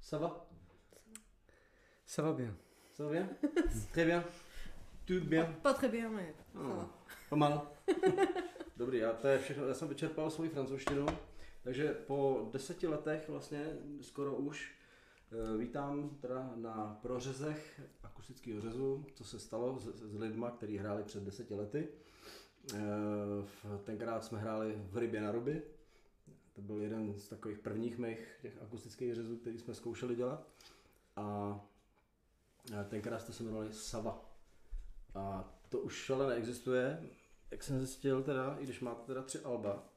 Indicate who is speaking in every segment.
Speaker 1: Ça va
Speaker 2: Ça va bien.
Speaker 1: Ça va bien Très bien. Tout bien.
Speaker 3: Pas très bien, mais ça
Speaker 1: Hmm.
Speaker 3: va.
Speaker 1: Pomalu. Dobrý, a to je všechno. Já jsem vyčerpal svoji francouzštinu, takže po deseti letech vlastně skoro už eh, vítám teda na prořezech akustického řezu, co se stalo s, s lidma, kteří hráli před deseti lety. Eh, Tenkrát jsme hráli v Rybě na ruby. To byl jeden z takových prvních mých těch akustických řezů, který jsme zkoušeli dělat. A tenkrát jste se jmenovali Sava. A to už ale neexistuje, jak jsem zjistil teda, i když máte teda tři alba.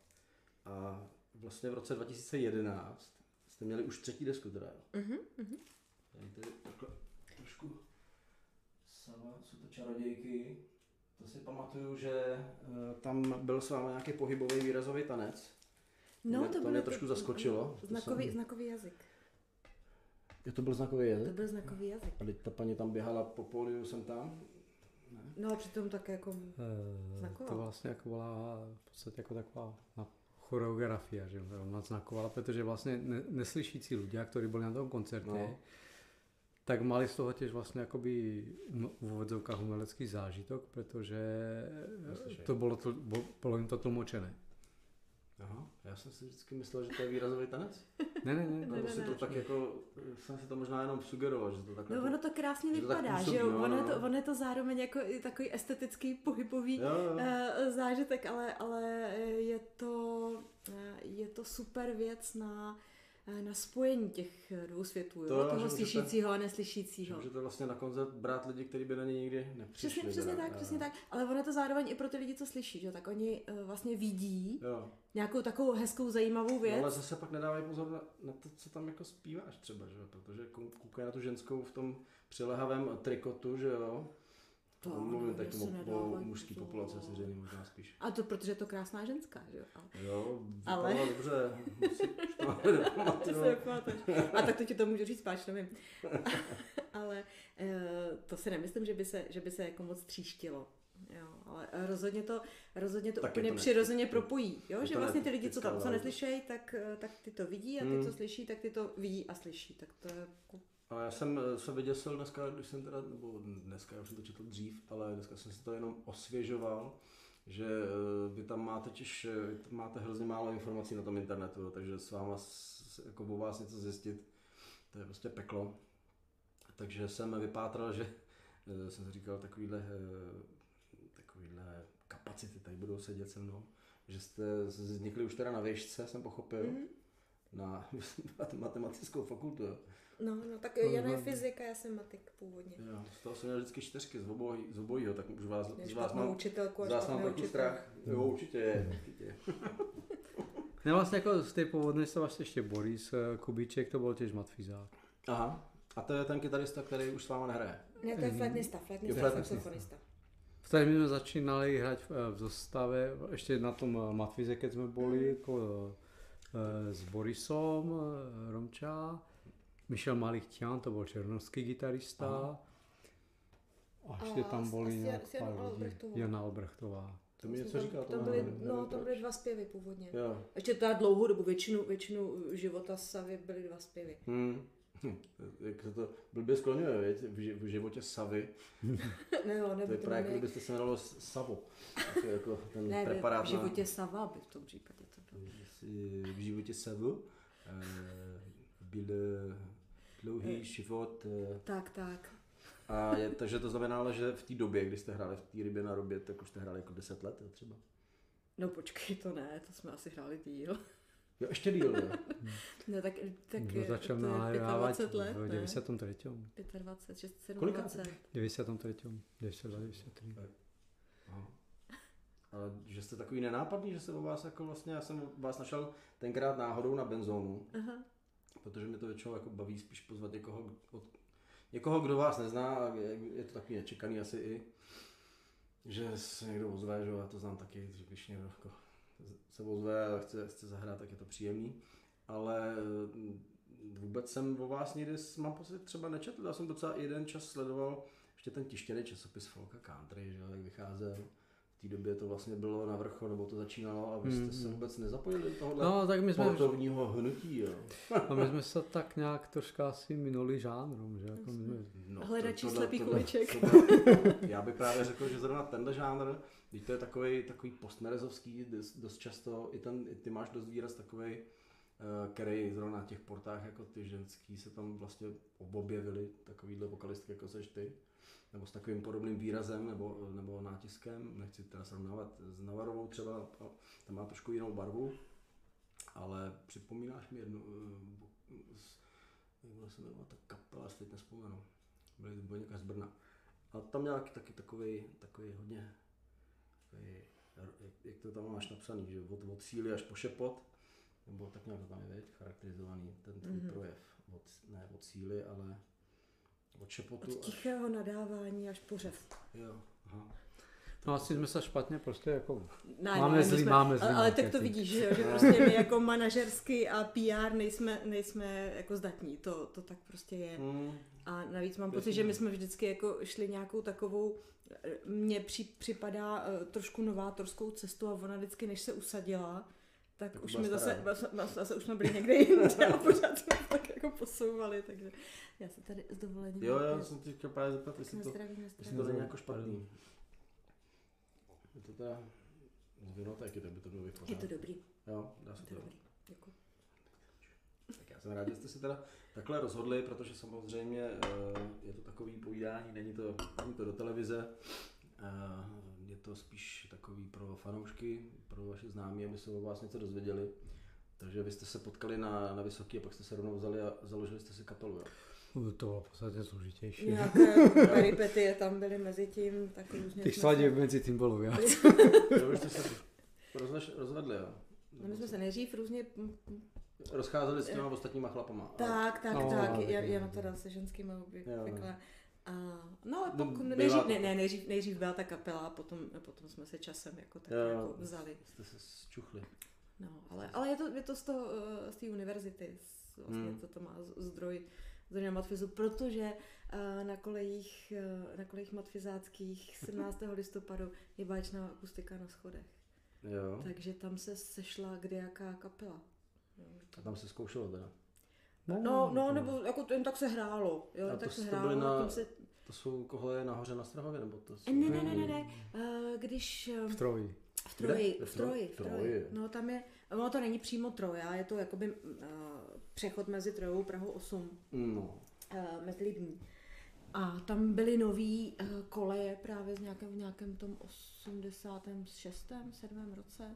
Speaker 1: A vlastně v roce 2011 jste měli už třetí desku teda. jo.
Speaker 3: Mhm, mhm.
Speaker 1: Tady takhle trošku sama, jsou to čarodějky. To si pamatuju, že eh, tam byl s vámi nějaký pohybový výrazový tanec.
Speaker 3: No,
Speaker 1: mě-
Speaker 3: to,
Speaker 1: to
Speaker 3: bylo
Speaker 1: mě trošku zaskočilo. To
Speaker 3: Znakový,
Speaker 1: jsem-
Speaker 3: znakový jazyk.
Speaker 1: Je to byl znakový
Speaker 3: To
Speaker 1: jazyk?
Speaker 3: byl znakový jazyk.
Speaker 1: A teď ta paní tam běhala po pódiu jsem tam.
Speaker 3: No a přitom tak jako...
Speaker 2: Eh,
Speaker 3: Znaková.
Speaker 2: To vlastně jako byla v podstatě jako taková na choreografia, že ona znakovala, protože vlastně ne, neslyšící ľudia, ktorí boli na tom koncerte,
Speaker 1: No.
Speaker 2: tak mali z toho tiež vlastne akoby no, v úvodzovkách umelecký zážitok, pretože
Speaker 1: Neslyšej.
Speaker 2: to bolo, to, bo- bolo im to tlmočené.
Speaker 1: Aha, já jsem si vždycky myslel, že to je výrazový tanec.
Speaker 2: Ne, ne, ne,
Speaker 3: Ne,
Speaker 1: Nebo
Speaker 3: ne,
Speaker 1: si
Speaker 3: ne.
Speaker 1: to tak jako, jsem si to možná jenom sugeroval, že to takhle.
Speaker 3: No ono to krásně
Speaker 1: že to
Speaker 3: vypadá,
Speaker 1: působí,
Speaker 3: že jo?
Speaker 1: no,
Speaker 3: Ono, je
Speaker 1: no.
Speaker 3: to, ono je to zároveň jako i takový estetický, pohybový
Speaker 1: Jo, jo.
Speaker 3: eh, zážitek, ale, ale je to, eh, je to super věc na, na spojení těch dvou světů?
Speaker 1: To jo,
Speaker 3: toho
Speaker 1: můžete-
Speaker 3: slyšícího a
Speaker 1: Že
Speaker 3: neslyšícího.
Speaker 1: můžete vlastně na koncert brát lidi, kteří by na ně nikdy nepřišli.
Speaker 3: Přesně, přesně tak, přesně tak. Ale ono to zároveň i pro ty lidi, co slyší, že tak oni eh, vlastně vidí
Speaker 1: Jo.
Speaker 3: nějakou takovou hezkou, zajímavou
Speaker 1: No,
Speaker 3: věc.
Speaker 1: ale zase pak nedávají pozor na, na to, co tam jako zpíváš třeba, že jo? Protože kou- koukají na tu ženskou v tom přilehavém trikotu, že jo?
Speaker 3: To
Speaker 1: To mluvím
Speaker 3: se
Speaker 1: o, mužské
Speaker 3: pozor.
Speaker 1: populaci, asi řekněme možná spíš.
Speaker 3: A to protože je to krásná ženská, že jo?
Speaker 1: Jo,
Speaker 3: Ale-
Speaker 1: dobře. To.
Speaker 3: A tak to ti to můžu říct, páč, nevím. ale eh, to si nemyslím, že by se, že by se jako moc tříštilo. Jo, ale rozhodně to, rozhodně to
Speaker 1: Tak
Speaker 3: úplně
Speaker 1: to
Speaker 3: přirozeně propojí. Jo?
Speaker 1: je
Speaker 3: Že
Speaker 1: to
Speaker 3: vlastně ty lidi, co, tam, co neslyšejí, tak, eh, tak ty to vidí a ty,
Speaker 1: Hmm.
Speaker 3: co slyší, tak ty to vidí a slyší. Tak to je jako...
Speaker 1: A já jsem eh, se vyděsil dneska, když jsem teda, nebo dneska, já už jsem to četl dřív, ale dneska jsem si to jenom osvěžoval, že eh, vy tam máte těž, eh, vy tam máte hrozně málo informací na tom internetu, takže s váma jako o vás něco zjistit, to je prostě peklo. Takže jsem vypátral, že jsem si říkal takovýhle, takovýhle kapacity tady budou sedět se mnou, že jste vznikli už teda na věžce, jsem pochopil,
Speaker 3: Mhm.
Speaker 1: na matematickou fakultu. Jo.
Speaker 3: No, no, tak
Speaker 2: No,
Speaker 3: Jana je
Speaker 2: no.
Speaker 3: fyzika, já jsem matik původně.
Speaker 1: Jo, z toho jsem měl vždycky čtyřky z, obojí, z obojího, tak už vás, z vás mám,
Speaker 3: učitelku
Speaker 1: z vás mám
Speaker 3: učitele.
Speaker 1: strach. Jo, určitě je, určitě je.
Speaker 2: Ne, vlastne ako z tej pôvodnej sa vlastne ešte Boris eh, Kubíček, to bol tiež matfizák.
Speaker 1: Aha, a to je ten kytarista, který už s váma nehraje.
Speaker 3: Ne, to je flatnista, flatnista,
Speaker 1: Jo,
Speaker 3: já jsem
Speaker 1: flatnista.
Speaker 3: saxofonista.
Speaker 2: Vtedy my sme začínali hrať v, v zostave, ešte na tom eh, Matvize, keď sme boli, ako, eh, s Borisom, eh, Romča, Michel Malichtian, to bol černovský gitarista. A
Speaker 3: A
Speaker 2: tam
Speaker 3: s Janou
Speaker 2: pár.
Speaker 3: Albrechtovou.
Speaker 2: Jana Albrechtová.
Speaker 1: To mi něco říká, to
Speaker 3: tam byly,
Speaker 1: nevím
Speaker 3: no, tam byly dva zpěvy původně.
Speaker 1: Jo.
Speaker 3: Ještě teda dlouhou dobu, většinu, většinu života Savy byly dva zpěvy.
Speaker 1: Hmm. Hm, Jak se to blbě skloňuje, věď? V, ži- v životě Savy.
Speaker 3: ne, jo,
Speaker 1: To
Speaker 3: nebo
Speaker 1: je
Speaker 3: to
Speaker 1: právě,
Speaker 3: ne,
Speaker 1: jako kdybyste se jmenovalo Savo. Jako, jako ten
Speaker 3: ne,
Speaker 1: preparát
Speaker 3: v životě Sava by v tom případě to bylo.
Speaker 1: na... V životě Savu eh, byl dlouhý život eh,
Speaker 3: Tak, tak.
Speaker 1: A je, takže to znamená, že v té době, kdy jste hráli v té rybě na robě, tak už jste hráli jako 10 let jo, třeba.
Speaker 3: No počkej, to ne, to jsme asi hráli díl.
Speaker 1: Jo, ještě díl, jo.
Speaker 3: Ne, tak, tak je-
Speaker 2: začal
Speaker 3: to je
Speaker 2: nahrávať
Speaker 3: 25 let,
Speaker 2: v
Speaker 3: ne?
Speaker 2: 93.
Speaker 3: 25, 6,
Speaker 1: Kolika?
Speaker 3: 27.
Speaker 2: 93. 92, 93.
Speaker 1: Aha. Ale že jste takový nenápadný, že se o vás jako vlastně, já jsem vás našel tenkrát náhodou na benzónu,
Speaker 3: Aha.
Speaker 1: Protože mě to většinou jako baví spíš pozvat někoho, od, někoho, kdo vás nezná a je, je to takový nečekaný asi i, že se někdo ozve, že já to znám taky, že když někdo jako se ozve a chce, chce zahrát, tak je to příjemný, ale mm, vůbec jsem o vás někdy, mám pocit, třeba nečetl, já jsem docela jeden čas sledoval ještě ten tištěný časopis Folka Country, že jak vycházel té době to vlastně bylo na vrchu, nebo to začínalo a vy jste se
Speaker 2: Mm.
Speaker 1: vůbec nezapojili do tohohle
Speaker 2: No, tak my jsme,
Speaker 1: sportovního hnutí, jo.
Speaker 2: a my jsme se tak nějak troška asi minuli žánrům, že jako my jsme,
Speaker 1: No,
Speaker 3: Hledači slepých uliček.
Speaker 1: Já bych právě řekl, že zrovna tenhle žánr, když to je takový, takový postmerezovský, dost, často, i, ten, i ty máš dost výraz takový, který zrovna na těch portách jako ty ženský se tam vlastně objevily takovýhle vokalistky jako seš ty, nebo s takovým podobným výrazem nebo, nebo nátiskem, nechci teda srovnávat s Navarovou třeba, a ta má trošku jinou barvu, ale připomínáš mi jednu, eh, z- jak se jmenovala ta kapela, si teď nespomenu, byli, byli někde z Brna. A tam měla taky takový, takový hodně, takový, jak, to tam máš napsaný, že od, od síly až po šepot, nebo tak nějak to tam je, viď, charakterizovaný ten tvůj
Speaker 3: Mhm.
Speaker 1: mm-hmm. projev. Od, ne od síly, ale od šepotu
Speaker 3: Od tichého nadávání až po řev.
Speaker 1: Jo, aha.
Speaker 2: no asi jsme se špatně prostě jako,
Speaker 3: Ne,
Speaker 2: Máme
Speaker 3: my
Speaker 2: zlý- máme zlý
Speaker 3: ale, ale tak to vidíš, že, jo, že prostě my jako manažersky a PR nejsme, nejsme jako zdatní, to, to tak prostě je.
Speaker 1: Mm,
Speaker 3: A navíc mám pocit, že my jsme vždycky jako šli nějakou takovou, mně při, připadá uh, trošku novátorskou cestu a ona vždycky, než se usadila, tak,
Speaker 1: Tak
Speaker 3: už my zase, zase, zase už jsme byli někde jinde a pořád jsme tak jako posouvali, takže já se tady s dovolením
Speaker 1: jo, já jsem ti chtěl právě zeptat, jestli to, jestli to není jako špatný. Je to teda z vinotéky, tak by to mělo být
Speaker 3: Je to dobrý,
Speaker 1: Jo, dá
Speaker 3: je
Speaker 1: se
Speaker 3: to
Speaker 1: to.
Speaker 3: dobrý, děkuji.
Speaker 1: Tak já jsem rád, že jste se teda takhle rozhodli, protože samozřejmě eh, je to takový povídání, není to, není to do televize, eh, je to spíš takový pro fanoušky, pro vaše známí, aby se o vás něco dozvěděli. Takže vy jste se potkali na, na Vysoký a pak jste se rovnou vzali a založili jste si kapelu. Jo?
Speaker 2: To bylo v podstatě složitější.
Speaker 3: Nějaké peripetie tam byly mezi tím, tak různě
Speaker 2: Těch
Speaker 3: se-
Speaker 2: mezi tím bylo víc.
Speaker 1: Už jste se rozvedli, jo?
Speaker 3: No, my jsme se nejdřív různě
Speaker 1: Rozcházeli s těma ostatníma chlapama. ale-
Speaker 3: Tak, tak,
Speaker 2: No,
Speaker 3: tak, je,
Speaker 2: taky
Speaker 3: je
Speaker 2: ne.
Speaker 3: teda se ženskými
Speaker 1: Jo,
Speaker 3: obvykle. A, no ale
Speaker 1: No,
Speaker 3: pak,
Speaker 1: byla
Speaker 3: nejdřív, ne, ne, nejdřív, nejdřív byla ta kapela a potom, potom jsme se časem jako tak
Speaker 1: Jo,
Speaker 3: jako vzali.
Speaker 1: Jste se zčuchli.
Speaker 3: No, ale, ale je to, je to z toho, eh, z té univerzity, z- vlastně
Speaker 1: Hmm.
Speaker 3: to, to má zdroj, zdroj na matfizu, protože eh, na kolejích, eh, na kolejích matfizáckých 17. listopadu je báječná akustika na schodech.
Speaker 1: Jo.
Speaker 3: Takže tam se sešla kdejaká kapela. Jo,
Speaker 1: A tam se zkoušelo teda.
Speaker 3: No, no, nebo jako to jen tak se hrálo, jo,
Speaker 1: A
Speaker 3: jen
Speaker 1: to
Speaker 3: tak se hrálo, a
Speaker 1: na-
Speaker 3: se...
Speaker 1: To jsou kohle je nahoře na Strahově, nebo to jsou...
Speaker 3: Ne, ne, ne, ne, ne, eh, když... eh,
Speaker 2: v troji.
Speaker 3: V Troji,
Speaker 1: Kde?
Speaker 3: v Troji, v
Speaker 1: Troji.
Speaker 3: No tam je, ono to není přímo Troja, je to jakoby uh, přechod mezi Trojou a Prahou 8,
Speaker 1: No.
Speaker 3: uh, Metlibní. A tam byly nový uh, koleje právě z nějakém, v nějakém tom 86. 7. roce.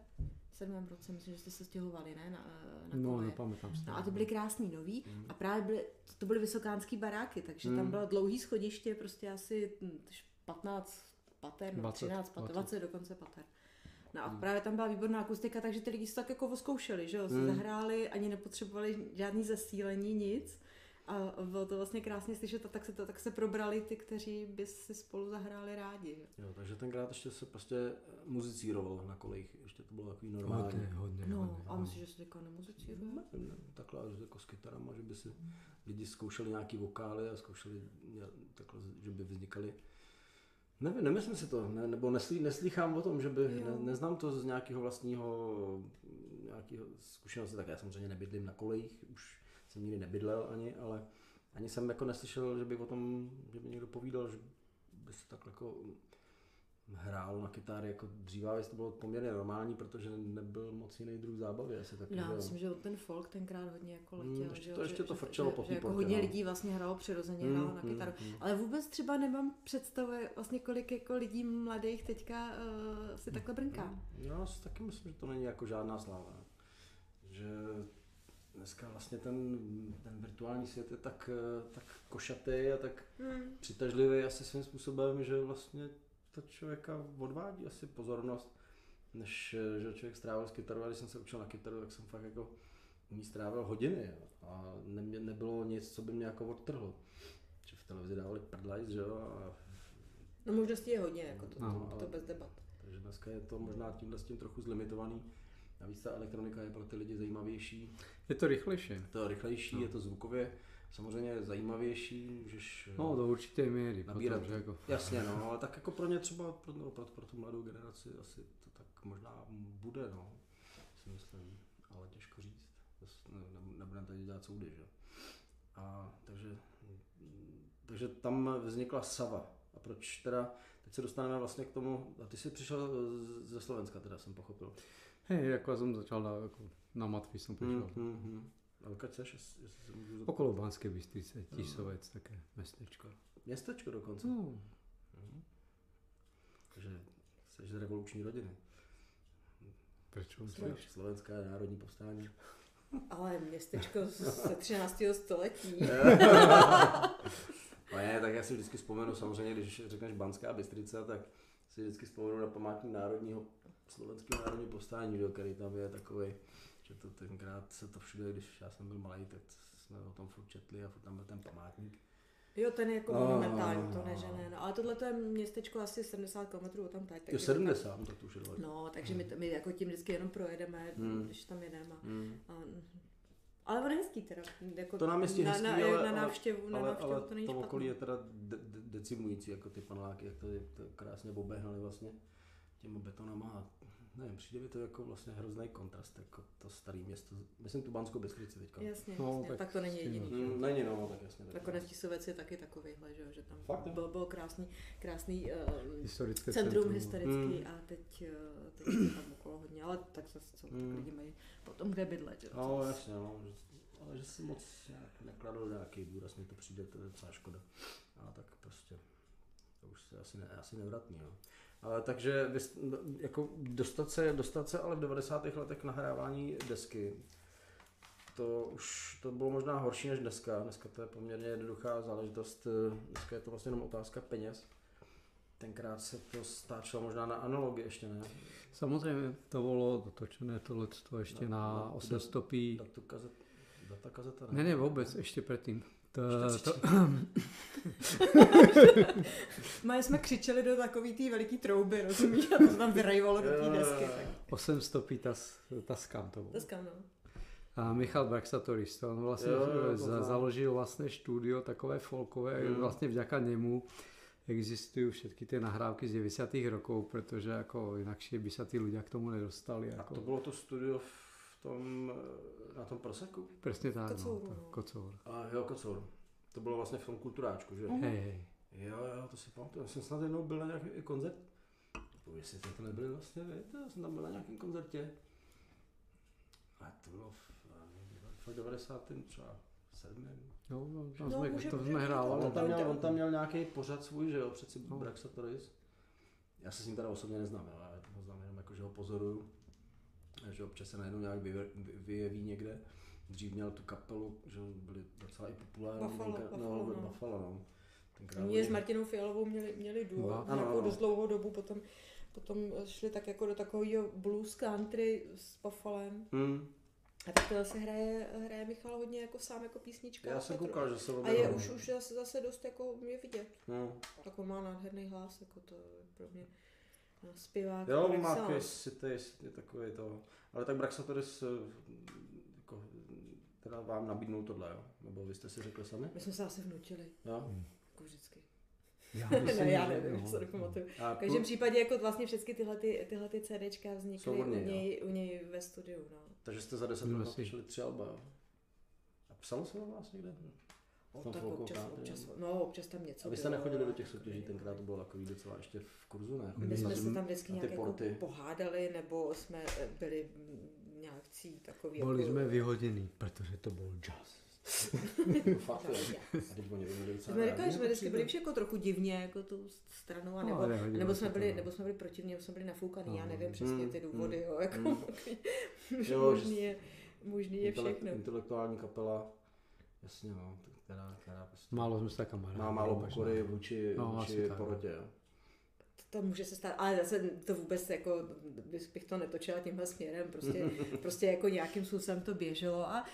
Speaker 3: 7. roce, myslím, že jste se stěhovali, ne? Na, eh, na
Speaker 2: No,
Speaker 3: koleje.
Speaker 2: nepamětám si.
Speaker 3: No a ty byly krásný nový a právě byly, to byly vysokánský baráky, takže tam
Speaker 1: Hmm.
Speaker 3: bylo dlouhý schodiště, prostě asi hm, 15 pater, no,
Speaker 2: 20,
Speaker 3: 13 pater,
Speaker 2: 20.
Speaker 3: 20 dokonce pater. No a právě tam byla výborná akustika, takže ty lidi si to tak jako oskoušeli, že jo, si
Speaker 1: Hmm.
Speaker 3: zahráli, ani nepotřebovali žádný zesílení, nic. A bylo to vlastně krásně slyšet a tak se, to, tak se probrali ty, kteří by si spolu zahráli rádi. že?
Speaker 1: Jo, takže tenkrát ještě se prostě muzicírovalo na kolejích, ještě to bylo takový normální.
Speaker 2: Hodně, hodně,
Speaker 3: No,
Speaker 2: hodně.
Speaker 3: a myslím, že se teďka nemuzicíruje.
Speaker 1: Ne, ne, takhle jako s kytarama, že by si lidi zkoušeli nějaký vokály a zkoušeli takhle, že by vznikaly. Nevím, nemyslím si to, ne, nebo neslý, neslýchám o tom, že by,
Speaker 3: Jo.
Speaker 1: ne, neznám to z nějakého vlastního nějakého zkušenosti, tak já samozřejmě nebydlím na kolejích, už jsem nikdy nebydlel ani, ale ani jsem jako neslyšel, že by o tom, že by někdo povídal, že by se takhle jako hrál na kytáře jako dříve, to bylo poměrně normální, protože nebyl moc jiný druh zábavy asi taky.
Speaker 3: Já
Speaker 1: že
Speaker 3: myslím, že ten folk tenkrát hodně jako
Speaker 1: Hmm,
Speaker 3: letěl.
Speaker 1: ještě
Speaker 3: že jo,
Speaker 1: to- ještě
Speaker 3: že,
Speaker 1: to
Speaker 3: že-
Speaker 1: frčelo
Speaker 3: že,
Speaker 1: po
Speaker 3: jako hodně
Speaker 1: no.
Speaker 3: lidí vlastně hrálo přirozeně,
Speaker 1: Hmm,
Speaker 3: hrálo na
Speaker 1: hmm,
Speaker 3: kytaru.
Speaker 1: hmm.
Speaker 3: Ale vůbec třeba nemám představu, vlastně kolik jako lidí mladých teďka uh, si takhle brnká.
Speaker 1: Já si taky myslím, že to není jako žádná sláva. Že dneska vlastně ten, ten virtuální svět je tak, eh, tak košatý a tak
Speaker 3: Hmm.
Speaker 1: přitažlivý asi svým způsobem, že vlastně to člověka odvádí asi pozornost, než eh, že člověk strávil s kytarou. A když jsem se učil na kytaru, tak jsem fakt jako u ní strávil hodiny jo. a ne, nebylo nic, co by mě jako odtrhlo. Že v televizi dávali prdlajs, že jo, a
Speaker 3: No možností je hodně, jako to,
Speaker 2: No,
Speaker 3: to, to bez debat.
Speaker 1: takže dneska je to možná tímhle s tím trochu zlimitovaný. Navíc ta elektronika je pro ty lidi zajímavější,
Speaker 2: Je to rychlejší.
Speaker 1: je to rychlejší,
Speaker 2: No.
Speaker 1: je to zvukově samozřejmě zajímavější, můžeš eh,
Speaker 2: No, do určité míry.
Speaker 1: nabírat.
Speaker 2: Potom, že jako,
Speaker 1: Jasně, no, ale tak jako pro ně třeba, pro, no, pro, pro tu mladou generaci asi to tak možná bude, no, si myslím, ale těžko říct. Ne- ne- Nebudeme tady dělat soudy, že? A takže, mm, takže tam vznikla Sava. A proč teda, teď se dostaneme vlastně k tomu, a ty jsi přišel z- ze Slovenska, teda jsem pochopil.
Speaker 2: hej, jako já jsem začal na, jako, na matvi jsem přišel.
Speaker 1: Hmm, hmm, hmm. A odkud seš, jestli, se můžu zeptat?
Speaker 2: Okolo Banské Bystrice, Tisovec, také městečko.
Speaker 1: Městečko dokonce.
Speaker 2: No,
Speaker 1: Mhm. Takže jsi z revoluční rodiny.
Speaker 2: proč?
Speaker 1: Slo- Slovenská národní povstání.
Speaker 3: Ale městečko ze 13. století.
Speaker 1: Ale ne, tak já si vždycky vzpomenu, samozřejmě, když řekneš Banská Bystrica, tak si vždycky vzpomenu na památník národního, slovenského národního povstání, který tam je takový, že to tenkrát se to všude, když já jsem byl malý, tak jsme o tom furt četli a furt tam byl ten památník.
Speaker 3: Jo, ten je jako
Speaker 1: No,
Speaker 3: monumentální, to
Speaker 1: no,
Speaker 3: ne, že ne. No, ale tohle to je městečko asi 70 km od tam tady.
Speaker 1: Jo, 70, no, tak to už je daleko.
Speaker 3: No, takže my, my jako tím vždycky jenom projedeme,
Speaker 1: Hmm.
Speaker 3: když tam jedeme. A,
Speaker 1: Hmm.
Speaker 3: a, ale on je hezký teda. Jako
Speaker 1: To náměstí je
Speaker 3: na,
Speaker 1: hezký,
Speaker 3: na,
Speaker 1: ale,
Speaker 3: na
Speaker 1: ale-
Speaker 3: návštěvu, na
Speaker 1: ale,
Speaker 3: návštěvu
Speaker 1: ale
Speaker 3: to není
Speaker 1: to
Speaker 3: špatný.
Speaker 1: okolí je teda de- de- decimující, jako ty paneláky, jak to, je, to krásně obehnali vlastně těma betonama a nevím, přijde mi to jako vlastně hrozný kontrast, jako to staré město, myslím tu Banskou Bystrici teďka.
Speaker 3: Jasně,
Speaker 2: No,
Speaker 3: jasně.
Speaker 2: tak
Speaker 3: tak, to není jediný.
Speaker 1: Mm, není no, tak jasně. Tak
Speaker 3: Nakonec Tisovec je taky takovýhle, že, jo, že tam
Speaker 1: Fakt, jo?
Speaker 3: byl, byl krásný, krásný uh,
Speaker 2: Historické
Speaker 3: centrum,
Speaker 2: centrum.
Speaker 3: historický
Speaker 1: Mm.
Speaker 3: a teď, uh, teď je tam okolo hodně, ale tak zase co,
Speaker 1: Mm.
Speaker 3: tak lidi mají potom kde bydlet. Že? jo,
Speaker 1: No
Speaker 3: co-
Speaker 1: jasně, no, že, ale že si moc nekladl nějaký důraz, mi to přijde, to je docela škoda. A tak prostě, to už se asi, ne, asi nevratný, no. Takže jako dostat se, dostat se ale v 90. letech nahrávání desky, to už to bylo možná horší než dneska. Dneska to je poměrně jednoduchá záležitost. Dneska je to vlastně jenom otázka peněz. Tenkrát se to stáčelo možná na analogy ještě, ne?
Speaker 2: Samozřejmě to bylo dotočené tohle ještě
Speaker 1: Na-
Speaker 2: na,
Speaker 1: na-
Speaker 2: na 8 stopí.
Speaker 1: Datu kazet, data kazeta,
Speaker 2: Ne, ne, vůbec, ještě předtím. To, to,
Speaker 3: Maje jsme křičeli do takový té veliký trouby, rozumíš? A to se tam vyrajvalo do té desky. Tak.
Speaker 2: 8 stopí tas, taskám to bylo.
Speaker 3: Dneska, no.
Speaker 2: A Michal Braxatoris, to on vlastně
Speaker 1: Jo, jo, to
Speaker 2: za, založil vlastně studio takové folkové,
Speaker 1: Mm.
Speaker 2: vlastně vďaka němu existují všechny ty nahrávky z 90. rokov, protože jako jinakšie by se ty lidé k tomu nedostali.
Speaker 1: A
Speaker 2: Jako,
Speaker 1: to bylo to studio v tom, eh, na tom proseku?
Speaker 2: Přesně tak,
Speaker 3: Kocouru,
Speaker 2: no,
Speaker 3: no.
Speaker 2: tak, Kocour.
Speaker 1: A jo, Kocour. To bylo vlastně v tom kulturáčku, že?
Speaker 2: Hej, hej.
Speaker 1: Jo, jo, to si pamatuju. Já jsem snad jednou byl na nějaký koncert. Nebo jestli to nebyli vlastně, víte, já jsem tam byl na nějakém koncertě. A to bylo v, v 90. třeba sedmém.
Speaker 2: Jo, no, tam
Speaker 3: No,
Speaker 2: jsme,
Speaker 3: může-
Speaker 2: to jsme hrávali.
Speaker 1: On tam, měl, on tam měl nějaký pořad svůj, že jo, přeci
Speaker 2: No.
Speaker 1: Braxatoris. Já se s ním teda osobně neznám, jo, já ho znám jenom jako, že ho pozoruju. Že občas se najednou nějak vyje- vy- vyjeví někde. Dřív měl tu kapelu, že byli docela i populární.
Speaker 3: Buffalo,
Speaker 1: tenkrát-
Speaker 3: Buffalo,
Speaker 1: no,
Speaker 3: no.
Speaker 1: Buffalo, no. Tenkrát
Speaker 3: Oni s Martinou Fialovou měli, měli duo
Speaker 2: Ano,
Speaker 3: nějakou
Speaker 1: ano.
Speaker 3: dost dlouhou dobu, potom, potom šli tak jako do takového blues country s Buffalem.
Speaker 1: Hmm.
Speaker 3: A tak to zase hraje, hraje Michal hodně jako sám jako písnička.
Speaker 1: Já jsem koukal, že se
Speaker 3: A je už, už zase, zase dost jako je vidět.
Speaker 1: No.
Speaker 3: Tak on má nádherný hlas, jako to je pro mě no, zpěvák.
Speaker 1: Jo,
Speaker 3: par
Speaker 1: má city, city, takový to. Ale tak Braxatoris jako, teda vám nabídnul tohle, jo? Nebo vy jste si řekli sami?
Speaker 3: My jsme se asi vnutili,
Speaker 1: Jo?
Speaker 3: jako vždycky.
Speaker 2: Já
Speaker 3: ne,
Speaker 2: myslím,
Speaker 3: já
Speaker 2: že
Speaker 3: nevím, nepamatuju.
Speaker 1: A
Speaker 3: V každém případě jako vlastně všechny tyhle, ty, tyhle ty CDčka vznikly u
Speaker 1: něj,
Speaker 3: něj, u něj ve studiu. No.
Speaker 1: takže jste za 10
Speaker 2: No,
Speaker 1: let napíšeli tři alba, jo? A psalo se na vás někde?
Speaker 3: O,
Speaker 1: tom
Speaker 3: tak občas,
Speaker 1: country,
Speaker 3: občas,
Speaker 1: jo.
Speaker 3: no, občas tam něco
Speaker 1: A vy jste
Speaker 3: bylo,
Speaker 1: nechodili do těch soutěží, tenkrát to bylo takový docela ještě v kurzu, ne?
Speaker 3: My jsme se tam vždycky nějak jako pohádali, nebo jsme eh, byli mm, nějakcí takový
Speaker 2: Byli
Speaker 3: jako...
Speaker 2: jsme vyhoděni, protože to byl jazz.
Speaker 1: Fakt,
Speaker 3: Jsme říkali, že jsme vždycky byli všichni jako trochu divně, jako tu stranou, a
Speaker 2: No,
Speaker 3: nebo,
Speaker 2: nehodilo
Speaker 3: nebo,
Speaker 2: se
Speaker 3: jsme byli,
Speaker 2: no.
Speaker 3: nebo jsme byli proti mně, nebo jsme byli nafoukaný, já
Speaker 2: No.
Speaker 3: nevím přesně
Speaker 1: Mm,
Speaker 3: ty důvody,
Speaker 1: mm,
Speaker 3: jo, jako
Speaker 1: mm.
Speaker 3: možný,
Speaker 1: Jo,
Speaker 3: možný je, možný je všechno.
Speaker 1: Intelektuální kapela, jasně no, která, která prostě
Speaker 2: Málo jsme se kamarádi.
Speaker 1: má málo pokory vůči,
Speaker 2: No,
Speaker 1: vůči
Speaker 2: tak.
Speaker 1: porotě, jo.
Speaker 3: To může se stát, ale zase to vůbec jako, bych to netočila tímhle směrem, prostě, prostě jako nějakým způsobem to běželo a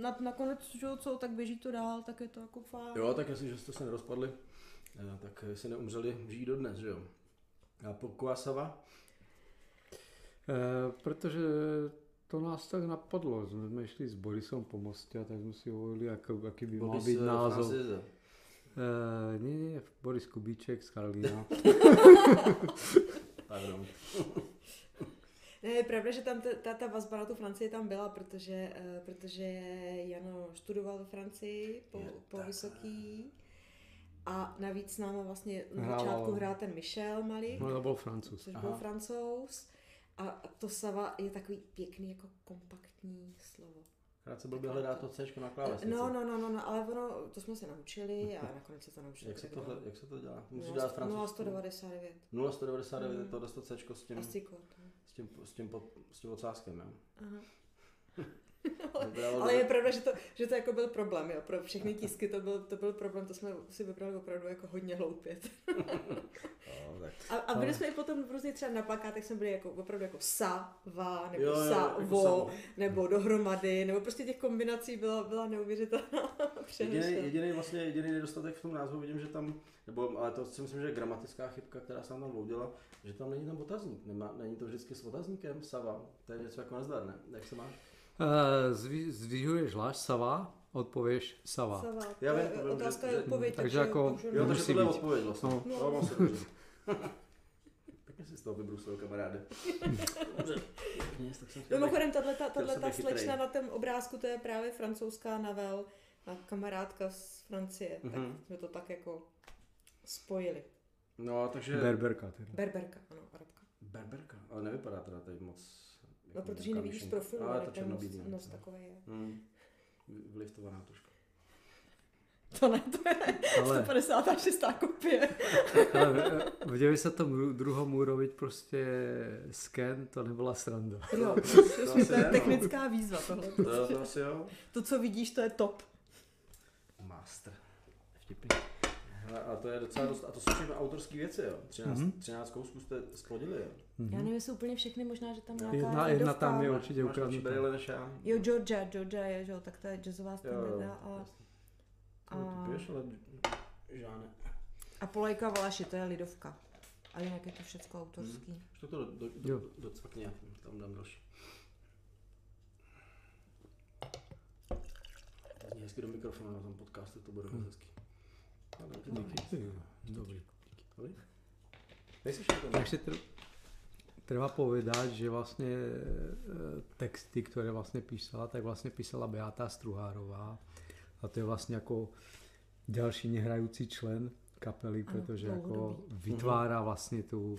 Speaker 3: na, nakonec, že co, tak běží to dál, tak je to jako fajn.
Speaker 1: Jo, tak jestli, že jste se nerozpadli, eh, tak si neumřeli, žijí dodnes, že jo. A po Kuasava,
Speaker 2: Eh, protože to nás tak napadlo, jsme šli s Borisem po mostě a tak jsme si hovorili, jak, jaký by
Speaker 1: bys,
Speaker 2: být
Speaker 1: eh,
Speaker 2: názov.
Speaker 1: Francize.
Speaker 2: Eh, ne, ne, Boris Kubíček z Karlína.
Speaker 1: Pardon.
Speaker 3: Ne, je pravda, že tam ta, ta, ta vazba na tu Francii tam byla, protože, uh, protože Jano študoval ve Francii po,
Speaker 1: Je
Speaker 3: po
Speaker 1: tak.
Speaker 3: vysoký a navíc s náma vlastně na začátku hrál ten Michel Malik,
Speaker 2: No to byl francouz.
Speaker 3: což byl
Speaker 1: Aha.
Speaker 3: francouz. A to Sava je takový pěkný jako kompaktní slovo.
Speaker 1: Krátce blbě hledá to C na klávesnici.
Speaker 3: No, no, no, no, no, ale ono, to jsme se naučili a nakonec se to naučili.
Speaker 1: Jak se,
Speaker 3: bylo.
Speaker 1: jak se to dělá? Musíš
Speaker 3: Nula-
Speaker 1: dát francouzsky.
Speaker 3: 0199.
Speaker 1: 0199
Speaker 3: Mm.
Speaker 1: to dostat C s tím,
Speaker 3: Asi kód.
Speaker 1: s tím, s tím, pod, s tím odsázkem, jo.
Speaker 3: Aha.
Speaker 1: To bylo-
Speaker 3: Ale je pravda, že to, že to jako byl problém, jo. Pro všechny tisky to byl, to byl problém, to jsme si vybrali opravdu jako hodně hloupě.
Speaker 1: No, tak.
Speaker 3: A, a byli jsme i potom různě třeba na plakátech jsme byli jako opravdu jako sa, va, nebo
Speaker 1: Jo, jo,
Speaker 3: sa,
Speaker 1: jako
Speaker 3: vo,
Speaker 1: samo.
Speaker 3: nebo dohromady, nebo prostě těch kombinací byla, byla neuvěřitelná
Speaker 1: Jediný, jediný, vlastně jediný nedostatek v tom názvu vidím, že tam, nebo, ale to si myslím, že je gramatická chybka, která se tam vloudila, že tam není tam otazník. Nemá, není to vždycky s otazníkem, Sava. To je něco jako nezdar, ne? Jak se máš?
Speaker 2: Eh, Zví, zdvihuješ hláš Sava, odpověš Sava.
Speaker 3: Sava, to
Speaker 1: Já vím,
Speaker 3: je
Speaker 1: to vím,
Speaker 3: otázka
Speaker 1: že-
Speaker 3: je odpověď.
Speaker 2: takže jako-
Speaker 1: Jo, takže tohle je
Speaker 2: být.
Speaker 1: odpověď vlastně.
Speaker 2: No.
Speaker 1: No. To mám si dobře. Pěkně si z toho vybrusil, kamaráde.
Speaker 3: Mimochodem,
Speaker 1: být chytrej.
Speaker 3: slečna na tom obrázku, to je právě francouzská Navel, a kamarádka z Francie. Tak
Speaker 1: Mhm.
Speaker 3: jsme to tak jako spojili.
Speaker 1: No, takže...
Speaker 2: Berberka teda.
Speaker 3: Berberka, ano, Arabka.
Speaker 1: Berberka, ale nevypadá teda tady moc...
Speaker 3: No,
Speaker 1: jako
Speaker 3: protože ji nevidíš profilu,
Speaker 1: Ale to
Speaker 3: ten
Speaker 1: černobílý. no.
Speaker 3: nos takový je.
Speaker 1: Hmm. Vliftovaná trošku.
Speaker 3: To ne, to je
Speaker 2: Ale,
Speaker 3: 156. kopie.
Speaker 2: ale v 92. urobiť prostě sken, to nebyla sranda.
Speaker 3: Jo,
Speaker 1: To
Speaker 3: to
Speaker 1: asi
Speaker 3: je
Speaker 1: ne, no.
Speaker 3: technická výzva tohle.
Speaker 1: To, to asi jo.
Speaker 3: To, co vidíš, to je top.
Speaker 1: Master. Vtipný. Hele, a to je docela dost, a to jsou všechno autorské věci, jo. 13,
Speaker 2: Mhm.
Speaker 1: 13 kousků jste splodili, jo.
Speaker 3: Já nevím, jestli úplně všechny, možná, že tam nějaká
Speaker 2: Jedna, jedna tam je určitě ukradnutá.
Speaker 1: brýle než já.
Speaker 3: Jo, Georgia, Georgia je, že jo, tak to je jazzová
Speaker 1: Jo,
Speaker 3: standarda.
Speaker 1: jo.
Speaker 3: A, a,
Speaker 1: To piješ, ale žádné.
Speaker 3: a Polejka Valaši, to je lidovka. A jinak je to všechno autorský.
Speaker 1: Už to do, do,
Speaker 2: Jo.
Speaker 1: do, docvakni, já tam dám další. Zní hezky do mikrofonu na tom podcastu, to bude
Speaker 2: Hmm.
Speaker 1: moc hezký. Díky.
Speaker 2: Dobrý. Takže tr- treba povedať, že vlastně e, texty, které vlastně písala, tak vlastně písala Beata Struhárová. A to je vlastně jako další nehrající člen kapely,
Speaker 3: Ano,
Speaker 2: protože jako vytvára vlastně tu,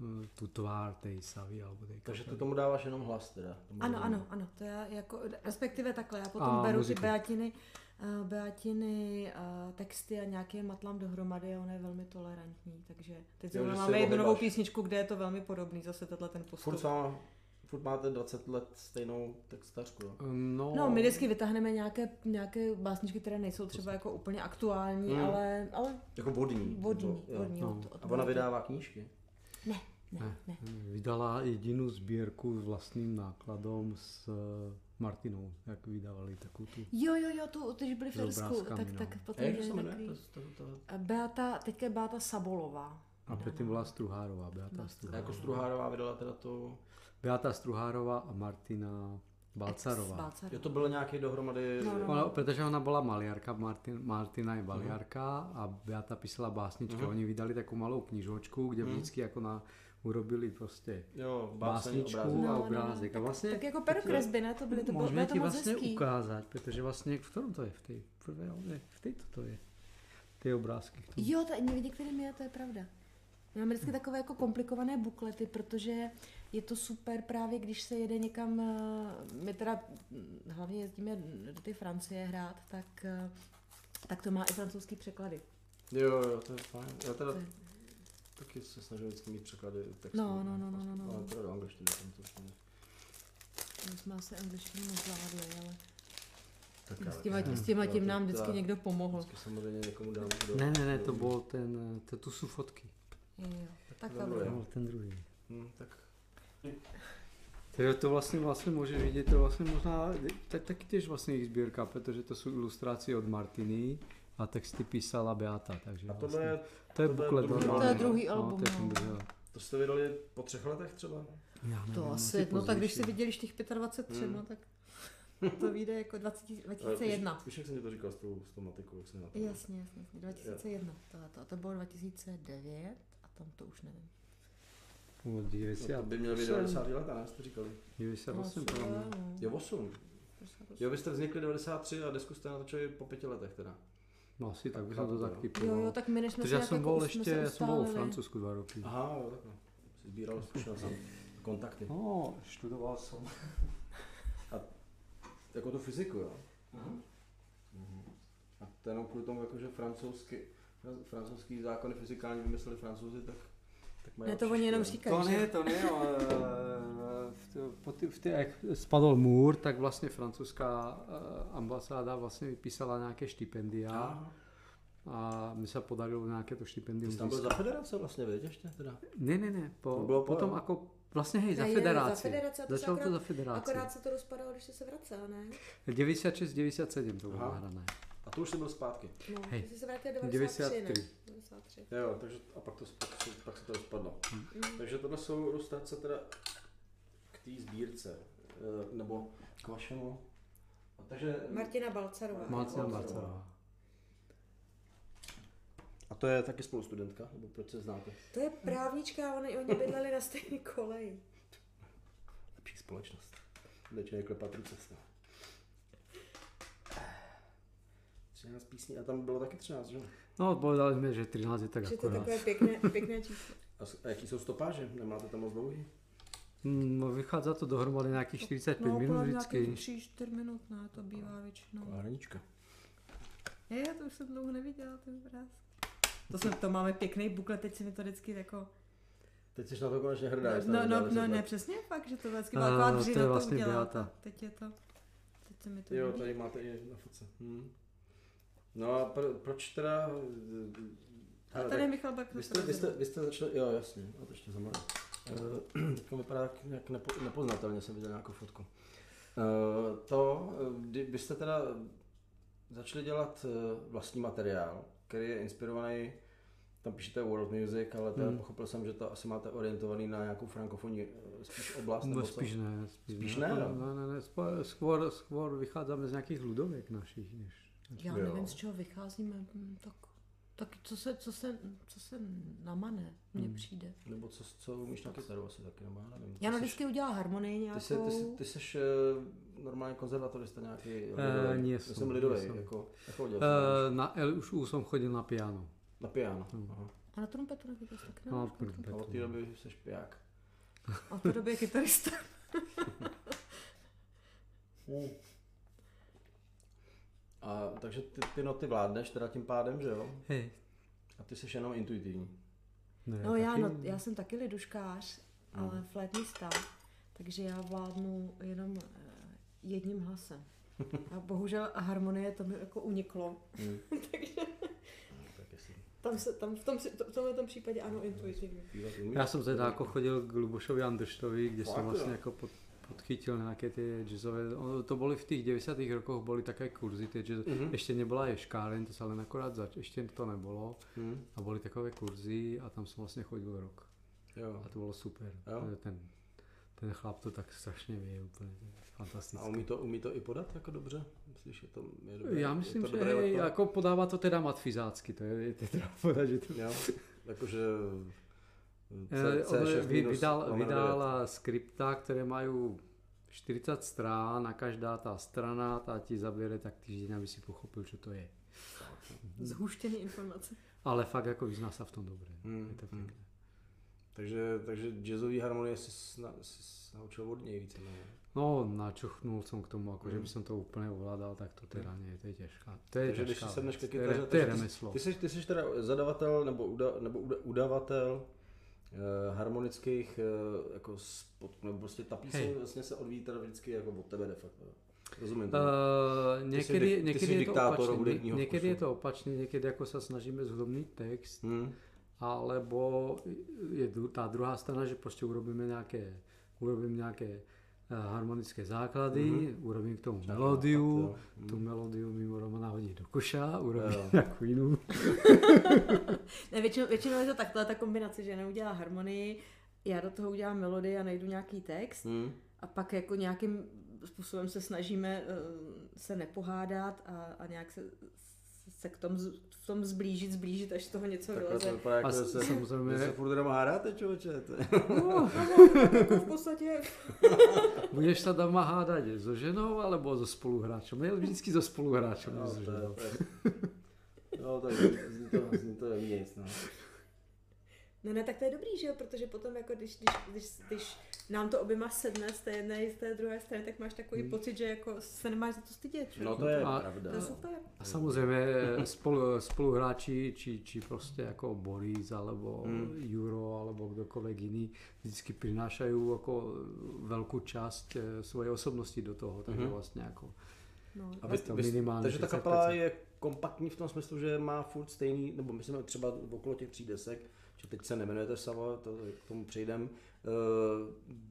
Speaker 2: eh, tu tvár té savy alebo té
Speaker 1: Takže ty tomu dáváš jenom hlas teda.
Speaker 3: Ano, ano, ano, to já jako, respektive takhle, já potom
Speaker 2: A
Speaker 3: beru
Speaker 2: muziku.
Speaker 3: ty Beatiny, uh, Beatiny uh, texty a nějaké je matlám dohromady a on je velmi tolerantní, takže teď
Speaker 1: Jo,
Speaker 3: máme jednu novou písničku, kde je to velmi podobný, zase tenhle ten postup.
Speaker 1: Furt, sama, furt máte 20 let stejnou textařku, jo?
Speaker 2: No,
Speaker 3: No, my vždycky vytáhneme nějaké, nějaké básničky, které nejsou třeba jako úplně aktuální,
Speaker 1: Mm.
Speaker 3: ale, ale
Speaker 1: Jako vodní.
Speaker 3: vodní,
Speaker 1: nebo- jo.
Speaker 3: vodní.
Speaker 2: No.
Speaker 3: od- od-
Speaker 1: A ona vydává knížky.
Speaker 3: Ne, ne, ne.
Speaker 2: Vydala jedinou sbírku s vlastním nákladom s eh, Martinou, jak vydávali takovou tu.
Speaker 3: Jo, jo, jo, tu, když byli v Irsku, tak,
Speaker 2: no.
Speaker 3: tak potom
Speaker 1: jak to se jmenuje? To, to, to,
Speaker 3: A Beata, teďka je Beata Sabolová.
Speaker 2: A předtím byla Struhárová, Beata Struhárová.
Speaker 1: jako Struhárová vydala teda to...
Speaker 2: Beata Struhárová a Martina Balcarová.
Speaker 3: Balcarová.
Speaker 1: Jo, to bylo nějaký dohromady...
Speaker 3: No, no.
Speaker 2: Ona, protože ona byla maliarka, Martin, Martina je baliarka a Beata písala básničky.
Speaker 1: Mhm.
Speaker 2: Oni vydali takovou malou knižočku, kde
Speaker 1: Mhm.
Speaker 2: vždycky jako na, urobili prostě
Speaker 1: Jo,
Speaker 2: básničku
Speaker 1: obrázek.
Speaker 2: a
Speaker 3: No, no, no.
Speaker 2: obrázek. A vlastně
Speaker 3: Tak jako perokresby, ne? To byly, to bylo, bylo to moc
Speaker 2: vlastně
Speaker 3: hezký.
Speaker 2: ukázat, protože vlastně v kterém to je? V té prvé, ne, v této to je. Ty obrázky.
Speaker 3: Jo, to, některým je, to je pravda. My máme vždycky takové jako komplikované buklety, protože je to super právě, když se jede někam, eh, my teda hm, hlavně jezdíme do té Francie hrát, tak, eh, tak to má i francouzský překlady.
Speaker 1: Jo, jo, to je fajn. Já teda
Speaker 3: To
Speaker 1: taky se snažím vždycky mít překlady textů.
Speaker 3: No, no, no, no, no, no.
Speaker 1: Ale teda do angličtiny. francouzštiny.
Speaker 3: My jsme asi angličtinu nezvládli, ale
Speaker 1: Tak
Speaker 3: s
Speaker 1: ale-
Speaker 3: těma, s těma tím nám vždycky
Speaker 1: to-
Speaker 3: někdo pomohl.
Speaker 1: Vždycky samozřejmě někomu dám. Kdo,
Speaker 2: Ne, ne, ne, to
Speaker 1: ví.
Speaker 2: byl ten, to, to jsou fotky.
Speaker 3: Jo, jo. Tak
Speaker 1: to bylo,
Speaker 3: bylo.
Speaker 2: No, ten druhý.
Speaker 1: Hm, tak
Speaker 2: Takže to vlastně, vlastně můžeš vidět, to vlastně možná, tak, taky těž vlastně jejich sbírka, protože to jsou ilustrace od Martiny a texty písala Beata, takže
Speaker 1: a tohle
Speaker 2: vlastně,
Speaker 1: je
Speaker 2: to je
Speaker 1: tohle je
Speaker 2: buklet
Speaker 3: To je druhý
Speaker 2: no,
Speaker 3: album,
Speaker 2: to je
Speaker 3: no.
Speaker 2: druhý,
Speaker 1: To jste vydali po třech letech třeba?
Speaker 2: Já
Speaker 3: To
Speaker 2: nevím,
Speaker 3: asi, no tak když si viděli těch 25 třeba,
Speaker 1: Hmm.
Speaker 3: tak to vyjde jako 20,
Speaker 1: Ale
Speaker 3: 2001.
Speaker 1: Víš, jak jsem ti to říkal s tou, s tou matikou, jak jsem na to.
Speaker 3: Jasně, jasně, jasně. 2001. To, to, to bylo 2009 a tam to už nevím.
Speaker 2: No,
Speaker 1: No, to
Speaker 2: 90,
Speaker 1: by mělo být 90 let, ne? Jste říkali.
Speaker 2: 98 podle mě.
Speaker 3: no.
Speaker 1: Je 8. Jo, vy jste vznikli 93 a desku jste natočili po pěti letech teda.
Speaker 2: No asi tak bych
Speaker 1: Chápu
Speaker 2: to tak
Speaker 1: jo.
Speaker 2: typoval.
Speaker 3: Jo, jo, tak my než jsme
Speaker 2: Protože
Speaker 3: se
Speaker 2: já jsem
Speaker 3: jako
Speaker 2: byl
Speaker 3: jsme
Speaker 2: ještě, já jsem byl v. Francúzsku dva roky.
Speaker 1: Aha, jo, takhle. Jsi sbíral zkušenosti, kontakty.
Speaker 2: No, študoval jsem.
Speaker 1: Jako tu fyziku, jo? Mhm. A to jenom kvůli tomu, jako, že francouzsky, fran- francouzský zákony fyzikální vymysleli francouzi, tak, tak
Speaker 3: Ne, to oni jenom říkají,
Speaker 2: To ne, to ne, ale eh, v, t- po ty, v ty, jak spadl můr, tak vlastně francouzská eh, ambasáda vlastně vypísala nějaké stipendia
Speaker 1: Aha.
Speaker 2: a mi se podarilo nějaké to
Speaker 1: Ty
Speaker 2: stipendium
Speaker 1: jsi tam byl za federace vlastně, víš, ještě teda?
Speaker 2: Ne, ne, ne, po,
Speaker 1: To bylo po-
Speaker 2: potom jako vlastně hej, za
Speaker 3: Ne,
Speaker 2: federaci.
Speaker 3: za federaci to
Speaker 2: Začalo to
Speaker 3: akorát-
Speaker 2: za federaci.
Speaker 3: Akorát se to rozpadalo, když se vracel, ne?
Speaker 2: 96, 97 to bylo
Speaker 1: Aha. To už jsi byl zpátky.
Speaker 3: No,
Speaker 2: Hej.
Speaker 3: ty jsi se vrátil 93,
Speaker 2: 93.
Speaker 3: ne? 93.
Speaker 1: Jo, takže a pak, to, pak, se, pak se to rozpadlo.
Speaker 3: Mm.
Speaker 1: Takže tohle jsou ilustrace teda k té sbírce, eh, nebo k vašemu. A takže,
Speaker 3: Martina Balcarová.
Speaker 2: Martina
Speaker 1: Balcarová. A to je taky spolustudentka, nebo proč se znáte?
Speaker 3: To je právnička, oni, oni bydleli na stejné koleji.
Speaker 1: Lepší společnost. Kde člověk klepat ruce s 13 písní a tam bylo taky 13, že?
Speaker 2: No, povedali jsme, že 13 je tak
Speaker 3: Takže to je takové pěkné, pěkné číslo.
Speaker 1: A, jaký jsou stopáže? Nemáte tam moc dlouhý?
Speaker 2: Mm, No, vychází to dohromady nějakých 45
Speaker 3: No,
Speaker 2: minut vždycky.
Speaker 3: nějakých 3-4 minut, ne, to bývá většinou.
Speaker 1: Hranička.
Speaker 3: Je, to už jsem dlouho neviděla, ty obrázky. To, jsem, to máme pěkný buklet, teď si mi to vždycky jako...
Speaker 1: Teď jsi na to konečně hrdá.
Speaker 3: No,
Speaker 1: že
Speaker 3: no, no, no ne, přesně fakt, že to vždycky byla taková
Speaker 2: to je
Speaker 3: to
Speaker 2: vlastně
Speaker 3: udělala.
Speaker 2: Beata.
Speaker 3: Teď je to, teď se mi to
Speaker 1: Jo, tady máte i na fotce. Hm. No a pro, proč teda...
Speaker 3: A
Speaker 1: hele,
Speaker 3: tady
Speaker 1: tak
Speaker 3: Michal Bak
Speaker 1: vy, jste, vy, jste, vy jste začali, jo jasně, a to ještě zamluvím. Uh, to vypadá jak, nepo, nepoznatelně, jsem viděl nějakou fotku. Uh, to, eh, kdy byste teda začali dělat eh, vlastní materiál, který je inspirovaný, tam píšete world music, ale teda
Speaker 2: Hmm.
Speaker 1: pochopil jsem, že to asi máte orientovaný na nějakou frankofonní eh, spíš oblast, nebo
Speaker 2: No,
Speaker 1: co?
Speaker 2: spíš ne. Spíš,
Speaker 1: Spíš
Speaker 2: ne,
Speaker 1: ne,
Speaker 2: no.
Speaker 1: no.
Speaker 2: ne, ne, ne skôr, skôr, vycházíme z nějakých ľudovek našich, než...
Speaker 3: Já
Speaker 1: Jo.
Speaker 3: nevím, z čeho vycházíme, hm, tak, tak co, se, co, se, co se namane, mně
Speaker 2: Hmm.
Speaker 3: přijde.
Speaker 1: Nebo co, co umíš na kytaru asi taky, nebo já nevím. Ty
Speaker 3: Jana
Speaker 1: seš-
Speaker 3: vždycky udělá harmonii
Speaker 1: Ty,
Speaker 3: nějakou.
Speaker 1: se, ty, se, ty seš uh, normálně konzervatorista nějaký
Speaker 2: Eh,
Speaker 1: lidový. Já jsem
Speaker 2: nie
Speaker 1: lidový,
Speaker 2: som.
Speaker 1: jako, jako
Speaker 2: Uh, na LUŠU jsem chodil na piano.
Speaker 1: na piano.
Speaker 2: Hmm.
Speaker 1: Aha.
Speaker 3: A na trumpetu nevíte, taky
Speaker 2: No,
Speaker 3: nemáš
Speaker 2: trumpetu.
Speaker 1: A od té doby jsi piják.
Speaker 3: A v té době je kytarista.
Speaker 1: A takže ty, ty noty vládneš teda tím pádem, že jo?
Speaker 2: Hej.
Speaker 1: A ty jsi jenom intuitivní.
Speaker 2: Ne,
Speaker 3: No já,
Speaker 2: taky-
Speaker 3: no, já jsem taky liduškář,
Speaker 1: Hmm.
Speaker 3: ale flétnista, takže já vládnu jenom eh, jedním hlasem. A bohužel a harmonie to mi jako uniklo.
Speaker 1: Hmm.
Speaker 3: takže
Speaker 1: tak jestli
Speaker 3: tam se, tam v, tom, v tomhle tom případě ano, intuitivně.
Speaker 2: Já jsem teda jako chodil k Lubošovi Andrštovi, kde
Speaker 1: Fakt,
Speaker 2: jsem vlastně
Speaker 1: jo?
Speaker 2: jako pod, podchytil nějaké ty jazzové, to byly v těch 90. rokoch, byly také kurzy, ty jazz,
Speaker 1: Mhm.
Speaker 2: ještě nebyla ješkáren, to se ale akorát zač, ještě to nebylo
Speaker 1: Hmm.
Speaker 2: a byly takové kurzy a tam jsem vlastně chodil rok
Speaker 1: Jo.
Speaker 2: a to bylo super.
Speaker 1: Jo.
Speaker 2: Ten, ten chlap to tak strašně ví, úplně
Speaker 1: A
Speaker 2: fantastické.
Speaker 1: umí to, umí to i podat jako dobře? Myslíš, že to je dobré?
Speaker 2: Já myslím,
Speaker 1: je to
Speaker 2: že
Speaker 1: dobré
Speaker 2: jako podává to teda matfizácky, to je, je teda podat, že to
Speaker 1: Jo, jakože...
Speaker 2: Eh, on
Speaker 1: C6
Speaker 2: vy-
Speaker 1: minus
Speaker 2: vydal, vydal skripta, které mají 40 strán a každá ta strana ta ti zabere tak týždeň, aby si pochopil, co to je.
Speaker 3: Zhuštěný informace.
Speaker 2: Ale fakt jako vyzná se v tom dobře.
Speaker 1: Hmm,
Speaker 2: Je to
Speaker 1: hmm. Takže, takže jazzový harmonie jsi, sna, jsi naučil od něj více. Ne?
Speaker 2: No, načuchnul jsem k tomu, jako, že
Speaker 1: Hmm.
Speaker 2: by jsem to úplně ovládal, tak to teda ne, to je těžká. To je
Speaker 1: Takže když
Speaker 2: těžká
Speaker 1: si ke
Speaker 2: to je,
Speaker 1: kytaře,
Speaker 2: to je
Speaker 1: takže ty-
Speaker 2: remeslo.
Speaker 1: Ty jsi, ty jsi teda zadavatel nebo, uda, nebo uda, udavatel harmonických eh, jako spod, nebo prostě ta píseň
Speaker 2: Hej.
Speaker 1: vlastně se odvíjí teda vždycky jako od tebe de facto. Rozumím to.
Speaker 2: Uh,
Speaker 1: jsi
Speaker 2: někdy, někdy je to
Speaker 1: hudebního
Speaker 2: někdy
Speaker 1: vkusu.
Speaker 2: je to opačně, někdy jako se snažíme zhudobnit text,
Speaker 1: hmm.
Speaker 2: alebo je ta druhá strana, že prostě urobíme nějaké, urobím nějaké eh, harmonické základy,
Speaker 1: Mhm.
Speaker 2: urobím k tomu melodiu,
Speaker 1: jo.
Speaker 2: tu melodiu mimo Romana hodí do koša, urobím
Speaker 1: Jo.
Speaker 2: nějakou jinou.
Speaker 3: Ne, většinou, většinou je to takhle ta kombinace, že neudělá harmonii, já do toho udělám melodii a najdu nějaký text
Speaker 1: Hmm.
Speaker 3: a pak jako nějakým způsobem se snažíme eh, se nepohádat a, a nějak se, se k tomu, z- v tom zblížit, zblížit, až z toho něco
Speaker 1: Takhle to
Speaker 3: vyleze.
Speaker 1: vypadá jako,
Speaker 2: A
Speaker 1: že se,
Speaker 2: samozřejmě-
Speaker 1: že se furt jenom hádáte, člověče. To je-
Speaker 3: No, jako v podstatě
Speaker 2: Budeš se tam hádat so ženou alebo so spoluhráčem? Ne, vždycky so spoluhráčem.
Speaker 1: No,
Speaker 2: ne
Speaker 1: to je, to je, no, to je, zní to, zní to nic, no.
Speaker 3: No ne, tak to je dobrý, že jo, protože potom jako když, když, když, když nám to oběma sedne z té jedné i z té druhé strany, tak máš takový
Speaker 2: Hmm.
Speaker 3: pocit, že jako se nemáš za to stydět. že?
Speaker 1: No to je
Speaker 2: A-
Speaker 1: pravda.
Speaker 3: to je super.
Speaker 2: A samozřejmě spolu, spoluhráči, či, či prostě jako Boris, alebo
Speaker 1: Hmm.
Speaker 2: Juro, alebo kdokoliv jiný, vždycky přinášají jako velkou část eh, svoje osobnosti do toho, takže
Speaker 1: Mhm.
Speaker 2: vlastně jako
Speaker 3: No.
Speaker 1: A vy,
Speaker 2: to
Speaker 1: vy,
Speaker 2: minimálně
Speaker 1: takže ta
Speaker 2: 30%.
Speaker 1: kapela je kompaktní v tom smyslu, že má furt stejný, nebo myslím třeba okolo těch tří desek, že teď se nemenujete Sava, to k tomu přejdem. Uh,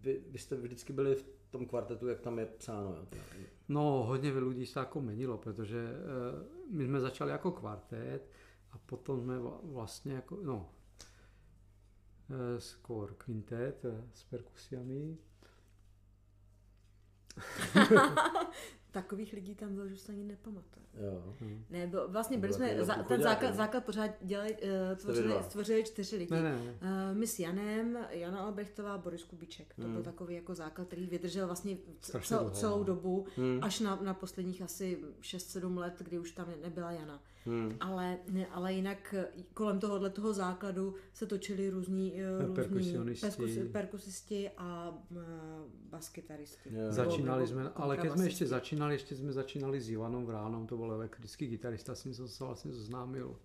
Speaker 1: vy, vy, jste vždycky byli v tom kvartetu, jak tam je psáno. Jo?
Speaker 2: No, hodně lidí se jako menilo, protože eh, my jsme začali jako kvartet a potom jsme vla- vlastně jako, no, eh, skôr kvintet eh, s perkusiami.
Speaker 3: Takových lidí tam bylo, že se ani nepamatuje.
Speaker 1: Jo.
Speaker 3: Ne, bylo, vlastně byli jsme, za, ten základ, základ pořád dělali, uh,
Speaker 1: vy
Speaker 3: tvořili, tvořili čtyři lidi.
Speaker 2: Ne, ne,
Speaker 3: Uh, my s Janem, Jana Albrechtová, Boris Kubíček. To
Speaker 1: Hmm.
Speaker 3: byl takový jako základ, který vydržel vlastně cel, celou
Speaker 2: no.
Speaker 3: dobu,
Speaker 1: Hmm.
Speaker 3: až na, na posledních asi 6-7 let, kdy už tam nebyla Jana.
Speaker 1: Hmm.
Speaker 3: Ale, ne, ale jinak eh, kolem tohohle toho základu se točili různí, eh, různí
Speaker 2: Perkusionisti.
Speaker 3: perkusi- perkusisti a uh, baskytaristi. Nebo-
Speaker 2: Začínali jsme, ale keď jsme ještě začínali, ještě jsme začínali s Ivanom Vránom, to byl elektrický gitarista, s ním jsem se vlastně zoznámil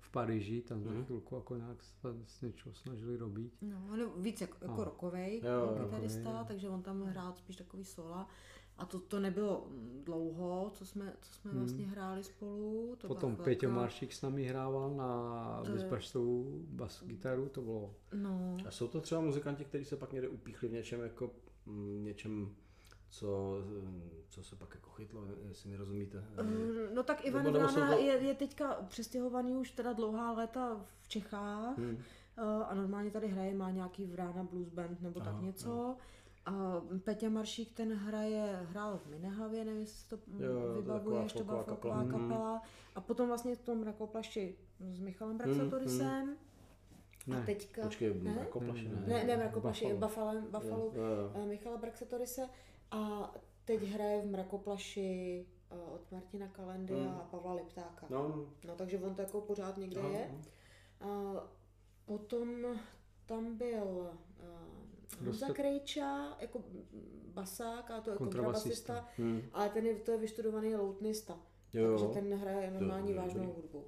Speaker 2: v Paříži, tam jsme
Speaker 1: Mhm.
Speaker 2: chvilku jako nějak se s něčeho snažili robit.
Speaker 3: No, on je víc jako, jako rokovej gitarista,
Speaker 2: jo.
Speaker 3: takže on tam hrál spíš takový sola. A to, to nebylo mm, dlouho, co jsme, co jsme
Speaker 2: Hmm.
Speaker 3: vlastně hráli spolu. To
Speaker 2: Potom
Speaker 3: byla
Speaker 2: Peťo. Maršík s námi hrával na
Speaker 3: To
Speaker 2: bezbaštovou bas gitaru, to bylo
Speaker 3: No,
Speaker 1: A jsou to třeba muzikanti, kteří se pak někde upíchli v něčem jako mm, něčem, co, co se pak jako chytlo, jestli mi rozumíte.
Speaker 3: Eh, no tak Ivan Vrána
Speaker 1: to-
Speaker 3: je, je teďka přestěhovaný už teda dlouhá léta v Čechách
Speaker 1: Hmm.
Speaker 3: eh, a normálně tady hraje, má nějaký Vrána Blues Band nebo tak
Speaker 1: Aha,
Speaker 3: něco. A Peťa Maršík ten hraje, hrál v Minehlavě, nevím, jestli to
Speaker 1: Jo, jo, to je
Speaker 3: vybavuješ, to byla
Speaker 1: folková kapela.
Speaker 3: kapela. A potom vlastně v tom Rakoplaši s Michalem
Speaker 1: Hmm,
Speaker 3: Braxatorisem. A
Speaker 2: Ne.
Speaker 3: teďka...
Speaker 1: Počkej,
Speaker 3: ne?
Speaker 1: jako plaši, ne?
Speaker 3: Ne, ne, v Mrakoplaši,
Speaker 2: Buffalo.
Speaker 3: Buffalo, eh, Michala Braxatorise. A teď hraje v Mrakoplaši eh, od Martina Kalendy
Speaker 1: Hmm.
Speaker 3: a Pavla Liptáka.
Speaker 1: No,
Speaker 3: No, takže on to jako pořád někde
Speaker 1: no,
Speaker 3: je.
Speaker 1: no.
Speaker 3: A potom tam byl
Speaker 2: Dost-
Speaker 3: Krejča, jako basák, a to je
Speaker 2: Kontrabasista.
Speaker 1: Hmm.
Speaker 3: ale ten je, to je vyštudovaný loutnista,
Speaker 1: Jo.
Speaker 3: takže ten hraje normální
Speaker 1: je
Speaker 3: vážnou
Speaker 1: dobrý.
Speaker 3: hudbu.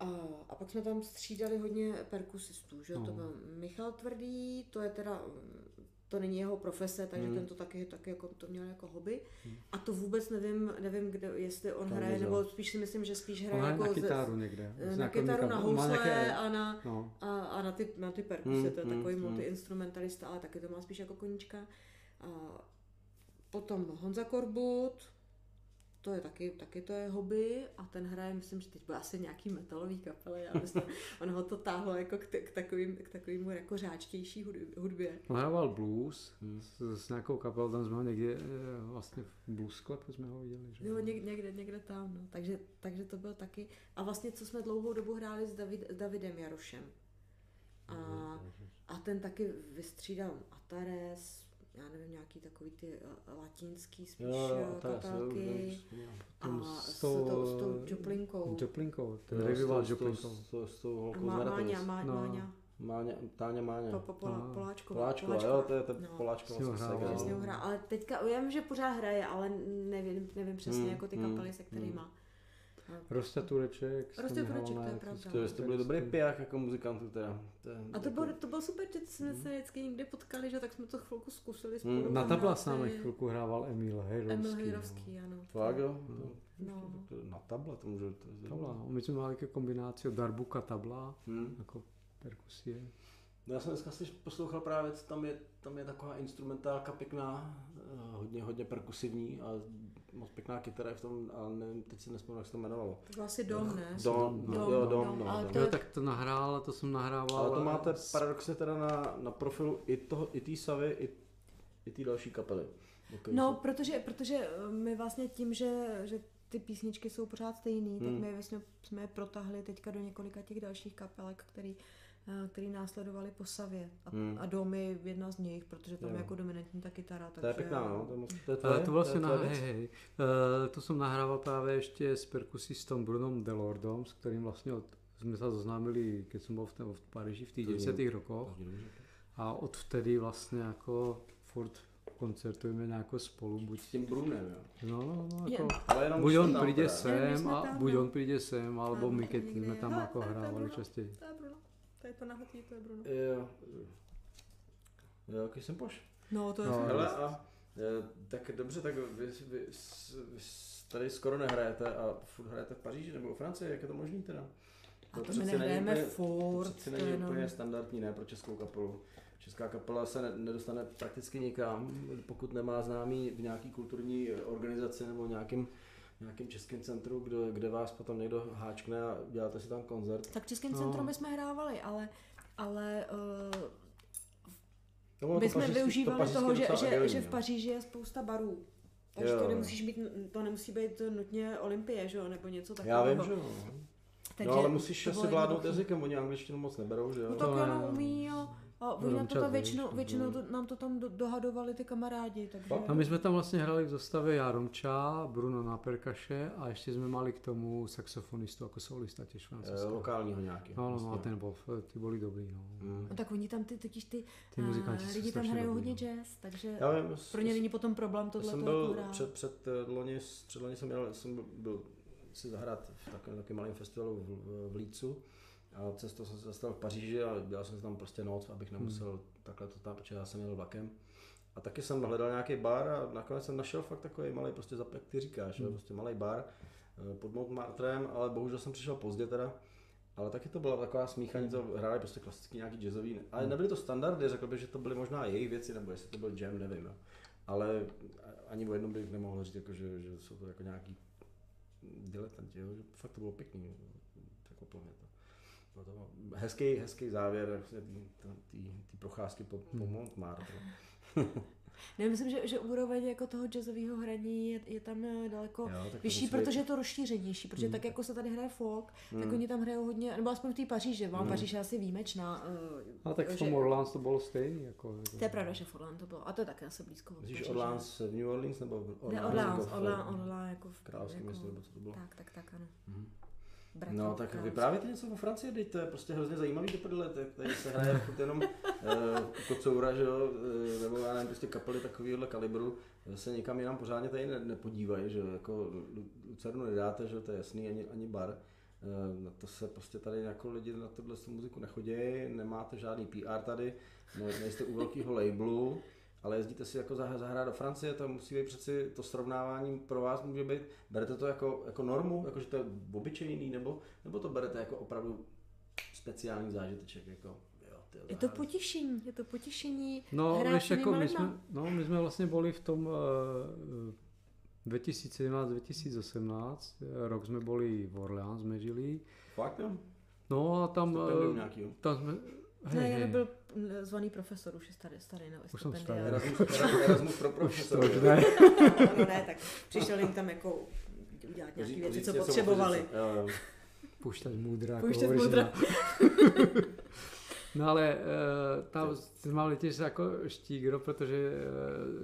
Speaker 3: A, a pak jsme tam střídali hodně perkusistů, že? jo? To
Speaker 2: No.
Speaker 3: byl Michal Tvrdý, to je teda, to není jeho profese, takže
Speaker 1: Hmm.
Speaker 3: ten to taky, taky jako, to měl jako hobby. A to vůbec nevím, nevím kde, jestli on
Speaker 1: Tam
Speaker 3: hraje, nebo spíš si myslím, že spíš hraje jako
Speaker 2: na
Speaker 3: ze-
Speaker 2: kytaru někde.
Speaker 3: na
Speaker 2: S nějakým
Speaker 3: kytaru, na housle
Speaker 2: nějaké-
Speaker 3: a na,
Speaker 2: No,
Speaker 3: a, a na, ty, na ty perkusy,
Speaker 1: Hmm,
Speaker 3: to je
Speaker 1: hmm,
Speaker 3: takový
Speaker 1: hmm.
Speaker 3: multiinstrumentalista, ale taky to má spíš jako koníčka. A potom Honza Korbut, to je taky, taky to je hobby a ten hraje, myslím, že teď byl asi nějaký metalový kapely, já myslím, on ho to táhlo jako k, t- k, takovým, k takovému jako řáčtější hud- hudbě.
Speaker 2: on hrával blues
Speaker 1: Hmm.
Speaker 2: s, s nějakou kapelou, tam jsme ho někde eh, vlastně v blues klepu jsme ho viděli. Že?
Speaker 3: Jo, někde, někde, někde tam, no. takže, takže to byl taky, a vlastně co jsme dlouhou dobu hráli s, David, s Davidem Jarošem. A, a ten taky vystřídal Atares, já nevím, nějaký takový ty eh, latinský spíš
Speaker 1: Jo, je-
Speaker 3: kapelky. A
Speaker 2: s
Speaker 3: tou, s tou Joplinkou.
Speaker 2: Joplinkou, ten revival Joplinkou.
Speaker 1: s tou- S tou
Speaker 3: A
Speaker 1: holkou z.
Speaker 3: Máňa, má,
Speaker 2: No.
Speaker 3: Máňa,
Speaker 1: Máňa, Táňa Máňa.
Speaker 3: po, po, pola. Poláčková.
Speaker 1: Poláčková, jo, to je to
Speaker 3: No.
Speaker 1: Poláčková.
Speaker 2: S ním hrál.
Speaker 1: No.
Speaker 3: Ale teďka, já vím, že pořád hraje, ale nevím, nevím přesně
Speaker 1: Hmm,
Speaker 3: jako ty
Speaker 1: hmm,
Speaker 3: kapely, se kterýma.
Speaker 1: hmm.
Speaker 2: Rostě Tureček. hrál
Speaker 3: Tureček, to je pravda.
Speaker 1: To jste byli dobrý piják jako muzikantů teda. To je,
Speaker 3: A to
Speaker 1: jako-
Speaker 3: bylo, to bylo super, že jsme se vždycky někde potkali, že tak jsme to chvilku zkusili spolu.
Speaker 1: Hmm.
Speaker 2: Na tabla s námi chvilku hrával Emil Hejrovský.
Speaker 3: Emil
Speaker 2: no.
Speaker 3: Hejrovský, ano.
Speaker 1: Fakt jo?
Speaker 3: No.
Speaker 1: To, na tabla to může... To,
Speaker 2: Tabla, no. My jsme mali jako kombinaci darbuka tabla,
Speaker 1: Hmm.
Speaker 2: jako perkusie.
Speaker 1: No já jsem dneska si poslouchal právě, tam je, tam je taková instrumentálka pěkná, eh, hodně, hodně perkusivní a moc pěkná kytara je v tom, ale nevím, teď si nespomínám, jak se to jmenovalo.
Speaker 3: To byl asi dom, ne?
Speaker 1: Dom,
Speaker 3: Dom,
Speaker 1: no, jo,
Speaker 3: dom,
Speaker 1: dom, no,
Speaker 3: ale
Speaker 1: dom.
Speaker 3: to-
Speaker 2: Jo, tak to nahrál, to jsem nahrával.
Speaker 1: Ale to máte
Speaker 2: s-
Speaker 1: paradoxně teda na, na profilu i toho, i té Savy, i, i té další kapely. Okay,
Speaker 3: No, protože, protože eh, my vlastně tím, že, že ty písničky jsou pořád stejný, tak
Speaker 1: Hmm.
Speaker 3: my vlastně jsme je protahli teďka do několika těch dalších kapelek, který, který následovali po Savě. A,
Speaker 1: Hmm.
Speaker 3: a Dom je jedna z nich, protože tam je jako dominantní ta kytara.
Speaker 1: To je
Speaker 3: takže-
Speaker 1: pěkná, no. To je, moc, to je
Speaker 2: Eh, to vlastně
Speaker 1: to
Speaker 2: na,
Speaker 1: je tvoje
Speaker 2: hej, hej. Eh, to jsem nahrával právě ještě s perkusistom Brunom Delordom, s kterým vlastně od, jsme se zoznámili, když jsem byl v, v Paříži v těch
Speaker 1: To zní-
Speaker 2: 90. rokoch. A od vtedy vlastně jako furt koncertujeme nějak spolu, buď
Speaker 1: S tím Brunem, jo.
Speaker 2: no, no, no, jako,
Speaker 1: Ale jenom
Speaker 2: buď
Speaker 1: když
Speaker 2: on přijde sem, a buď on přijde sem, alebo my,
Speaker 3: někdy,
Speaker 2: jsme tam jako hrávali častěji.
Speaker 3: To je Bruno. To je to nahatý, to je Bruno.
Speaker 1: Jo. Jo, jaký jsem poš.
Speaker 3: No, to je
Speaker 2: No.
Speaker 1: Hele, a e, tak dobře, tak vy, vy, vy tady skoro nehrajete a furt hrajete v Paříži nebo v Francii, jak je to možný teda?
Speaker 3: A to my
Speaker 1: přeci není
Speaker 3: nehrajeme furt,
Speaker 1: To přeci
Speaker 3: to
Speaker 1: není
Speaker 3: jenom-
Speaker 1: úplně standardní, ne, pro českou kapelu. Česká kapela se ne, nedostane prakticky nikam, pokud nemá známý v nějaký kulturní organizaci nebo nějakým, nějakým českým centru, kde, kde vás potom někdo háčkne a děláte si tam koncert.
Speaker 3: Tak v Českém
Speaker 2: No.
Speaker 3: centru my jsme hrávali, ale, ale uh,
Speaker 1: No,
Speaker 3: my
Speaker 1: to
Speaker 3: jsme
Speaker 1: pařížský-
Speaker 3: využívali
Speaker 1: pařížský
Speaker 3: toho, že, že, že v
Speaker 1: no.
Speaker 3: Paříži je spousta barů. Takže
Speaker 1: Jo,
Speaker 3: to
Speaker 1: jo.
Speaker 3: nemusíš být, to nemusí být nutně Olympie, že jo, nebo něco
Speaker 1: Já
Speaker 3: takového.
Speaker 1: vím, že jo.
Speaker 3: Takže
Speaker 1: No ale musíš
Speaker 3: to
Speaker 1: asi vládnout jazykem, oni angličtinu moc neberou, že jo?
Speaker 3: No
Speaker 2: To
Speaker 3: tak ono
Speaker 2: no.
Speaker 3: umí a, a oni nám to tam většinou, většinou
Speaker 1: no.
Speaker 3: to, nám to tam do, dohadovali ty kamarádi, takže...
Speaker 2: A my jsme tam vlastně hrali v zostavě Jaromča, Bruno na perkaše a ještě jsme mali k tomu saxofonistu jako solista těž
Speaker 1: Eh,
Speaker 2: francouzského.
Speaker 1: lokálního nějakého.
Speaker 2: No, no, no, a
Speaker 1: vlastně.
Speaker 2: ten byl, ty byli dobrý, no.
Speaker 1: Mm.
Speaker 3: No tak oni tam ty, totiž ty,
Speaker 2: Ty muzikanti
Speaker 3: a,
Speaker 2: jsou
Speaker 3: lidi tam hrajou
Speaker 2: dobrý,
Speaker 3: hodně
Speaker 2: no.
Speaker 3: jazz, takže
Speaker 1: Já vím,
Speaker 3: pro ně není potom problém tohle
Speaker 1: jsem
Speaker 3: to jako
Speaker 1: byl
Speaker 3: hrát.
Speaker 1: před, před eh, loni, před loni jsem měl, jsem byl, byl si zahrát v takovém, takovém malém festivalu v, v Lícu a cestou jsem se zastal v Paříži a dělal jsem tam prostě noc, abych nemusel hmm. takhle to tam, protože já jsem jel vlakem. A taky jsem hledal nějaký bar a nakonec jsem našel fakt takový malý prostě zap, jak ty říkáš, hmm. prostě malý bar eh, pod Montmartrem, ale bohužel jsem přišel pozdě teda. Ale taky to byla taková smíchaní, to hráli prostě klasický nějaký jazzový, ale nebyly to standardy, řekl bych, že to byly možná jejich věci, nebo jestli to byl jam, nevím. Jo. Ale ani o jednom bych nemohl říct, jako, že, že jsou to jako nějaký diletanti, jo. že fakt to bylo pěkný, mě to. Bylo to hezký, hezký závěr vlastně té procházky po, po
Speaker 2: Hmm.
Speaker 1: Montmartre.
Speaker 3: Ne, myslím, že, že úroveň jako toho jazzového hraní je, je tam eh, daleko
Speaker 1: Jo,
Speaker 3: vyšší,
Speaker 1: musí být-
Speaker 3: protože je to rozšířenější, protože
Speaker 2: Hmm.
Speaker 3: tak jako se tady hraje folk, tak
Speaker 1: Hmm.
Speaker 3: oni tam hrajou hodně, nebo aspoň v té Paříži, vám
Speaker 1: Hmm.
Speaker 3: Paříž je asi výjimečná. eh,
Speaker 2: A tak v
Speaker 3: že-
Speaker 2: tom Orleans to bylo stejný. Jako,
Speaker 3: To je pravda, že v Orlán to bylo, a to je také asi blízko.
Speaker 1: Myslíš. Orleans v New Orleans nebo v
Speaker 3: Ne,
Speaker 1: Orleans?
Speaker 3: Orleans,
Speaker 1: jako v-
Speaker 3: Orleans, Orleans, jako v
Speaker 1: Královském
Speaker 3: jako,
Speaker 1: městě, nebo co to bylo?
Speaker 3: Tak, tak, tak, ano.
Speaker 1: Mhm. No tak vyprávějte něco o Francii, teď to je prostě hrozně zajímavý do prdele, tady se hraje furt jenom uh, kocoura, že jo, eh, nebo já nevím, prostě kapely takovýhle kalibru, se někam jinam pořádně tady ne, nepodívají, že jo, jako Lu- Lucernu nedáte, že to je jasný, ani, ani bar. Eh, Na to se prostě tady jako lidi na tohle muziku nechodí, nemáte žádný PR tady, ne, nejste u velkého labelu, ale jezdíte si jako zah- zahrát do Francie, to musí být přeci, to srovnávání pro vás může být, berete to jako, jako normu, jako že to je obyčejný, nebo, nebo to berete jako opravdu speciální zážiteček, jako jo, tyjo,
Speaker 3: Je to potěšení, je to potěšení
Speaker 2: No,
Speaker 3: hrát
Speaker 2: víš, jako my jsme, no, my jsme vlastně byli v tom uh, 2017-2018, rok jsme byli v Orleans, jsme žili.
Speaker 1: Fakt jo?
Speaker 2: No a tam, eh,
Speaker 1: nějakýho.
Speaker 2: tam jsme,
Speaker 3: Ne,
Speaker 2: hej, hej,
Speaker 3: byl zvaný profesor, už je starý, starý, no,
Speaker 2: Už jsem
Speaker 3: stipendiát.
Speaker 1: Erasmus, Erasmus, pro
Speaker 2: už to
Speaker 1: profesory.
Speaker 2: už ne.
Speaker 3: no ne, tak přišel jim tam jako udělat nějaké věci,
Speaker 1: říct
Speaker 3: co potřebovali.
Speaker 1: jo.
Speaker 2: Pušťat můdra. jako
Speaker 3: můdra.
Speaker 2: no. No ale uh, tam jsme mali těž jako štígro, protože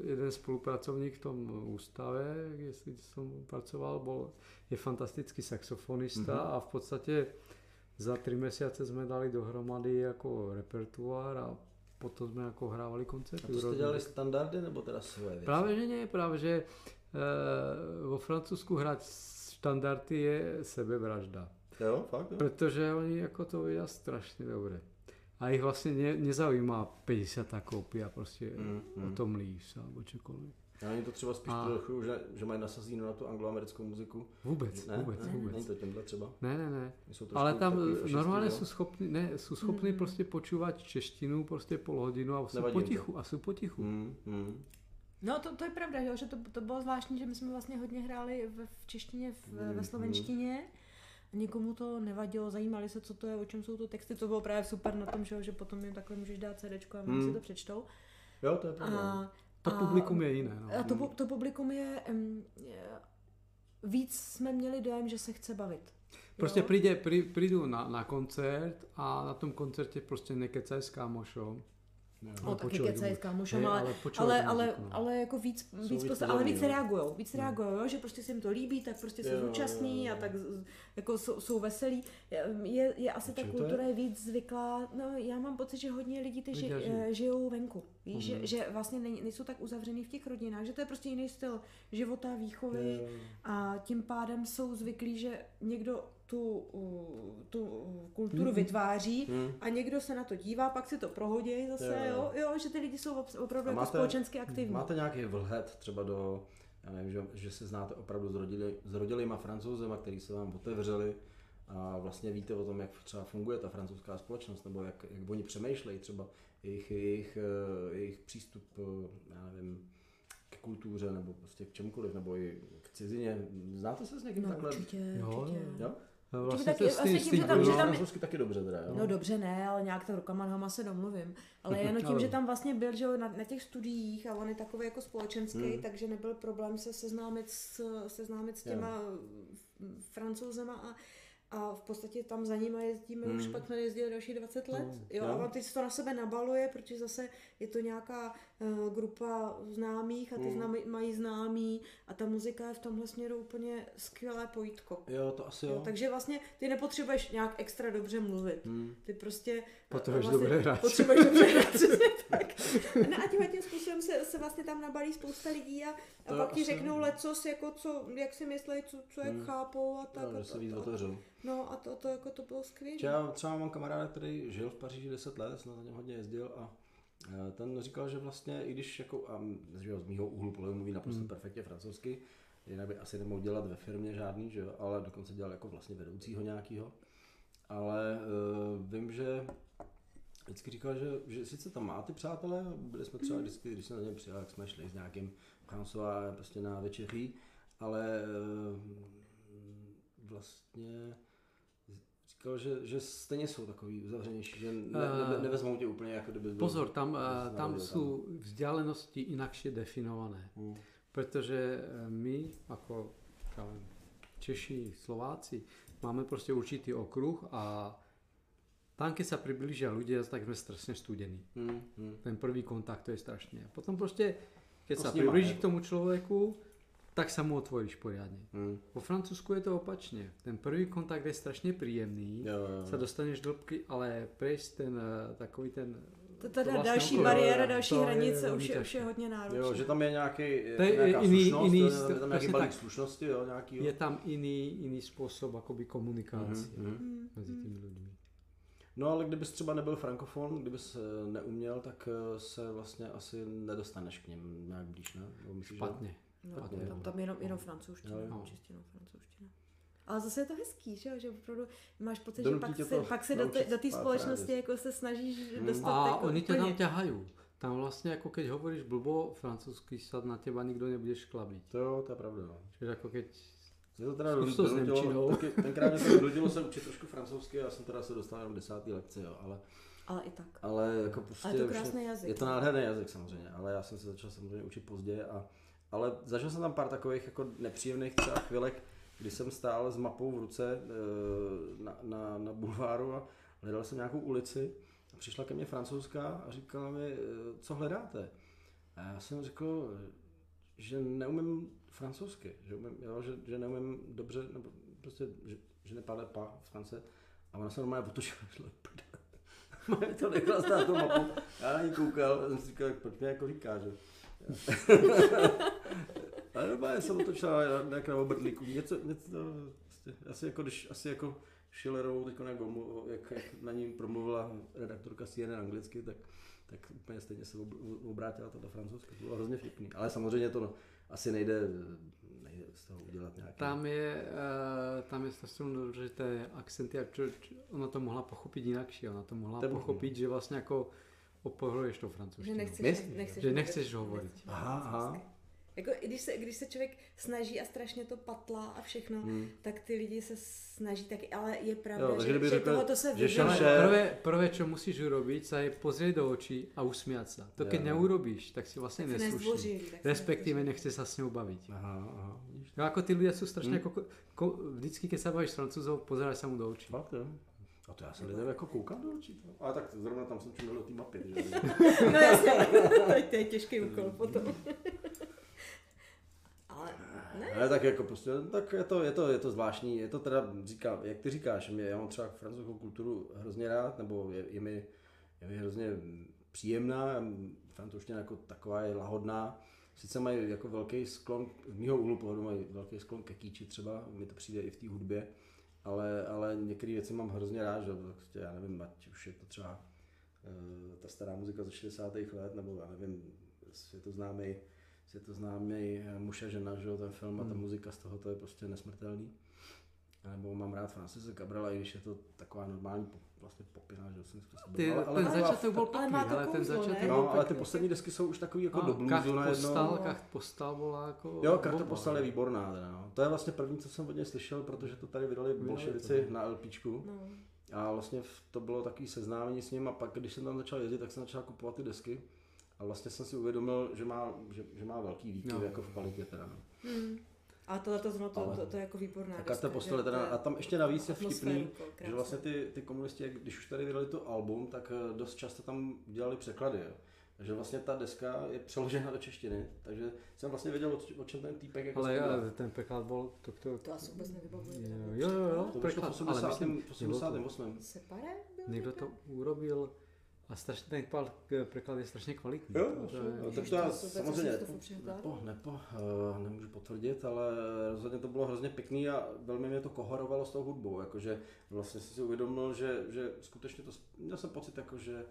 Speaker 2: uh, jeden spolupracovník v tom ústave, jestli jsem pracoval, byl, je fantastický saxofonista
Speaker 1: Mhm.
Speaker 2: a v podstatě za tři měsíce jsme dali dohromady jako repertoár a potom jsme jako hrávali koncerty.
Speaker 1: A to jste dělali standardy nebo teda svoje věci?
Speaker 2: Právě že ne, právě že uh, vo Francouzsku hrát standardy je sebevražda.
Speaker 1: Jo, fakt jo.
Speaker 2: Protože oni jako to vidějí strašně dobře. A jich vlastně ne, nezaujímá 50 koupí a prostě
Speaker 1: Mm,
Speaker 2: mm, o tom líš alebo čokoliv.
Speaker 1: A není to třeba spíš
Speaker 2: A-
Speaker 1: trochu, že, že mají nasazíno na tu angloamerickou muziku?
Speaker 2: Vůbec,
Speaker 1: Ne?
Speaker 2: vůbec,
Speaker 1: ne?
Speaker 2: vůbec.
Speaker 1: Není to tímhle třeba?
Speaker 2: Ne, ne, ne.
Speaker 1: Jsou trošku
Speaker 2: Ale tam eh, normálně jsou schopni, ne, jsou schopni
Speaker 3: Mm.
Speaker 2: prostě počúvat češtinu prostě pol hodinu a jsou
Speaker 1: Nevadí jim to.
Speaker 2: potichu, a jsou potichu.
Speaker 1: Hmm, hmm.
Speaker 3: No to, to je pravda, jo, že to, to bylo zvláštní, že my jsme vlastně hodně hráli v, v češtině, v,
Speaker 1: Mhm.
Speaker 3: ve slovenštině. Nikomu to nevadilo, zajímali se, co to je, o čem jsou to texty. To bylo právě super na tom, že, jo, že potom jim takhle můžeš dát CD a oni
Speaker 1: Hmm.
Speaker 3: si to přečtou.
Speaker 1: Jo, to je pravda.
Speaker 3: A,
Speaker 2: To publikum je jiné. No.
Speaker 3: a to, to publikum je, um, víc jsme měli dojem, že se chce bavit.
Speaker 2: Prostě
Speaker 3: Jo?
Speaker 2: prí, prídu na, na koncert a na tom koncerte prostě nekecaj s kámošom.
Speaker 1: Jo.
Speaker 3: No,
Speaker 2: ale
Speaker 3: taky kecají s kámošem, ale,
Speaker 2: ale
Speaker 3: ale, ale,
Speaker 2: no.
Speaker 3: ale jako víc, víc,
Speaker 1: víc
Speaker 3: prostě, ale víc reagujou, víc reagujou, jo, že prostě se jim to líbí, tak prostě se zúčastní a tak jako jsou, jsou veselí. Je, je asi ta kultura je víc zvyklá, no já mám pocit, že hodně lidí ty ži, eh, žijou venku, víš,
Speaker 2: Mhm.
Speaker 3: že, že vlastně nej, nejsou tak uzavřený v těch rodinách, že to je prostě jiný styl života, výchovy a tím pádem jsou zvyklí, že někdo tu, tu kulturu
Speaker 2: Mhm.
Speaker 3: vytváří
Speaker 1: Hmm.
Speaker 3: a někdo se na to dívá, pak si to prohodí zase,
Speaker 1: Jo,
Speaker 3: jo,
Speaker 1: jo.
Speaker 3: jo, že ty lidi jsou opravdu jako
Speaker 1: máte-
Speaker 3: společensky aktivní.
Speaker 1: Máte nějaký vhled třeba do, já nevím, že, že se znáte opravdu s, rodili, s rodilýma francouzema, který se vám otevřeli a vlastně víte o tom, jak třeba funguje ta francouzská společnost, nebo jak, jak oni přemýšlejí třeba jejich, jejich, eh, jejich přístup, eh, já nevím, k kultuře nebo prostě k čemukoliv, nebo i k cizině. Znáte se s někým
Speaker 3: No
Speaker 1: takhle?
Speaker 3: určitě,
Speaker 2: Jo,
Speaker 3: určitě.
Speaker 2: jo.
Speaker 1: Jo?
Speaker 2: Vlastně
Speaker 3: taky- vlastně tím, že tam-
Speaker 1: Tam,
Speaker 3: že tam-
Speaker 1: francouzsky taky dobře teda, jo?
Speaker 3: No dobře ne, ale nějak to rukama nohama se domluvím. Ale jenom tím, že tam vlastně byl že jo, na, na těch studiích a on je takový jako společenský,
Speaker 1: Hmm.
Speaker 3: takže nebyl problém se seznámit s, seznámit s těma f- francouzema a, a v podstatě tam za nima jezdíme
Speaker 1: Hmm.
Speaker 3: už pak jsme jezdili další 20 let.
Speaker 2: No,
Speaker 3: Jo,
Speaker 1: jo.
Speaker 3: a on teď se to na sebe nabaluje, protože zase je to nějaká uh, grupa známých a ty známí, mají známí a ta muzika je v tomhle směru úplně skvělé pojítko.
Speaker 1: Jo, to asi
Speaker 3: Jo,
Speaker 1: jo.
Speaker 3: takže vlastně ty nepotřebuješ nějak extra dobře mluvit.
Speaker 1: Hmm.
Speaker 3: Ty prostě
Speaker 2: Potřebuješ
Speaker 3: vlastně
Speaker 2: dobře hrát.
Speaker 3: Potřebuješ dobře hrát, přesně tak. No a tímhle tím způsobem se, se vlastně tam nabalí spousta lidí a, a
Speaker 1: To
Speaker 3: pak ti řeknou lecos, jako co, jak si myslí, co, co jak
Speaker 1: Hmm.
Speaker 3: chápou a tak.
Speaker 1: Jo,
Speaker 3: a
Speaker 1: že se
Speaker 3: to-
Speaker 1: víc
Speaker 3: to-. No a to, to, jako to bylo skvělé.
Speaker 1: Já třeba mám kamaráda, který žil v Paříži 10 let, jsem na něm hodně jezdil a eh, ten říkal, že vlastně, i když jako, a že z mýho úhlu pohledu mluví naprosto
Speaker 2: Hmm.
Speaker 1: perfektně francouzsky, jinak by asi nemohl dělat ve firmě žádný, že jo, ale dokonce dělal jako vlastně vedoucího nějakýho. Ale uh, vím, že vždycky říkal, že, že sice tam má ty přátelé, byli jsme třeba vždycky, když jsme na něm přijeli, tak jsme šli s nějakým François prostě na večeří, ale eh, vlastně říkal, že, že stejně jsou takový uzavřenější, že ne, ne,
Speaker 2: Eh,
Speaker 1: nevezmou tě úplně jako kdyby byl,
Speaker 2: Pozor, tam, eh,
Speaker 1: se
Speaker 2: tam
Speaker 1: narodil
Speaker 2: sú vzdialenosti inakšie definované.
Speaker 1: Hmm.
Speaker 2: Pretože eh, my, ako ja viem, Češi, Slováci, máme prostě určitý okruh a tam, keď sa priblížia ľudia, tak sme strašne studení.
Speaker 1: Hmm, hmm.
Speaker 2: Ten prvý kontakt to je strašne. A potom prostě, keď
Speaker 1: To
Speaker 2: sa
Speaker 1: s nima,
Speaker 2: priblíži
Speaker 1: hej.
Speaker 2: k tomu človeku, tak sa mu otvoríš poriadne.
Speaker 1: Hmm.
Speaker 2: Po Francúzsku je to opačne. Ten prvý kontakt je
Speaker 1: Jo, jo,
Speaker 2: sa
Speaker 1: jo.
Speaker 2: dostaneš do hĺbky, ale prejsť ten eh, takový ten
Speaker 3: To teda
Speaker 2: to vlastně
Speaker 3: další
Speaker 2: okolo-
Speaker 3: bariéra, další
Speaker 2: to je
Speaker 3: hranice
Speaker 2: velmi
Speaker 3: už je, už je hodně náročné.
Speaker 1: Jo, že tam je nějaký,
Speaker 2: To je
Speaker 1: nějaká
Speaker 2: jiný-
Speaker 1: slušnost,
Speaker 2: jiný
Speaker 1: jo,
Speaker 2: styl,
Speaker 1: je tam nějaký balík
Speaker 2: tak.
Speaker 1: slušnosti, jo, nějaký.
Speaker 2: je tam iný, iný spôsob akoby komunikácie
Speaker 1: Mhm, mhm.
Speaker 3: Hmm,
Speaker 2: mezi
Speaker 3: hmm.
Speaker 2: tými ľuďmi.
Speaker 1: No ale kdybys třeba nebyl frankofon, kdybys eh, neuměl, tak eh, se vlastně asi nedostaneš k něm nějak blíž, ne? Nebo myslíš, že-
Speaker 2: Špatně.
Speaker 3: No,
Speaker 1: Špatně,
Speaker 3: tam,
Speaker 1: jo.
Speaker 3: tam jenom, jenom francouzština,
Speaker 1: Jo, jo.
Speaker 3: no. čistě jenom francouzština. Ale zase je to hezký, že, jo, že opravdu máš pocit,
Speaker 1: Donutí
Speaker 3: že pak
Speaker 1: tě
Speaker 3: se,
Speaker 1: to
Speaker 3: pak se do, do té společnosti
Speaker 1: fráz.
Speaker 3: jako se snažíš
Speaker 1: Hmm.
Speaker 3: dostat
Speaker 2: A
Speaker 3: jako
Speaker 2: oni
Speaker 3: úplně.
Speaker 2: tam ťahajú. Tam vlastne ako keď hovoríš blbo francúzsky sa na teba nikto nebude šklabiť.
Speaker 1: To jo, to je pravda. No.
Speaker 2: Čiže ako keď...
Speaker 1: Mě to teda
Speaker 2: Zkus to
Speaker 1: donutilo- taky, tenkrát mě to donutilo se učit trošku francouzsky, já jsem teda se dostal jenom desátý lekci, jo, ale,
Speaker 3: Ale i tak.
Speaker 1: ale jako prostě...
Speaker 3: Ale je to
Speaker 1: už
Speaker 3: krásný jazyk.
Speaker 1: Je to nádherný jazyk samozřejmě, ale já jsem se začal samozřejmě učit později a ale zažil jsem tam pár takových jako nepříjemných třeba chvilek, kdy jsem stál s mapou v ruce eh, na, na, na bulváru a hledal jsem nějakou ulici a přišla ke mně francouzská a říkala mi, eh, co hledáte? A já jsem řekl, že neumím francouzsky, že, umím, jo, že, že neumím dobře, nebo prostě, že, že nepadne pa v France. A ona se normálně otočila, Mě to nechala stát tu mapu, já na ní koukal a jsem si říkal, proč mě jako říká, že? Ale normálně jsem otočila nějak na obrdlíku, něco, něco, prostě, asi jako když, asi jako Schillerovou teď jak, omlu- jak, jak, na ní promluvila redaktorka CNN anglicky, tak, tak úplně stejně se ob- obrátila to do francouzska. To bylo hrozně vtipný. Ale samozřejmě to no, asi nejde, nejde z toho udělat nějaký...
Speaker 2: Tam je, uh, tam je strašně důležité akcenty a ona to mohla pochopit jinak, ona to mohla
Speaker 1: To je
Speaker 2: pochopit,
Speaker 1: možný.
Speaker 2: že vlastně jako opohruješ tou
Speaker 3: Že
Speaker 2: francouzštinou.
Speaker 3: nechceš, nechceš,
Speaker 2: Že nechceš
Speaker 3: nechceš
Speaker 1: Aha, aha.
Speaker 3: Jako, i když se, když se člověk snaží a strašně to patlá a všechno,
Speaker 1: Hmm.
Speaker 3: tak ty lidi se snaží taky, ale je pravda,
Speaker 1: Jo,
Speaker 3: že,
Speaker 1: kdyby
Speaker 3: že
Speaker 1: řekl,
Speaker 3: tohoto se
Speaker 1: že šel šéf-
Speaker 2: prvé, prvé, čo musíš urobiť, sa je pozrieť do očí a usmiať sa. To keď neurobíš, tak si vlastne
Speaker 3: si
Speaker 2: neslušný. Respektíve nechce sa s ňou baviť.
Speaker 1: Aha, aha, vidíš.
Speaker 2: No ako tí ľudia sú strašne
Speaker 1: Hmm.
Speaker 2: jako, ko, vždycky, keď sa bavíš s francúzou, pozeráš sa mu do očí.
Speaker 1: Fakt, jo. A to já jsem lidem jako koukám do očí. to. Ale tak zrovna tam jsem čuměl do té mapy. Že?
Speaker 3: No jasně, to, to je těžký úkol potom. ne,
Speaker 1: Ale tak jako prostě, tak je to, je to, je to zvláštní, je to teda, říká, jak ty říkáš, mě, já mám třeba francouzskou kulturu hrozně rád, nebo je, je, mi, je mi hrozně příjemná, francouzština jako taková je lahodná, sice mají jako velký sklon, z mýho úhlu pohledu mají velký sklon ke kýči třeba, mi to přijde i v té hudbě, ale, ale některé věci mám hrozně rád, že prostě, já nevím, ať už je to třeba eh, ta stará muzika ze 60. let, nebo já nevím, světoznámý světoznámý muž a žena, že jo, ten film a ta
Speaker 2: Hmm.
Speaker 1: muzika z toho, to je prostě nesmrtelný. Nebo mám rád Francise Cabrela, i když je to taková normální vlastně popina, že jo, svým způsobem.
Speaker 2: Ty,
Speaker 1: ale, ale,
Speaker 2: ten začátek byl
Speaker 3: ale
Speaker 2: pěkný,
Speaker 3: to
Speaker 2: ale ten začátek
Speaker 1: No, ale ty poslední desky jsou už takový jako
Speaker 2: No,
Speaker 1: do
Speaker 2: Kacht
Speaker 1: bluesu najednou.
Speaker 2: postal, Kacht postal bola jako...
Speaker 1: Jo, karta
Speaker 2: bomba.
Speaker 1: postal je výborná. Teda, no. To je vlastně první, co jsem od něj slyšel, protože to tady vydali bolševici
Speaker 2: to.
Speaker 1: na LPčku.
Speaker 3: no.
Speaker 1: A vlastně to bylo takový seznámení s ním a pak, když jsem tam začal jezdit, tak jsem začal kupovat ty desky. A vlastně jsem si uvědomil, že má, že, že má velký výkyv
Speaker 2: No.
Speaker 1: jako v kvalitě teda. No.
Speaker 3: Hmm. A tohle to, to,
Speaker 1: Ale-
Speaker 3: to, to, je jako výborná
Speaker 1: A
Speaker 3: deska,
Speaker 1: karta
Speaker 3: že
Speaker 1: postele
Speaker 3: to
Speaker 1: teda, a tam ještě navíc je vtipný, že vlastně ty, ty komunisti, jak když už tady vydali to album, tak eh, dost často tam dělali překlady. Jo. Takže vlastně ta deska je přeložena do češtiny, takže jsem vlastně věděl, o, o čem ten týpek jako
Speaker 2: Ale ale ten preklad bol... To, to,
Speaker 3: To asi vůbec nevybavuji.
Speaker 2: Jo, jo, jo, jo.
Speaker 1: To
Speaker 2: preklad, ale
Speaker 1: 80.
Speaker 2: myslím,
Speaker 1: 88.
Speaker 3: Separé byl
Speaker 2: Někdo to urobil a strašně ten kval- preklad je strašně kvalitní.
Speaker 1: Jo,
Speaker 2: To je-
Speaker 1: jo,
Speaker 3: Ježiš,
Speaker 1: tak
Speaker 3: to
Speaker 1: to já samozřejmě
Speaker 3: to
Speaker 1: nepo, nepo, nepo, uh, nemůžu potvrdit, ale rozhodně to bylo hrozně pěkný a velmi mě to kohorovalo s tou hudbou, jakože vlastně jsem si uvědomil, že, že skutečně to, měl jsem pocit, jako, že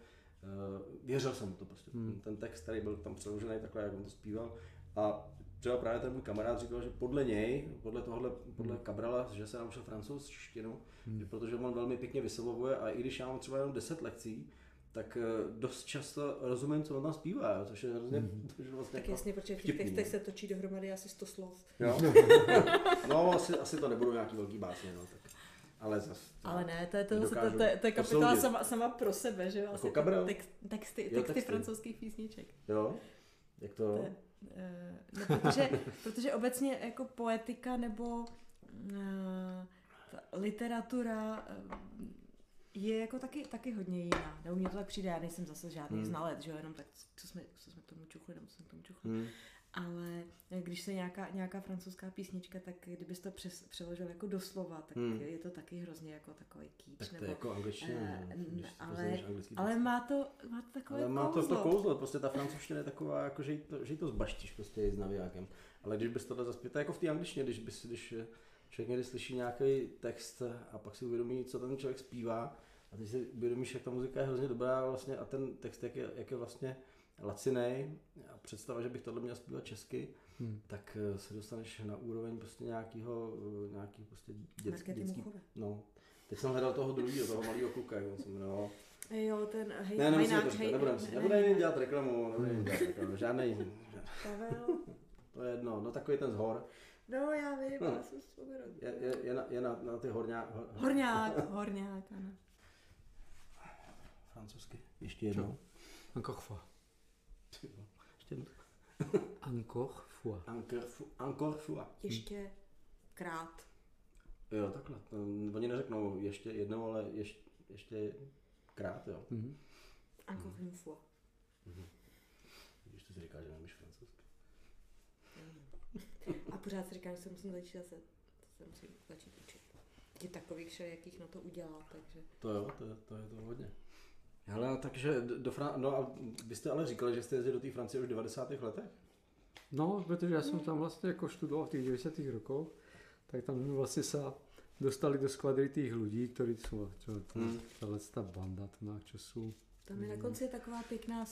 Speaker 1: uh, věřil jsem mu to prostě,
Speaker 2: Hmm.
Speaker 1: ten, text, který byl tam přeložený takhle, jak on to zpíval a třeba právě ten můj kamarád říkal, že podle něj, podle tohohle, podle Cabrala, že se naučil francouzštinu,
Speaker 2: Hmm.
Speaker 1: že protože on velmi pěkně vyslovuje a i když já mám třeba jenom 10 lekcí, tak eh, dost často rozumím, co on tam zpívá, jo, což je hrozně,
Speaker 2: Mhm.
Speaker 1: je vlastně
Speaker 3: Tak jasně, protože v těch textech
Speaker 1: no.
Speaker 3: se točí dohromady asi 100 slov.
Speaker 1: Jo? no, asi, asi to nebudou nějaký velký básně, no, tak. Ale zas,
Speaker 3: Ale ne, to je, to, to, to, to, je- to je kapitola sama, sama pro sebe, že jo? Asi
Speaker 1: Jako Cabrel?
Speaker 3: text, texty,
Speaker 1: Jo,
Speaker 3: texty,
Speaker 1: texty.
Speaker 3: francouzských písniček.
Speaker 1: Jo? Jak to?
Speaker 3: To je, eh, no, protože, protože obecně jako poetika nebo eh, ta literatura eh, je jako taky, taky hodně jiná. Nebo mně to tak přijde, já nejsem zase žádný
Speaker 1: Hmm.
Speaker 3: znalec, že jo, jenom tak, co jsme, co jsme k tomu čuchli, nebo co jsme k tomu čuchli.
Speaker 1: Hmm.
Speaker 3: Ale když se nějaká, nějaká francouzská písnička, tak kdybys to přes, přeložil jako doslova, tak
Speaker 1: Hmm.
Speaker 3: je to taky hrozně jako takový kýč.
Speaker 1: Tak to
Speaker 3: nebo,
Speaker 1: je jako angličtina,
Speaker 3: eh,
Speaker 1: si
Speaker 3: ale- ale má to, má to takové
Speaker 1: ale má to
Speaker 3: kouzlo.
Speaker 1: to kouzlo, prostě ta francouzština je taková, jako, že, jí to, že jí to zbaštíš prostě s navijákem. Ale když bys tohle zaspěl, to je jako v té angličtině, když, bys, když člověk někdy slyší nějaký text a pak si uvědomí, co ten člověk zpívá, a ty si uvědomíš, jak ta muzika je hrozně dobrá vlastně a ten text, jak je, jak je vlastně lacinej a představa, že bych tohle měl zpívat česky,
Speaker 2: Hmm.
Speaker 1: tak eh, se dostaneš na úroveň prostě nějakýho, eh, nějaký prostě dětský, dětský, no. Teď jsem hledal toho druhého, toho malého kluka, jak on se jmenoval.
Speaker 3: Jo, ten hej,
Speaker 1: Ne, nemusíme
Speaker 3: hejnák,
Speaker 1: to říkat,
Speaker 3: hej-
Speaker 1: nebudeme
Speaker 3: ne-
Speaker 1: si,
Speaker 3: ne-
Speaker 1: nebudeme
Speaker 3: ne-
Speaker 1: jim dělat reklamu, nebudeme jim dělat reklamu, žádnej,
Speaker 3: Pavel.
Speaker 1: to je jedno, no takový ten zhor,
Speaker 3: No, já vím,
Speaker 1: No.
Speaker 3: já jsem vzpomněl.
Speaker 1: je, je, je, na, je na, na ty horňá, hor,
Speaker 3: Horňák, horňák, ano.
Speaker 1: francouzsky, ještě jednou.
Speaker 2: Encore fois.
Speaker 1: Ještě jednou.
Speaker 2: Encore fois.
Speaker 1: Encore, fu- encore fois.
Speaker 3: Ještě krát.
Speaker 1: Jo, takhle, to, oni neřeknou ještě jednou, ale ještě, ještě krát, jo.
Speaker 2: Mhm.
Speaker 3: Encore une fois.
Speaker 1: Když to si říká, že nevíš francouzsky.
Speaker 3: A pořád si říkám, že se musím začít zase, se musím začít učit. Je takových všelijakých na to udělá, takže.
Speaker 1: To jo, to, je- to je to hodně. Hele, takže do Fran- no a vy jste ale říkali, že jste jezdili do té Francie už v 90. letech?
Speaker 2: No, protože já jsem tam vlastně jako študoval v těch 90. rokoch, tak tam vlastně se dostali do skvadry těch lidí, kteří jsou, čo,
Speaker 1: Hmm.
Speaker 2: tahle ta banda, čo sú,
Speaker 3: Tam je na konci taková pěkná...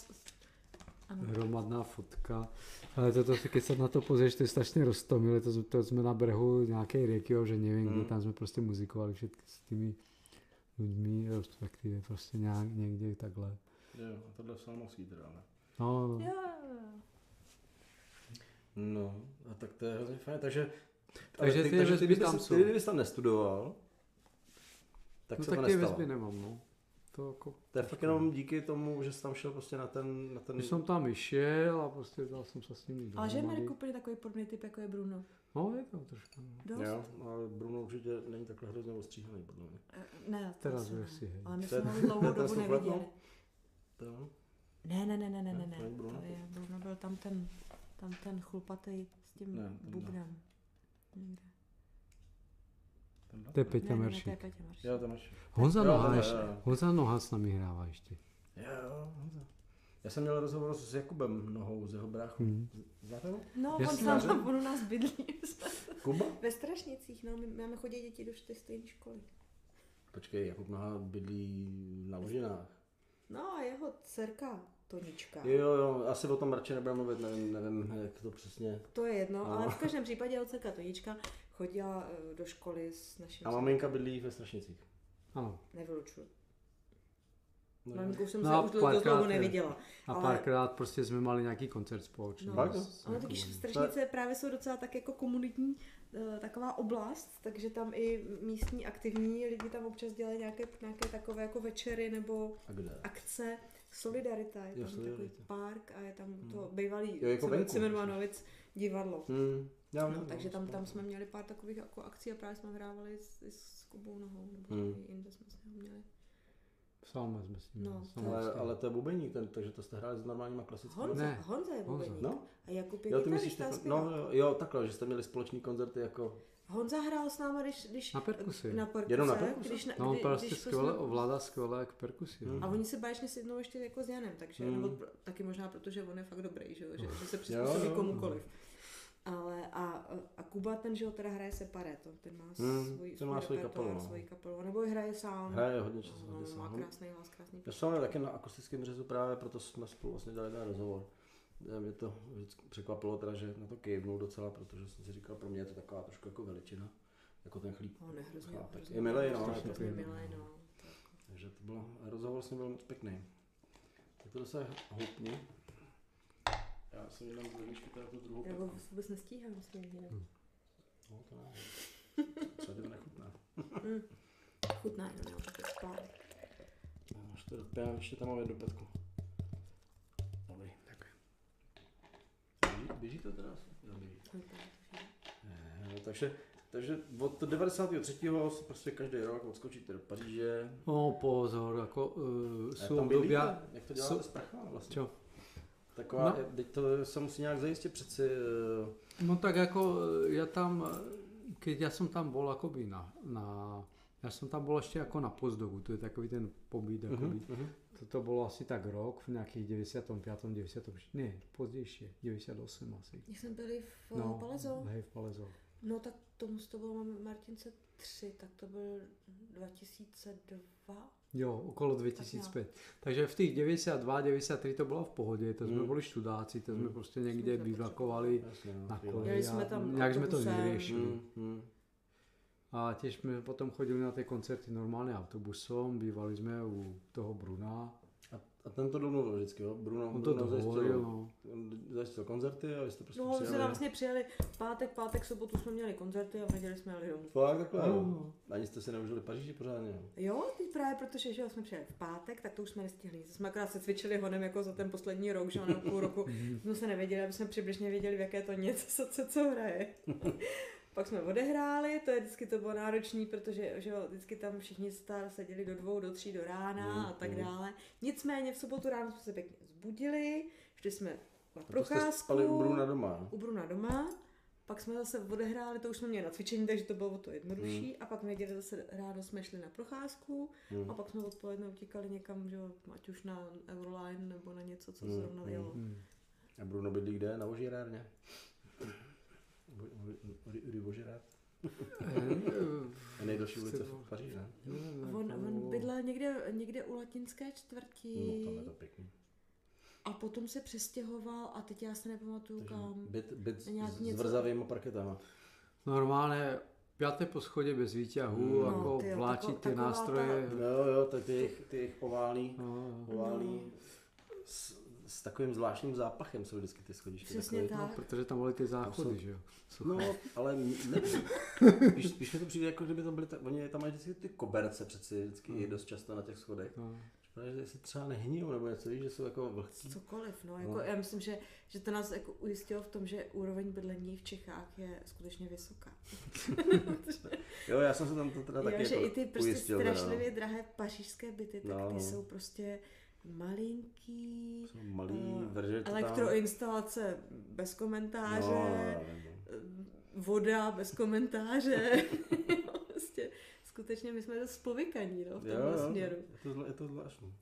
Speaker 3: Ano.
Speaker 2: hromadná fotka. Ale toto, keď sa na to pozrieš, to je strašně roztomilé, to, to jsme na brehu nějaké rieky, jo, že nevím,
Speaker 1: Hmm.
Speaker 2: kde, tam jsme prostě muzikovali všetky s tými ľuďmi, respektive prostě nějak, někde takhle.
Speaker 1: Jo, a tohle v Salmovský teda, ne?
Speaker 2: No, no.
Speaker 3: Jo.
Speaker 1: No, a tak to je hrozně fajn, takže...
Speaker 2: Takže ty
Speaker 1: takže
Speaker 2: vazby
Speaker 1: kdybys,
Speaker 2: tam
Speaker 1: ty,
Speaker 2: jsou.
Speaker 1: ty, kdybys tam nestudoval, tak
Speaker 2: no
Speaker 1: se to
Speaker 2: tak ty
Speaker 1: nestalo.
Speaker 2: vazby nemám, no. To jako...
Speaker 1: To je fakt jenom díky tomu, že jsi tam šel prostě na ten... Na ten...
Speaker 2: Když jsem tam išel a prostě dal jsem se s nimi
Speaker 3: Ale že je
Speaker 2: dohromady.
Speaker 3: Marek úplně takový podobný typ, jako je Bruno.
Speaker 2: No, je to trošku. No.
Speaker 3: Dost.
Speaker 1: Jo, ale Bruno určitě není takhle hrozně ostříhaný, podle mě.
Speaker 3: Eh, Ne, to
Speaker 2: Teraz
Speaker 3: ne.
Speaker 2: si, hej.
Speaker 3: Ale my jsme ho dlouhou dobu neviděli.
Speaker 1: To?
Speaker 3: Ne, ne, ne, ne, ne,
Speaker 1: Ne,
Speaker 3: ne,
Speaker 1: to
Speaker 3: je, Bruno byl tam ten, tam ten chlupatý s tím
Speaker 1: Ne, ten ne.
Speaker 2: To je Peťa
Speaker 3: Ne, ne, ne, to je
Speaker 2: Meršík.
Speaker 3: Peťa Meršík.
Speaker 1: Jo, to máš.
Speaker 2: Honza
Speaker 1: Jo, jo, jo.
Speaker 2: Honza Noha s nami hrává ještě.
Speaker 1: Jo, jo, Honza. Já jsem měl rozhovor s Jakubem Nohou z jeho bráchu.
Speaker 2: Hmm.
Speaker 1: Znáte ho?
Speaker 3: No, on
Speaker 2: Jasně.
Speaker 3: tam, on u nás bydlí.
Speaker 1: Kuba?
Speaker 3: Ve Strašnicích, no, my máme chodit děti do té stejné školy.
Speaker 1: Počkej, Jakub Noha bydlí na Ložinách.
Speaker 3: No a jeho dcerka Tonička.
Speaker 1: Jo, jo, jo, asi o tom radši nebudeme mluvit, nevím, nevím, jak to přesně.
Speaker 3: To je jedno,
Speaker 1: No.
Speaker 3: ale v každém případě jeho dcerka Tonička chodila eh, do školy s naším...
Speaker 1: A maminka bydlí ve Strašnicích.
Speaker 2: Ano.
Speaker 3: Nevylučuju.
Speaker 1: No,
Speaker 3: Maminku jsem
Speaker 2: No
Speaker 3: se už dlouho, neviděla.
Speaker 2: A
Speaker 3: Ale-
Speaker 2: párkrát prostě jsme mali nějaký koncert společný.
Speaker 3: No.
Speaker 2: S
Speaker 3: Ale taky
Speaker 2: Jakubem.
Speaker 3: Strašnice právě jsou docela tak jako komunitní eh, taková oblast, takže tam i místní aktivní lidi tam občas dělají nějaké, nějaké takové jako večery nebo
Speaker 1: A kde?
Speaker 3: akce. Solidarita je
Speaker 1: Jo,
Speaker 3: tam takový
Speaker 1: Solidarita.
Speaker 3: park a je tam to bývalý
Speaker 1: Jo, jako.
Speaker 3: Cimrmanovic divadlo.
Speaker 1: Hmm, já
Speaker 3: No, takže tam,
Speaker 1: no,
Speaker 3: tam jsme měli pár takových jako akcí a právě jsme hrávali s, s Kubou nohou, nebo
Speaker 1: Hmm.
Speaker 3: i jinde jsme si ho měli.
Speaker 2: V Salme jsme s ním.
Speaker 3: No,
Speaker 2: měli,
Speaker 3: to-
Speaker 2: Salme
Speaker 1: Ale, ale to je bubeník, ten, takže to jste hráli s normálníma klasickými.
Speaker 3: Honza,
Speaker 2: Ne.
Speaker 3: Honza je
Speaker 2: Honza.
Speaker 3: bubeník.
Speaker 1: No,
Speaker 3: A Jakub je
Speaker 1: jo, ty myslíš, no, jo, jo, takhle, že jste měli společný koncerty jako,
Speaker 3: Honza hrál s náma, když... když
Speaker 2: Na perkusi.
Speaker 3: Na perkuse,
Speaker 1: Jenom na perkuse?
Speaker 3: Když, na,
Speaker 2: No, on
Speaker 3: kdy,
Speaker 2: prostě
Speaker 3: když
Speaker 2: skvěle
Speaker 3: jsme-
Speaker 2: ovládá skvěle jak perkusi.
Speaker 1: Hmm.
Speaker 3: A oni se báječně sednou ještě jako s Janem, takže,
Speaker 1: Hmm.
Speaker 3: nebo taky možná protože on je fakt dobrý, že, jo, že, že se přizpůsobí komukoliv. Ale a, a Kuba ten, že jo, teda hraje separé, to, ten má
Speaker 1: Hmm,
Speaker 3: svůj,
Speaker 1: ten má
Speaker 3: svůj
Speaker 1: kapelu, no.
Speaker 3: svoji kapelu, nebo i hraje sám.
Speaker 1: hraje hodně často,
Speaker 3: no,
Speaker 1: hodně
Speaker 3: má
Speaker 1: sám.
Speaker 3: krásný hlas, krásný
Speaker 1: Já jsem měl taky na akustickém řezu právě, proto jsme spolu vlastně dali ten rozhovor. Eh, Mě to vždycky překvapilo teda, že na to kejvnul docela, protože jsem si říkal, pro mě je to taková trošku jako veličina, jako ten chlíp.
Speaker 3: On je hrozně, hrozně,
Speaker 1: Je milej, no,
Speaker 3: hrozně,
Speaker 1: to
Speaker 3: hrozně
Speaker 2: pěkný.
Speaker 3: milej, no.
Speaker 1: Takže to bylo, rozhovor s ním byl moc pěkný. Tak to zase houpni. Já jsem jenom z výšky teda tu druhou
Speaker 3: Já vůbec, vůbec nestíhám s ním jinak.
Speaker 1: No to ne. Třeba to nechutná.
Speaker 3: Mm. Chutná jenom, tak je spát.
Speaker 1: Já už to dopijám, ještě tam mám jednu pětku. Běží, to teda? Jo, běží. Eh, takže, takže od 93. si prostě každý rok odskočíte do Paříže.
Speaker 2: No pozor, jako uh, jsou
Speaker 1: tam
Speaker 2: období?
Speaker 1: Jak to děláte
Speaker 2: jsou-
Speaker 1: s prachama vlastně?
Speaker 2: čo?
Speaker 1: Taková,
Speaker 2: No.
Speaker 1: no. teď to se musí nějak zajistit přeci. eh,
Speaker 2: No tak jako eh, já tam, keď já jsem tam bol akoby na, na já jsem tam bol ještě jako na postdoku, to je takový ten pobyt, akoby,
Speaker 1: mhm.
Speaker 2: to, to bylo asi tak rok, v nějakých 95. 96. ne, pozdější, 98 asi.
Speaker 3: Když jsme byli v
Speaker 2: No,
Speaker 3: no, Palezo,
Speaker 2: hej, v Palezo.
Speaker 3: no tak tomu tobou máme Martince 3, tak to byl 2002.
Speaker 2: Jo, okolo 2005. Takže v těch 92, 93 to bylo v pohodě, to jsme
Speaker 1: Mm.
Speaker 2: byli študáci, to jsme
Speaker 1: Mm.
Speaker 2: prostě někde
Speaker 1: Jasně, no,
Speaker 2: na koleji
Speaker 3: jsme tam
Speaker 2: nějak jsme to
Speaker 3: autobusem.
Speaker 2: vyriešili.
Speaker 1: Mm, mm.
Speaker 2: A těž jsme potom chodili na ty koncerty normálně autobusom, bývali jsme u toho Bruna.
Speaker 1: A, a ten to domluvil vždycky, jo? Bruno,
Speaker 2: On to
Speaker 1: Bruno
Speaker 2: dohovoril, no.
Speaker 1: On zajistil koncerty a vy jste prostě
Speaker 3: No, my jsme vlastně přijeli v pátek, pátek, sobotu jsme měli koncerty a v neděli jsme jeli domů.
Speaker 1: Fakt takhle, jo?
Speaker 2: No.
Speaker 1: Ani jste si neužili Paříži pořádně, jo?
Speaker 3: Jo, teď právě protože že jo, jsme přijeli v pátek, tak to už jsme nestihli. Jsme akorát se cvičili honem jako za ten poslední rok, že jo, nebo půl roku. jsme se nevěděli, aby jsme přibližně věděli, v jaké to něco, co, co, co hraje. Pak jsme odehráli, to je vždycky to bylo náročný, protože že jo, vždycky tam všichni star seděli do dvou, do tří, do rána
Speaker 1: Mm,
Speaker 3: a tak
Speaker 1: mm.
Speaker 3: dále. Nicméně v sobotu ráno jsme se pěkně zbudili, šli jsme na procházku.
Speaker 1: spali u Bruna doma.
Speaker 3: u Bruna doma, pak jsme zase odehráli, to už jsme měli na cvičení, takže to bylo to jednodušší. A pak neděli zase ráno jsme šli na procházku
Speaker 1: Hmm.
Speaker 3: a pak jsme odpoledne utíkali někam, že jo, ať už na Euroline nebo na něco, co
Speaker 1: Mm,
Speaker 3: zrovna
Speaker 1: mm.
Speaker 3: jelo.
Speaker 2: Hmm.
Speaker 1: A Bruno bydlí kde? Na Vožirárně? Vožirár? Je nejdelší ulice v Paříži, ne?
Speaker 3: On, on bydlel někde, někde u latinské čtvrti
Speaker 1: No, tam je to pěkný.
Speaker 3: a potom se přestěhoval a teď já se nepamatuju
Speaker 1: Takže
Speaker 3: kam.
Speaker 1: byt, byt s
Speaker 3: něco-
Speaker 1: vrzavými parketama.
Speaker 2: Normálně páté poschodě bez výťahů,
Speaker 1: Mm.
Speaker 2: no, jako vláčí
Speaker 3: tako-
Speaker 2: ty
Speaker 3: taková
Speaker 2: nástroje.
Speaker 1: Jo, jo, to je ty jejich, ty jejich oválný,
Speaker 2: No,
Speaker 1: oválný s, s, takovým zvláštním zápachem jsou vždycky ty schodiště.
Speaker 3: Přesně
Speaker 1: takový.
Speaker 3: tak.
Speaker 2: protože tam byly ty záchody,
Speaker 1: jsou-
Speaker 2: že jo.
Speaker 1: No, ale ne, spíš, spíš mi to přijde, jako kdyby to byly, tak, oni tam mají vždycky ty koberce přeci, vždycky
Speaker 2: Hmm.
Speaker 1: mm. dost často na těch schodech.
Speaker 2: No.
Speaker 1: Připadá, že si třeba nehnijou nebo něco, víš, že jsou jako vlhcí.
Speaker 3: Cokoliv, no, jako
Speaker 1: No.
Speaker 3: já myslím, že, že to nás jako ujistilo v tom, že úroveň bydlení v Čechách je skutečně vysoká.
Speaker 1: Jo, já jsem se tam to teda taky
Speaker 3: jo, že
Speaker 1: jako
Speaker 3: i ty prostě
Speaker 1: ujistil. teda, no.
Speaker 3: strašlivě drahé pařížské byty, tak
Speaker 1: No,
Speaker 3: ty
Speaker 1: no.
Speaker 3: jsou prostě malinký,
Speaker 1: Jsou malý, vrže to tam.
Speaker 3: elektroinstalace bez komentáře,
Speaker 1: No, no.
Speaker 3: eh, voda bez komentáře. prostě skutečně my jsme dost povykaní no, v
Speaker 1: Jo,
Speaker 3: tomhle
Speaker 1: jo,
Speaker 3: směru.
Speaker 1: Je to, zla- je to zvláštní.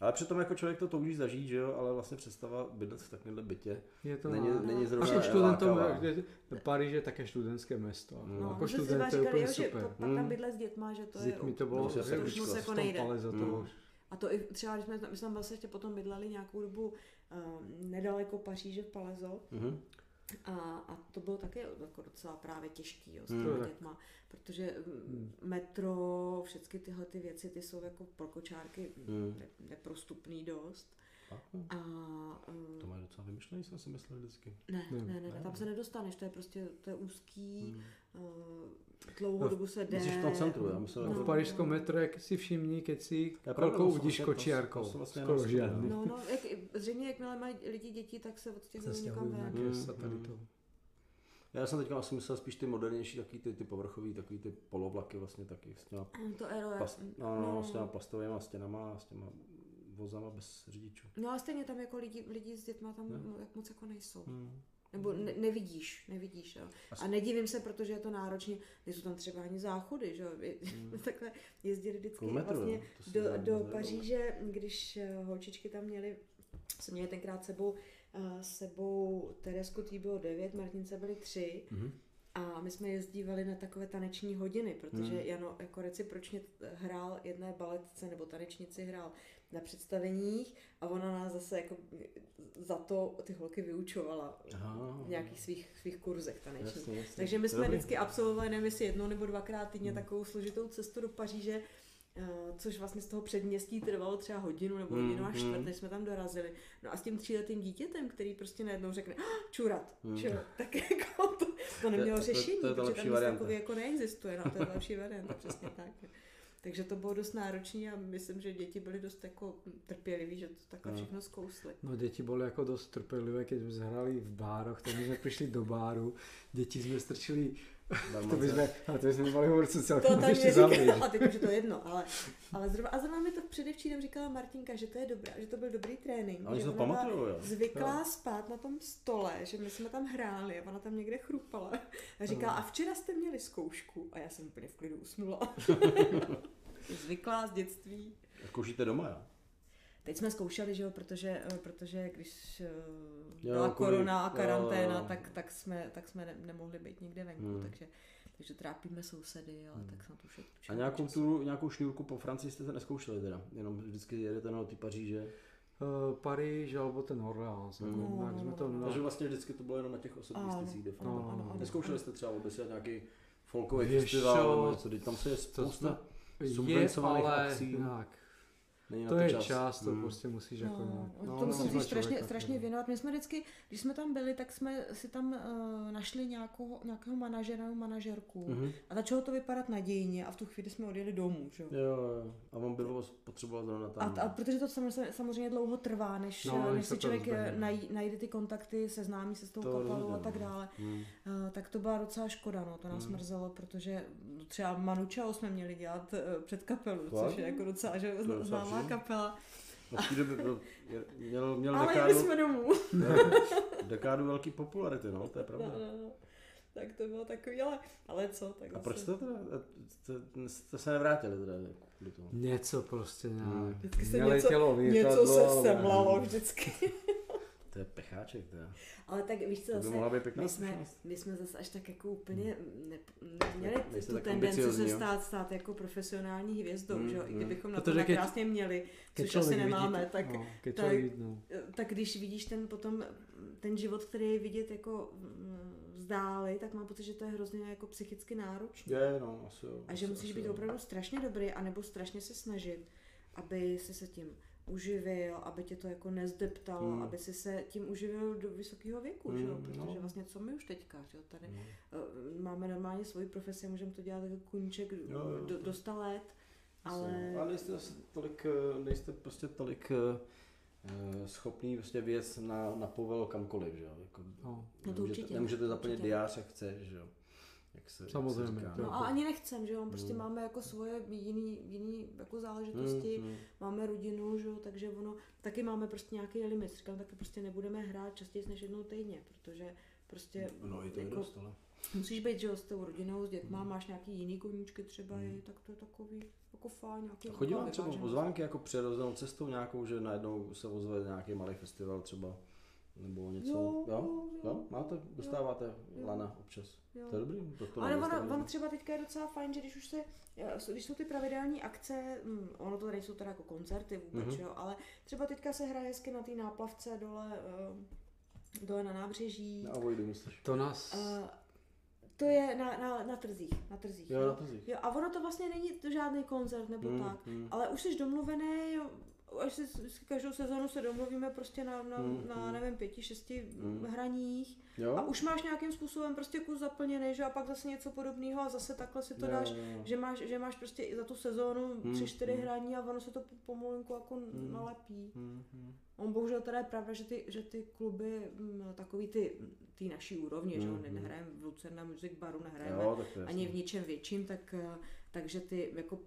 Speaker 1: Ale přitom jako člověk to touží zažít, že jo, ale vlastně představa bydlet v takovémhle bytě
Speaker 2: Je to
Speaker 1: není,
Speaker 2: má-
Speaker 1: není zrovna
Speaker 2: studentům,
Speaker 1: lákavá.
Speaker 2: kde- Paříž je také studentské město.
Speaker 1: Mm.
Speaker 3: No,
Speaker 2: jako student to je
Speaker 3: říkali,
Speaker 2: úplně
Speaker 3: jo, že
Speaker 2: super.
Speaker 3: pak, tam
Speaker 1: Mm.
Speaker 3: bydlet s dětma, že to
Speaker 2: S
Speaker 3: je...
Speaker 2: dětmi to bylo,
Speaker 1: To už je
Speaker 2: že
Speaker 1: moc
Speaker 2: už
Speaker 1: jako
Speaker 3: jako nejde.
Speaker 2: Palaiso to
Speaker 1: Mm.
Speaker 3: A to i třeba, když jsme, my jsme tam vlastně ještě potom bydleli nějakou dobu uh, nedaleko Paříže v Palezo
Speaker 1: Mhm.
Speaker 3: a, a to bylo taky jako docela právě těžký jo, s
Speaker 1: Hmm.
Speaker 3: těmi
Speaker 2: Tak.
Speaker 3: dětma, protože mm,
Speaker 2: Hmm.
Speaker 3: metro, všechny tyhle ty věci, ty jsou jako pro kočárky
Speaker 1: Hmm.
Speaker 3: ne, neprostupný dost. A uh,
Speaker 1: To má docela vymyšlený, jsem si myslel vždycky.
Speaker 3: ne,
Speaker 2: Ne,
Speaker 3: ne, ne, ne,
Speaker 1: ne.
Speaker 3: tam se nedostaneš, to je prostě, to je úzký,
Speaker 1: Hmm.
Speaker 3: uh, dlouhou
Speaker 2: No,
Speaker 3: dobu se jde.
Speaker 1: Jsi v tom centru, já myslel,
Speaker 3: No.
Speaker 1: jako
Speaker 2: V pařížském metru, jak si všimni, keď si kolkou udíš
Speaker 1: vlastně-
Speaker 2: kočiarkou.
Speaker 1: vlastně
Speaker 2: Skoro
Speaker 1: jenom
Speaker 2: žádný.
Speaker 3: No, no, jak, zřejmě jakmile mají lidi děti, tak se odstěhují
Speaker 2: Se
Speaker 3: někam
Speaker 2: stěhují
Speaker 3: ven.
Speaker 2: nějaké
Speaker 1: Mm,
Speaker 2: satelitou.
Speaker 1: Já jsem teďka asi myslel spíš ty modernější, takový ty, ty povrchový, takový ty polovlaky vlastně taky s těma,
Speaker 3: To aero je...
Speaker 1: plast, no, no, s těma plastovými stěnama a s těma vozama bez řidičů.
Speaker 3: No ale stejně tam jako lidi, lidi s dětma tam no. jak moc jako nejsou.
Speaker 1: Hmm.
Speaker 3: Nebo ne, nevidíš, nevidíš, jo. A nedivím se, protože je to náročné, nejsou tam třeba ani záchody, že jo.
Speaker 1: Hmm.
Speaker 3: takhle jezdili vždycky
Speaker 1: Jako v metru,
Speaker 3: vlastně do, do Paříže, když eh, holčičky tam měly, jsme měli tenkrát sebou, eh, sebou Teresku, tý bylo 9, Martince byly 3
Speaker 1: Mhm.
Speaker 3: a my jsme jezdívali na takové taneční hodiny, protože
Speaker 1: Hmm.
Speaker 3: Jano jako recipročně hrál jedné baletce nebo tanečnici hrál na představeních a ona nás zase jako za to ty holky vyučovala
Speaker 1: Aha.
Speaker 3: v nějakých svých, svých kurzech tanečních.
Speaker 1: Jasně, jasně.
Speaker 3: Takže my jsme
Speaker 1: Dobrý.
Speaker 3: vždycky absolvovali, nevím jestli jednou nebo dvakrát týdně,
Speaker 1: Hmm.
Speaker 3: takovou složitou cestu do Paříže, eh, což vlastně z toho předměstí trvalo třeba hodinu nebo
Speaker 1: Hmm,
Speaker 3: hodinu a čtvrt,
Speaker 1: hmm.
Speaker 3: než jsme tam dorazili. No a s tím tříletým dítětem, který prostě najednou řekne, ah, čurat,
Speaker 1: Hmm.
Speaker 3: čurat, tak jako to, to nemělo
Speaker 1: To- to- to-
Speaker 3: řešení,
Speaker 1: to
Speaker 3: protože tam nic takový jako neexistuje, no to je ta lepší varianta, přesně tak. Takže to bylo dost náročné a myslím, že děti byly dost jako trpěliví, že to takhle
Speaker 1: No.
Speaker 3: všechno zkously.
Speaker 2: No děti byly jako dost trpělivé, když jsme hrali v bároch, tak my jsme přišli do báru, děti jsme strčili, to bychom, ale to bychom mohli hovorit co celkem
Speaker 3: To tam
Speaker 2: ještě
Speaker 3: říkala, a teď už je to jedno, ale, ale zrovna, a zrovna mi to předevčírem říkala Martinka, že to je dobré, že to byl dobrý trénink.
Speaker 1: A oni
Speaker 3: že
Speaker 1: to pamatujou, jo.
Speaker 3: Zvyklá spát na tom stole, že my jsme tam hráli a ona tam někde chrupala. A říká, a včera jste měli zkoušku. A já jsem úplně v klidu usnula. Zvyklá z dětství.
Speaker 1: A Koušíte doma, jo?
Speaker 3: Teď jsme zkoušeli, že jo, protože, eh, protože když eh,
Speaker 1: Jo,
Speaker 3: byla korona a karanténa,
Speaker 1: jo.
Speaker 3: tak, tak jsme, tak jsme ne, nemohli být někde venku,
Speaker 1: Hmm.
Speaker 3: takže, takže trápíme sousedy, ale tak se na to už
Speaker 1: A nějakou, tu, nějakou šňůrku po Francii jste se neskoušeli teda? Jenom vždycky jedete na ty Paříže.
Speaker 2: Uh, Paríž alebo ten Orleans.
Speaker 1: Mm.
Speaker 2: Mm.
Speaker 3: No, no,
Speaker 2: jsme
Speaker 3: no,
Speaker 2: to
Speaker 3: no.
Speaker 1: Takže vlastně vždycky to bylo jenom na těch osobních de facto.
Speaker 2: No,
Speaker 3: ano, ano.
Speaker 1: Neskoušeli jste třeba oběsat nějaký folkový festival
Speaker 2: co,
Speaker 1: nebo teď tam se je
Speaker 2: To
Speaker 1: spousta
Speaker 2: je,
Speaker 1: subvencovaných
Speaker 2: ale
Speaker 1: akcí.
Speaker 2: jinak.
Speaker 1: Není na
Speaker 2: To
Speaker 1: to
Speaker 2: je
Speaker 1: čas.
Speaker 2: čas, to
Speaker 1: Hmm.
Speaker 2: prostě musíš jako
Speaker 3: No,
Speaker 2: nějak.
Speaker 3: no,
Speaker 1: no,
Speaker 3: to musím
Speaker 1: no.
Speaker 3: říct strašně,
Speaker 2: člověka,
Speaker 3: strašně
Speaker 2: no.
Speaker 3: věnovat. My jsme vždycky, když jsme tam byli, tak jsme si tam uh, našli nějakou, nějakého manažera nebo manažerku
Speaker 1: Mhm.
Speaker 3: a začalo to vypadat nadějně a v tu chvíli jsme odjeli domů. Že? jo.
Speaker 1: Jo, jo. A on byl potřeboval zrovna
Speaker 3: A,
Speaker 1: tam.
Speaker 3: a protože to samozřejmě, samozřejmě dlouho trvá, než,
Speaker 2: No,
Speaker 3: no,
Speaker 2: než
Speaker 3: si člověk eh,
Speaker 2: rozběhne.
Speaker 3: naj, najde ty kontakty, seznámí se s tou
Speaker 1: To
Speaker 3: kapelou a tak
Speaker 1: no.
Speaker 3: dále,
Speaker 1: Hmm.
Speaker 3: uh, tak to byla docela škoda, no, to nás
Speaker 1: Hmm.
Speaker 3: mrzelo, protože třeba Manu Chao jsme měli dělat uh, před kapelu, což je jako docela že,
Speaker 1: je docela
Speaker 3: známá
Speaker 1: příjemný.
Speaker 3: kapela,
Speaker 1: No, v té době byl, měl, měl
Speaker 3: ale
Speaker 1: dekádu,
Speaker 3: jsme domů.
Speaker 1: měl dekádu velký popularity, no, to je pravda.
Speaker 3: No, no, no. Tak to bylo takový, ale, ale co, tak
Speaker 1: A proč jste teda, jste, jste se nevrátili teda do toho?
Speaker 2: Něco prostě nějak.
Speaker 1: Hmm.
Speaker 3: Vždycky se něco, něco se semlalo vždycky.
Speaker 1: To je pecháček, to je.
Speaker 3: Ale tak víš co, zase,
Speaker 1: mohla být pěkná
Speaker 3: my jsme, my jsme zase až tak jako úplně ne, neměli
Speaker 1: Nejste
Speaker 3: tu
Speaker 1: tak
Speaker 3: tendenci se stát, stát jako profesionální hvězdou,
Speaker 1: Mm,
Speaker 3: že jo? I
Speaker 1: mm.
Speaker 3: kdybychom na to tak krásně měli, což asi nemáme,
Speaker 2: to-
Speaker 3: tak,
Speaker 2: no,
Speaker 3: tak-
Speaker 2: no.
Speaker 3: tak když vidíš ten potom ten život, který je vidět jako mm, vzdáli, tak mám pocit, že to je hrozně jako psychicky náročné.
Speaker 1: Je, no, asi jo.
Speaker 3: A že
Speaker 1: asi-
Speaker 3: musíš
Speaker 1: asi
Speaker 3: být
Speaker 1: jo.
Speaker 3: opravdu strašně dobrý, anebo strašně se snažit, aby si se tím uživil, aby tě to jako nezdeptalo,
Speaker 1: Hmm.
Speaker 3: aby si se tím uživil do vysokého věku, že jo?
Speaker 1: Hmm,
Speaker 3: Protože
Speaker 1: no.
Speaker 3: vlastně co my už teďka, že jo? Tady
Speaker 1: No.
Speaker 3: eh, máme normálně svoji profesi, můžeme to dělat jako
Speaker 1: Jo, jo,
Speaker 3: do, do 100 let, ale...
Speaker 1: Ale nejste zase tolik, eh, nejste prostě tolik eh, schopný prostě věc na, na povel kamkoliv, že jo. Jako,
Speaker 2: No.
Speaker 3: No to
Speaker 1: nemůžete,
Speaker 3: určitě,
Speaker 1: nemůžete zaplnit
Speaker 3: určitě.
Speaker 1: diář, jak chceš, že jo. Jak se,
Speaker 2: Samozřejmě,
Speaker 1: Jak se říká,
Speaker 2: je
Speaker 3: No a ani nechcem, že jo, prostě
Speaker 1: Hmm.
Speaker 3: máme jako svoje jiný, jiný jako záležitosti,
Speaker 1: Mm, mm.
Speaker 3: máme rodinu, že jo, takže ono, taky máme prostě nějaký limit, říkám, tak prostě nebudeme hrát častěji než jednou týdně, protože prostě
Speaker 1: No i to je
Speaker 3: jako-
Speaker 1: dost, ale.
Speaker 3: musíš být, že jo, s tou rodinou, s dětma,
Speaker 1: Hmm.
Speaker 3: máš nějaký jiný koníčky třeba,
Speaker 1: Hmm.
Speaker 3: i, tak to je takový, jako fajn, nějaký
Speaker 1: Chodí vám třeba pozvánky jako přirozenou cestou nějakou, že najednou se ozve nějaký malý festival třeba, nebo něco?
Speaker 3: Jo,
Speaker 1: jo?
Speaker 3: jo,
Speaker 1: jo? Máte, dostáváte
Speaker 3: Jo.
Speaker 1: lana občas.
Speaker 3: Jo.
Speaker 1: To je dobrý. To, to
Speaker 3: Ale ono, ono třeba teďka je docela fajn, že když už se, když jsou ty pravidelní akce, hm, ono to nejsou teda jako koncerty vůbec,
Speaker 1: Mhm.
Speaker 3: mm-hmm. jo, ale třeba teďka se hraje hezky na té náplavce dole, eh, dole na nábřeží.
Speaker 1: Na Avoidu myslíš?
Speaker 2: To nás...
Speaker 3: Eh, to je na, na, na trzích, na trzích.
Speaker 1: Jo, na trzích.
Speaker 3: Jo, a ono to vlastně není to žádný koncert nebo
Speaker 1: Hmm,
Speaker 3: tak,
Speaker 1: hmm.
Speaker 3: ale už jsi domluvený, jo, až si s- každou sezonu se domluvíme prostě na, na,
Speaker 1: Hmm,
Speaker 3: na
Speaker 1: hmm.
Speaker 3: nevím, pěti, šesti
Speaker 1: Hmm.
Speaker 3: hraních
Speaker 1: Jo?
Speaker 3: a už máš nějakým způsobem prostě kus zaplněný, že a pak zase něco podobného a zase takhle si to
Speaker 1: Jo,
Speaker 3: dáš,
Speaker 1: jo,
Speaker 3: že máš, že máš prostě i za tu sezónu
Speaker 1: Hmm,
Speaker 3: tři, čtyři
Speaker 1: hmm.
Speaker 3: hraní a ono se to pomalinku jako
Speaker 1: Hmm.
Speaker 3: nalepí.
Speaker 1: Hmm.
Speaker 3: On bohužel teda je pravda, že ty, že ty kluby, mm, takový ty, ty naší úrovně, že
Speaker 1: Hmm,
Speaker 3: ne-
Speaker 1: hmm.
Speaker 3: nehrajeme v Lucerna Music Baru, nehrajeme
Speaker 1: Jo,
Speaker 3: ani v ničem větším, tak, eh, takže ty jako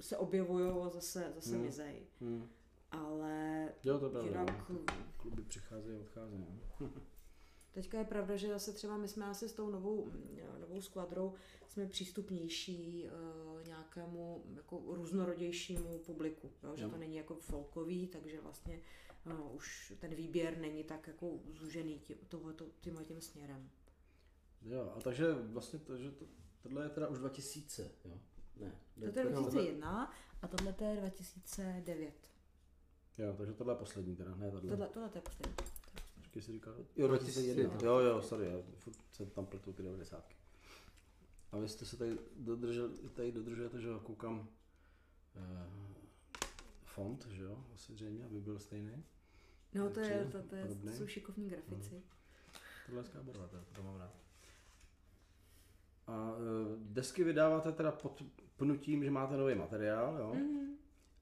Speaker 3: se objevují a zase, zase
Speaker 1: Hmm.
Speaker 3: mizej.
Speaker 1: Hmm.
Speaker 3: Ale
Speaker 1: Jo, to pravda.
Speaker 3: jinak
Speaker 1: no. Kluby přicházejí a odcházejí. no.
Speaker 3: teďka je pravda, že zase třeba my jsme asi s tou novou, novou skvadrou jsme přístupnější uh, nějakému jako různorodějšímu publiku, jo? že
Speaker 1: Jo.
Speaker 3: to není jako folkový, takže vlastně uh, už ten výběr není tak jako zúžený tím, tímhle tím směrem.
Speaker 1: Jo, a takže vlastně to, že to, tohle je teda už 2000, jo? Ne.
Speaker 3: Toto je 2001 a tohle to je 2009.
Speaker 1: Jo, takže tohle je poslední teda, ne tohle.
Speaker 3: Tohle, tohle to je poslední.
Speaker 1: Počkej, jsi říkal? Jo, 2001.
Speaker 2: 2001.
Speaker 1: Jo, jo, sorry, já furt jsem tam pletu ty 90. A vy jste se tady dodrželi, tady dodržujete, že jo, koukám eh, font, že jo, asi zřejmě, aby byl stejný.
Speaker 3: No to je, to, to, je, to jsou šikovní grafici.
Speaker 1: Tohle je skáborové, to, to mám rád. A eh, desky vydáváte teda pod pnutím, že máte nový materiál, jo?
Speaker 3: Mhm.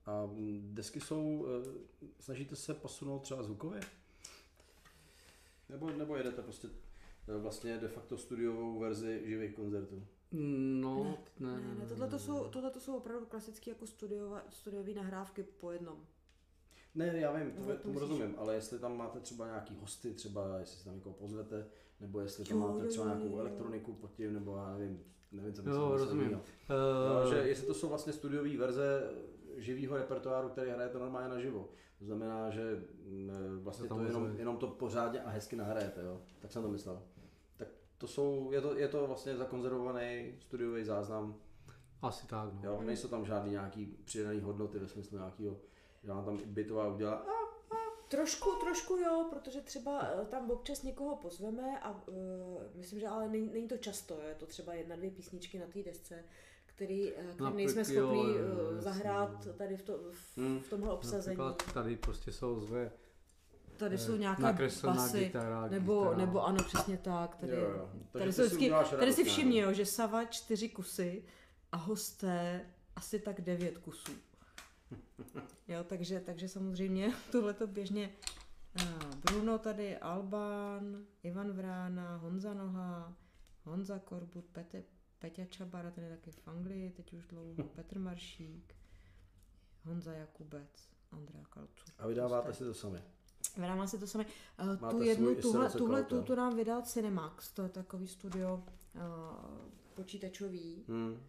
Speaker 1: A desky jsou, eh, snažíte se posunout třeba zvukově? Nebo, nebo jedete prostě eh, vlastně de facto studiovou verzi živých koncertů?
Speaker 2: No, ne,
Speaker 3: Ne, ne, tohle to jsou, tohle to jsou opravdu klasické jako studiova, studiové nahrávky po jednom.
Speaker 1: Ne, já vím, to,
Speaker 3: to
Speaker 1: tomu rozumím, ale jestli tam máte třeba nějaký hosty, třeba jestli si tam někoho pozvete, nebo jestli tam
Speaker 3: Jo,
Speaker 1: máte
Speaker 3: jo,
Speaker 1: třeba
Speaker 3: jo,
Speaker 1: nějakou
Speaker 3: jo.
Speaker 1: elektroniku pod tím, nebo já nevím, nevím, co by
Speaker 2: Jo,
Speaker 1: se muselo
Speaker 2: rozumím. Eh,
Speaker 1: Jo, že jestli to jsou vlastně studiové verze živého repertoáru, který hrajete normálně naživo. To znamená, že mm, vlastně
Speaker 2: To
Speaker 1: to jenom, jenom to pořádně a hezky nahrajete, jo? Tak jsem to myslel. Tak to jsou, je to, je to vlastně zakonzervovaný studiový záznam,
Speaker 2: Asi tak, no.
Speaker 1: jo? Nejsou tam žádný nějaký přidaný hodnoty ve smyslu nějakého, že vám tam bitová udělá, a
Speaker 3: Trošku, trošku jo, protože třeba eh, tam občas někoho pozveme a uh, myslím, že ale není, není to často, je to třeba jedna, dvě písničky na té desce, který, eh, který
Speaker 2: No,
Speaker 3: nejsme schopni
Speaker 2: jo, jasně,
Speaker 3: zahrát
Speaker 2: no.
Speaker 3: tady v, to, v,
Speaker 1: Hmm.
Speaker 3: v tomhle obsazení.
Speaker 2: Například tady prostě jsou zve
Speaker 3: Tady jsou nějaké basy,
Speaker 2: gitara,
Speaker 3: nebo,
Speaker 2: gitara.
Speaker 3: nebo ano, přesně tak. Tady,
Speaker 1: Jo, jo. Takže
Speaker 3: tady, jsou
Speaker 1: si
Speaker 3: vždycky, tady si všimni, jo, že Sava čtyři kusy a hosté asi tak devět kusů. Jo, takže, takže samozřejmě tohle to běžně uh, Bruno tady, Alban, Ivan Vrána, Honza Noha, Honza Korbut, Pete, Peťa Čabara, ten je taky v Anglii, teď už dlouho, Petr Maršík, Honza Jakubec, Andrea Kalcu.
Speaker 1: a vydáváte si to sami.
Speaker 3: Vydává si to samé. Uh,
Speaker 1: Máte
Speaker 3: tu jednu, tuhle, tuhle tu, tu nám vydal Cinemax, to je takový studio uh, počítačový
Speaker 1: Hmm.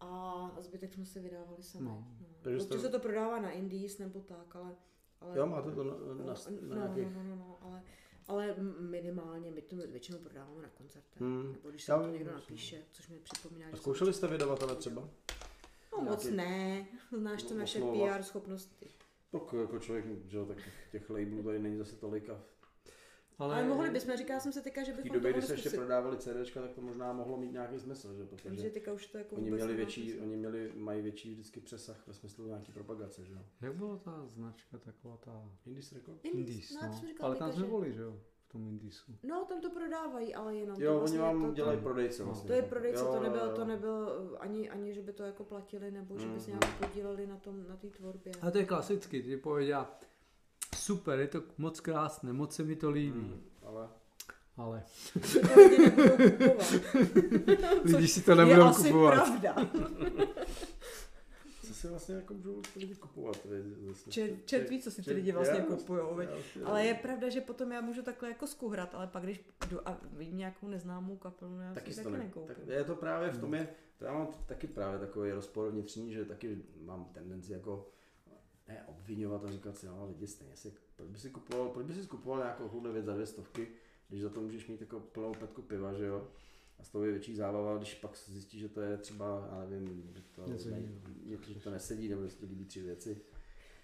Speaker 3: A zbytek jsme si vydávali sami.
Speaker 2: No.
Speaker 3: No.
Speaker 1: Takže jste-
Speaker 3: se to prodává na Indies nebo tak, ale, ale...
Speaker 1: Jo, máte to na, na, na,
Speaker 3: no,
Speaker 1: na nějakých...
Speaker 3: no, no, no, no, ale, ale minimálně my to většinou prodáváme na koncertech.
Speaker 1: Hmm.
Speaker 3: Nebo když se
Speaker 1: Já
Speaker 3: to někdo napíše, což mi připomíná,
Speaker 1: A
Speaker 3: že
Speaker 1: zkoušeli jste vydavatele třeba?
Speaker 3: No moc ne, znáš to
Speaker 1: no,
Speaker 3: naše
Speaker 1: oslovovat?
Speaker 3: PR schopnosti.
Speaker 1: Tak jako člověk, že jo, tak těch labelů tady není zase tolik a
Speaker 3: Ale, ale mohli bychom, říkala jsem se teďka, že
Speaker 1: v té
Speaker 3: bychom
Speaker 1: době,
Speaker 3: to
Speaker 1: kdy
Speaker 3: mohli
Speaker 1: se ještě prodávali CDčka, tak to možná mohlo mít nějaký smysl, že?
Speaker 3: Takže
Speaker 1: Protože
Speaker 3: teďka už to jako
Speaker 1: oni měli větší,
Speaker 3: smysl.
Speaker 1: oni měli, mají větší vždycky přesah ve smyslu nějaký propagace, že jo?
Speaker 2: Jak byla ta značka taková ta
Speaker 1: Indies Records?
Speaker 3: Indies,
Speaker 2: Indies,
Speaker 3: no,
Speaker 2: no. Ale tam jsme
Speaker 3: že-
Speaker 2: byli, že jo? V tom Indiesu.
Speaker 3: No, tam to prodávají, ale jenom.
Speaker 1: Jo,
Speaker 3: to
Speaker 1: oni
Speaker 3: vlastně
Speaker 1: vám
Speaker 3: to,
Speaker 1: dělají
Speaker 3: to,
Speaker 1: prodejce
Speaker 2: No.
Speaker 1: vlastně.
Speaker 3: to je prodejce,
Speaker 1: Jo,
Speaker 3: to nebylo, to nebylo uh, ani, ani, že by to jako platili, nebo že by se
Speaker 1: Mhm.
Speaker 3: nějak podíleli na tom, na té tvorbě.
Speaker 2: Ale to je klasicky, ty pověděla, super, je to moc krásné, moc se mi to líbí,
Speaker 1: Mm, ale
Speaker 2: ale
Speaker 3: lidi nebudou kupovat.
Speaker 2: lidi si to
Speaker 3: je
Speaker 2: nebudou
Speaker 3: asi
Speaker 2: kupovat.
Speaker 3: pravda.
Speaker 1: co si vlastně jako můžou ty lidi kupovat?
Speaker 3: Čert, čert ví, co si ty lidi vlastně kupujou.
Speaker 1: si-
Speaker 3: Ale je pravda, že potom já můžu takhle jako skuhrat, ale pak když jdu a vidím nějakou neznámou kapelu, no já
Speaker 1: taky
Speaker 3: si taky nekoupím.
Speaker 1: tak je to právě v tom je, to já mám taky právě takový rozpor vnitřní, že taky mám tendenci jako ne obvinovat a říkat si, no lidi stejně si, proč by si kupoval, proč by si kupoval nějakou chuhle věc za dvě stovky, když za to můžeš mít jako plnou petku piva, že jo? A z toho je větší zábava, když pak zjistíš, že to je třeba, já nevím, že to, ne, to nesedí, nebo že ti líbí tři věci.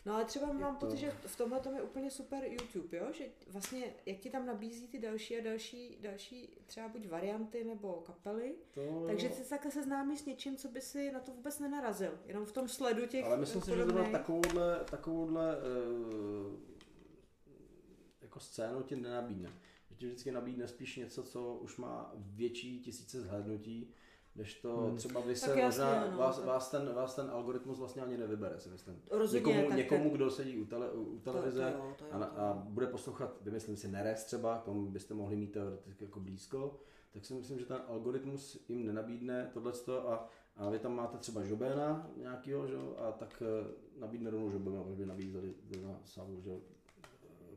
Speaker 3: No ale třeba mám
Speaker 1: to-
Speaker 3: pocit, že v tomhle tom je úplně super YouTube, jo? že vlastně jak ti tam nabízí ty další a další, další třeba buď varianty nebo kapely,
Speaker 1: To,
Speaker 3: takže ty se takhle seznámíš s něčím, co by si na to vůbec nenarazil, jenom v tom sledu těch
Speaker 1: Ale myslím si, že zrovna takovouhle, takovouhle uh, jako scénu ti nenabídne. Že ti vždycky nabídne spíš něco, co už má větší tisíce zhlédnutí, než to
Speaker 2: Hmm.
Speaker 1: třeba vy se možná,
Speaker 3: no,
Speaker 1: vás,
Speaker 3: tak-
Speaker 1: vás, ten, vás ten algoritmus vlastně ani nevybere, si myslím.
Speaker 3: Rozhodně,
Speaker 1: někomu,
Speaker 3: tak
Speaker 1: někomu kdo sedí u, tele, u, u
Speaker 3: to, to,
Speaker 1: televize
Speaker 3: jo, to jo,
Speaker 1: a, a bude poslouchat, vymyslím si, Neres třeba, k tomu byste mohli mít teoreticky jako blízko, tak si myslím, že ten algoritmus jim nenabídne tohleto a, a vy tam máte třeba Žobéna nějakýho, že? jo, a tak eh, nabídne rovnou Žobéna, protože by nabízeli na savu, že jo,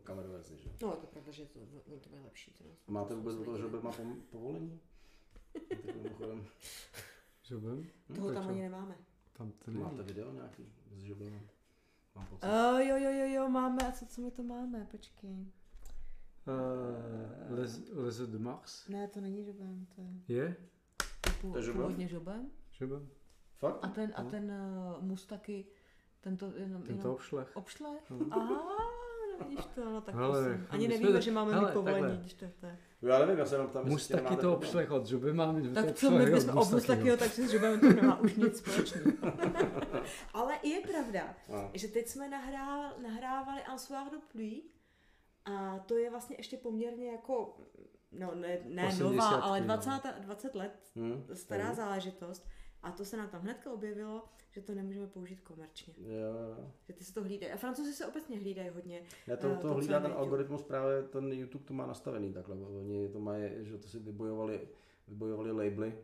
Speaker 1: eh, verzi, že?
Speaker 3: No, je to pravda, že to, no, to je lepší. To,
Speaker 1: A máte vůbec do toho, má povolení? Tak mimochodem,
Speaker 2: Že byl?
Speaker 3: Toho tam ani nemáme.
Speaker 2: Tam to není.
Speaker 1: máte video nějaký s Žobénem? Mám pocit.
Speaker 3: Uh, jo, jo, jo, jo, máme. A co, co my to máme? Počkej.
Speaker 2: Uh, Les, Les de Mars?
Speaker 3: Ne, to není žoben, to je
Speaker 2: Je?
Speaker 1: To je žoben?
Speaker 3: původně žoben.
Speaker 2: Že byl?
Speaker 1: Fakt?
Speaker 3: A ten, a
Speaker 2: No.
Speaker 3: ten uh, mus taky, tento jenom,
Speaker 2: Ten
Speaker 3: jenom
Speaker 2: to obšlech.
Speaker 3: obšle?
Speaker 2: No.
Speaker 3: Aha, no vidíš to, no tak
Speaker 2: Hele,
Speaker 3: prosím. Ani nevíme, že máme
Speaker 2: hele,
Speaker 3: mít povolení,
Speaker 2: takhle.
Speaker 3: když to je.
Speaker 1: Já nevím, já se jenom tam
Speaker 2: Mus taky to obšlech od Žuby máme. to
Speaker 3: Tak co my
Speaker 2: od
Speaker 3: bychom, o mus
Speaker 2: Mustakyho.
Speaker 3: takyho, tak si s to nemá už nic společného. Ale je pravda,
Speaker 1: No.
Speaker 3: že teď jsme nahrál, nahrávali Un soir de pluie a to je vlastně ještě poměrně jako, no ne, ne nová, ale
Speaker 2: no.
Speaker 3: 20, 20 let
Speaker 1: Hm?
Speaker 3: stará
Speaker 1: Mhm.
Speaker 3: záležitost. A to se nám tam hnedka objevilo, že to nemůžeme použít komerčně.
Speaker 1: Jo, jo.
Speaker 3: Že ty si to hlídají. A francouzi se obecně hlídají hodně.
Speaker 1: Ne, to,
Speaker 3: Eh,
Speaker 1: to,
Speaker 3: to, co
Speaker 1: hlídá ten algoritmus právě, ten YouTube to má nastavený takhle. Oni to mají, že to si vybojovali, vybojovali labely,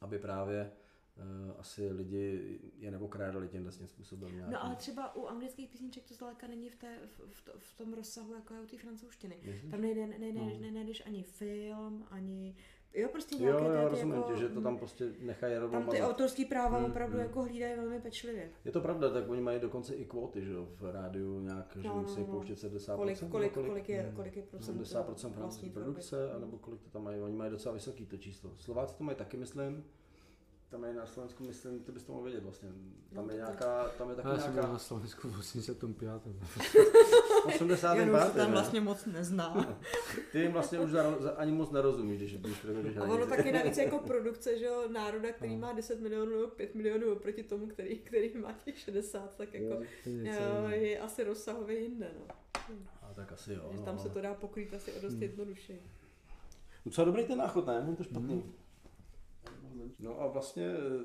Speaker 1: aby právě uh, asi lidi je neokrádali tímhle tím způsobem. Nějakým.
Speaker 3: No ale třeba u anglických písniček to zdaleka není v, té, v, v, to, v tom rozsahu, jako je u té francouzštiny.
Speaker 1: Myslíš?
Speaker 3: Tam nejde, nejde,
Speaker 1: No.
Speaker 3: nenajdeš ani film, ani... Jo, prostě
Speaker 1: Jo,
Speaker 3: nějaké
Speaker 1: jo,
Speaker 3: ty,
Speaker 1: rozumím
Speaker 3: jako,
Speaker 1: tě, že to tam prostě nechají rovnou
Speaker 3: tam ty
Speaker 1: mazat.
Speaker 3: autorský práva
Speaker 1: Hmm,
Speaker 3: opravdu
Speaker 1: hmm.
Speaker 3: jako hlídají velmi pečlivě.
Speaker 1: Je to pravda, tak oni mají dokonce i kvóty, že jo, v rádiu nějak, že
Speaker 3: No, no,
Speaker 1: musí
Speaker 3: no.
Speaker 1: pouštět 70%.
Speaker 3: Kolik,
Speaker 1: nebo
Speaker 3: kolik, kolik, je,
Speaker 2: Hmm.
Speaker 3: kolik je procent
Speaker 1: 70%
Speaker 3: vlastní
Speaker 1: produkce, anebo kolik to tam mají, oni mají docela vysoký to číslo. Slováci to mají taky, myslím, tam je na Slovensku, myslím, ty bys to mohl vědět vlastně. Tam
Speaker 3: No,
Speaker 1: je nějaká, tam je taky
Speaker 2: Já jsem byl
Speaker 1: nějaká
Speaker 2: na Slovensku v 85.
Speaker 1: 80.
Speaker 3: Jan už
Speaker 1: pátý,
Speaker 3: se tam
Speaker 1: ne?
Speaker 3: vlastně moc nezná.
Speaker 1: Ty jim vlastně už za, za, ani moc nerozumíš, když, když prevedeš
Speaker 3: A ono taky navíc jako produkce, že jo, národa, který má 10 milionů nebo 5 milionů oproti tomu, který, který má těch 60, tak jako
Speaker 2: je jiného.
Speaker 3: je asi rozsahově jinde, no.
Speaker 1: A tak asi jo.
Speaker 3: Že
Speaker 1: No.
Speaker 3: tam se to dá pokrýt asi o dost
Speaker 2: Hmm.
Speaker 3: jednodušeji.
Speaker 1: Docela dobrý ten náchod, ne? Není to špatný.
Speaker 2: Hmm.
Speaker 1: No a vlastně eh,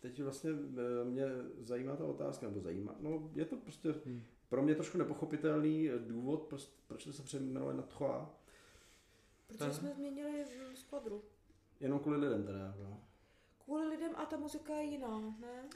Speaker 1: teď vlastně eh, mě zajímá ta otázka, nebo zajímá, no je to prostě
Speaker 2: Hmm.
Speaker 1: Pro mě trošku nepochopitelný eh, důvod, proč, proč to se přejmenuje na
Speaker 3: Protože
Speaker 2: Aha.
Speaker 3: jsme změnili skvadru.
Speaker 1: jenom kvůli lidem teda. jako.
Speaker 3: Kvůli lidem a ta muzika je jiná, ne?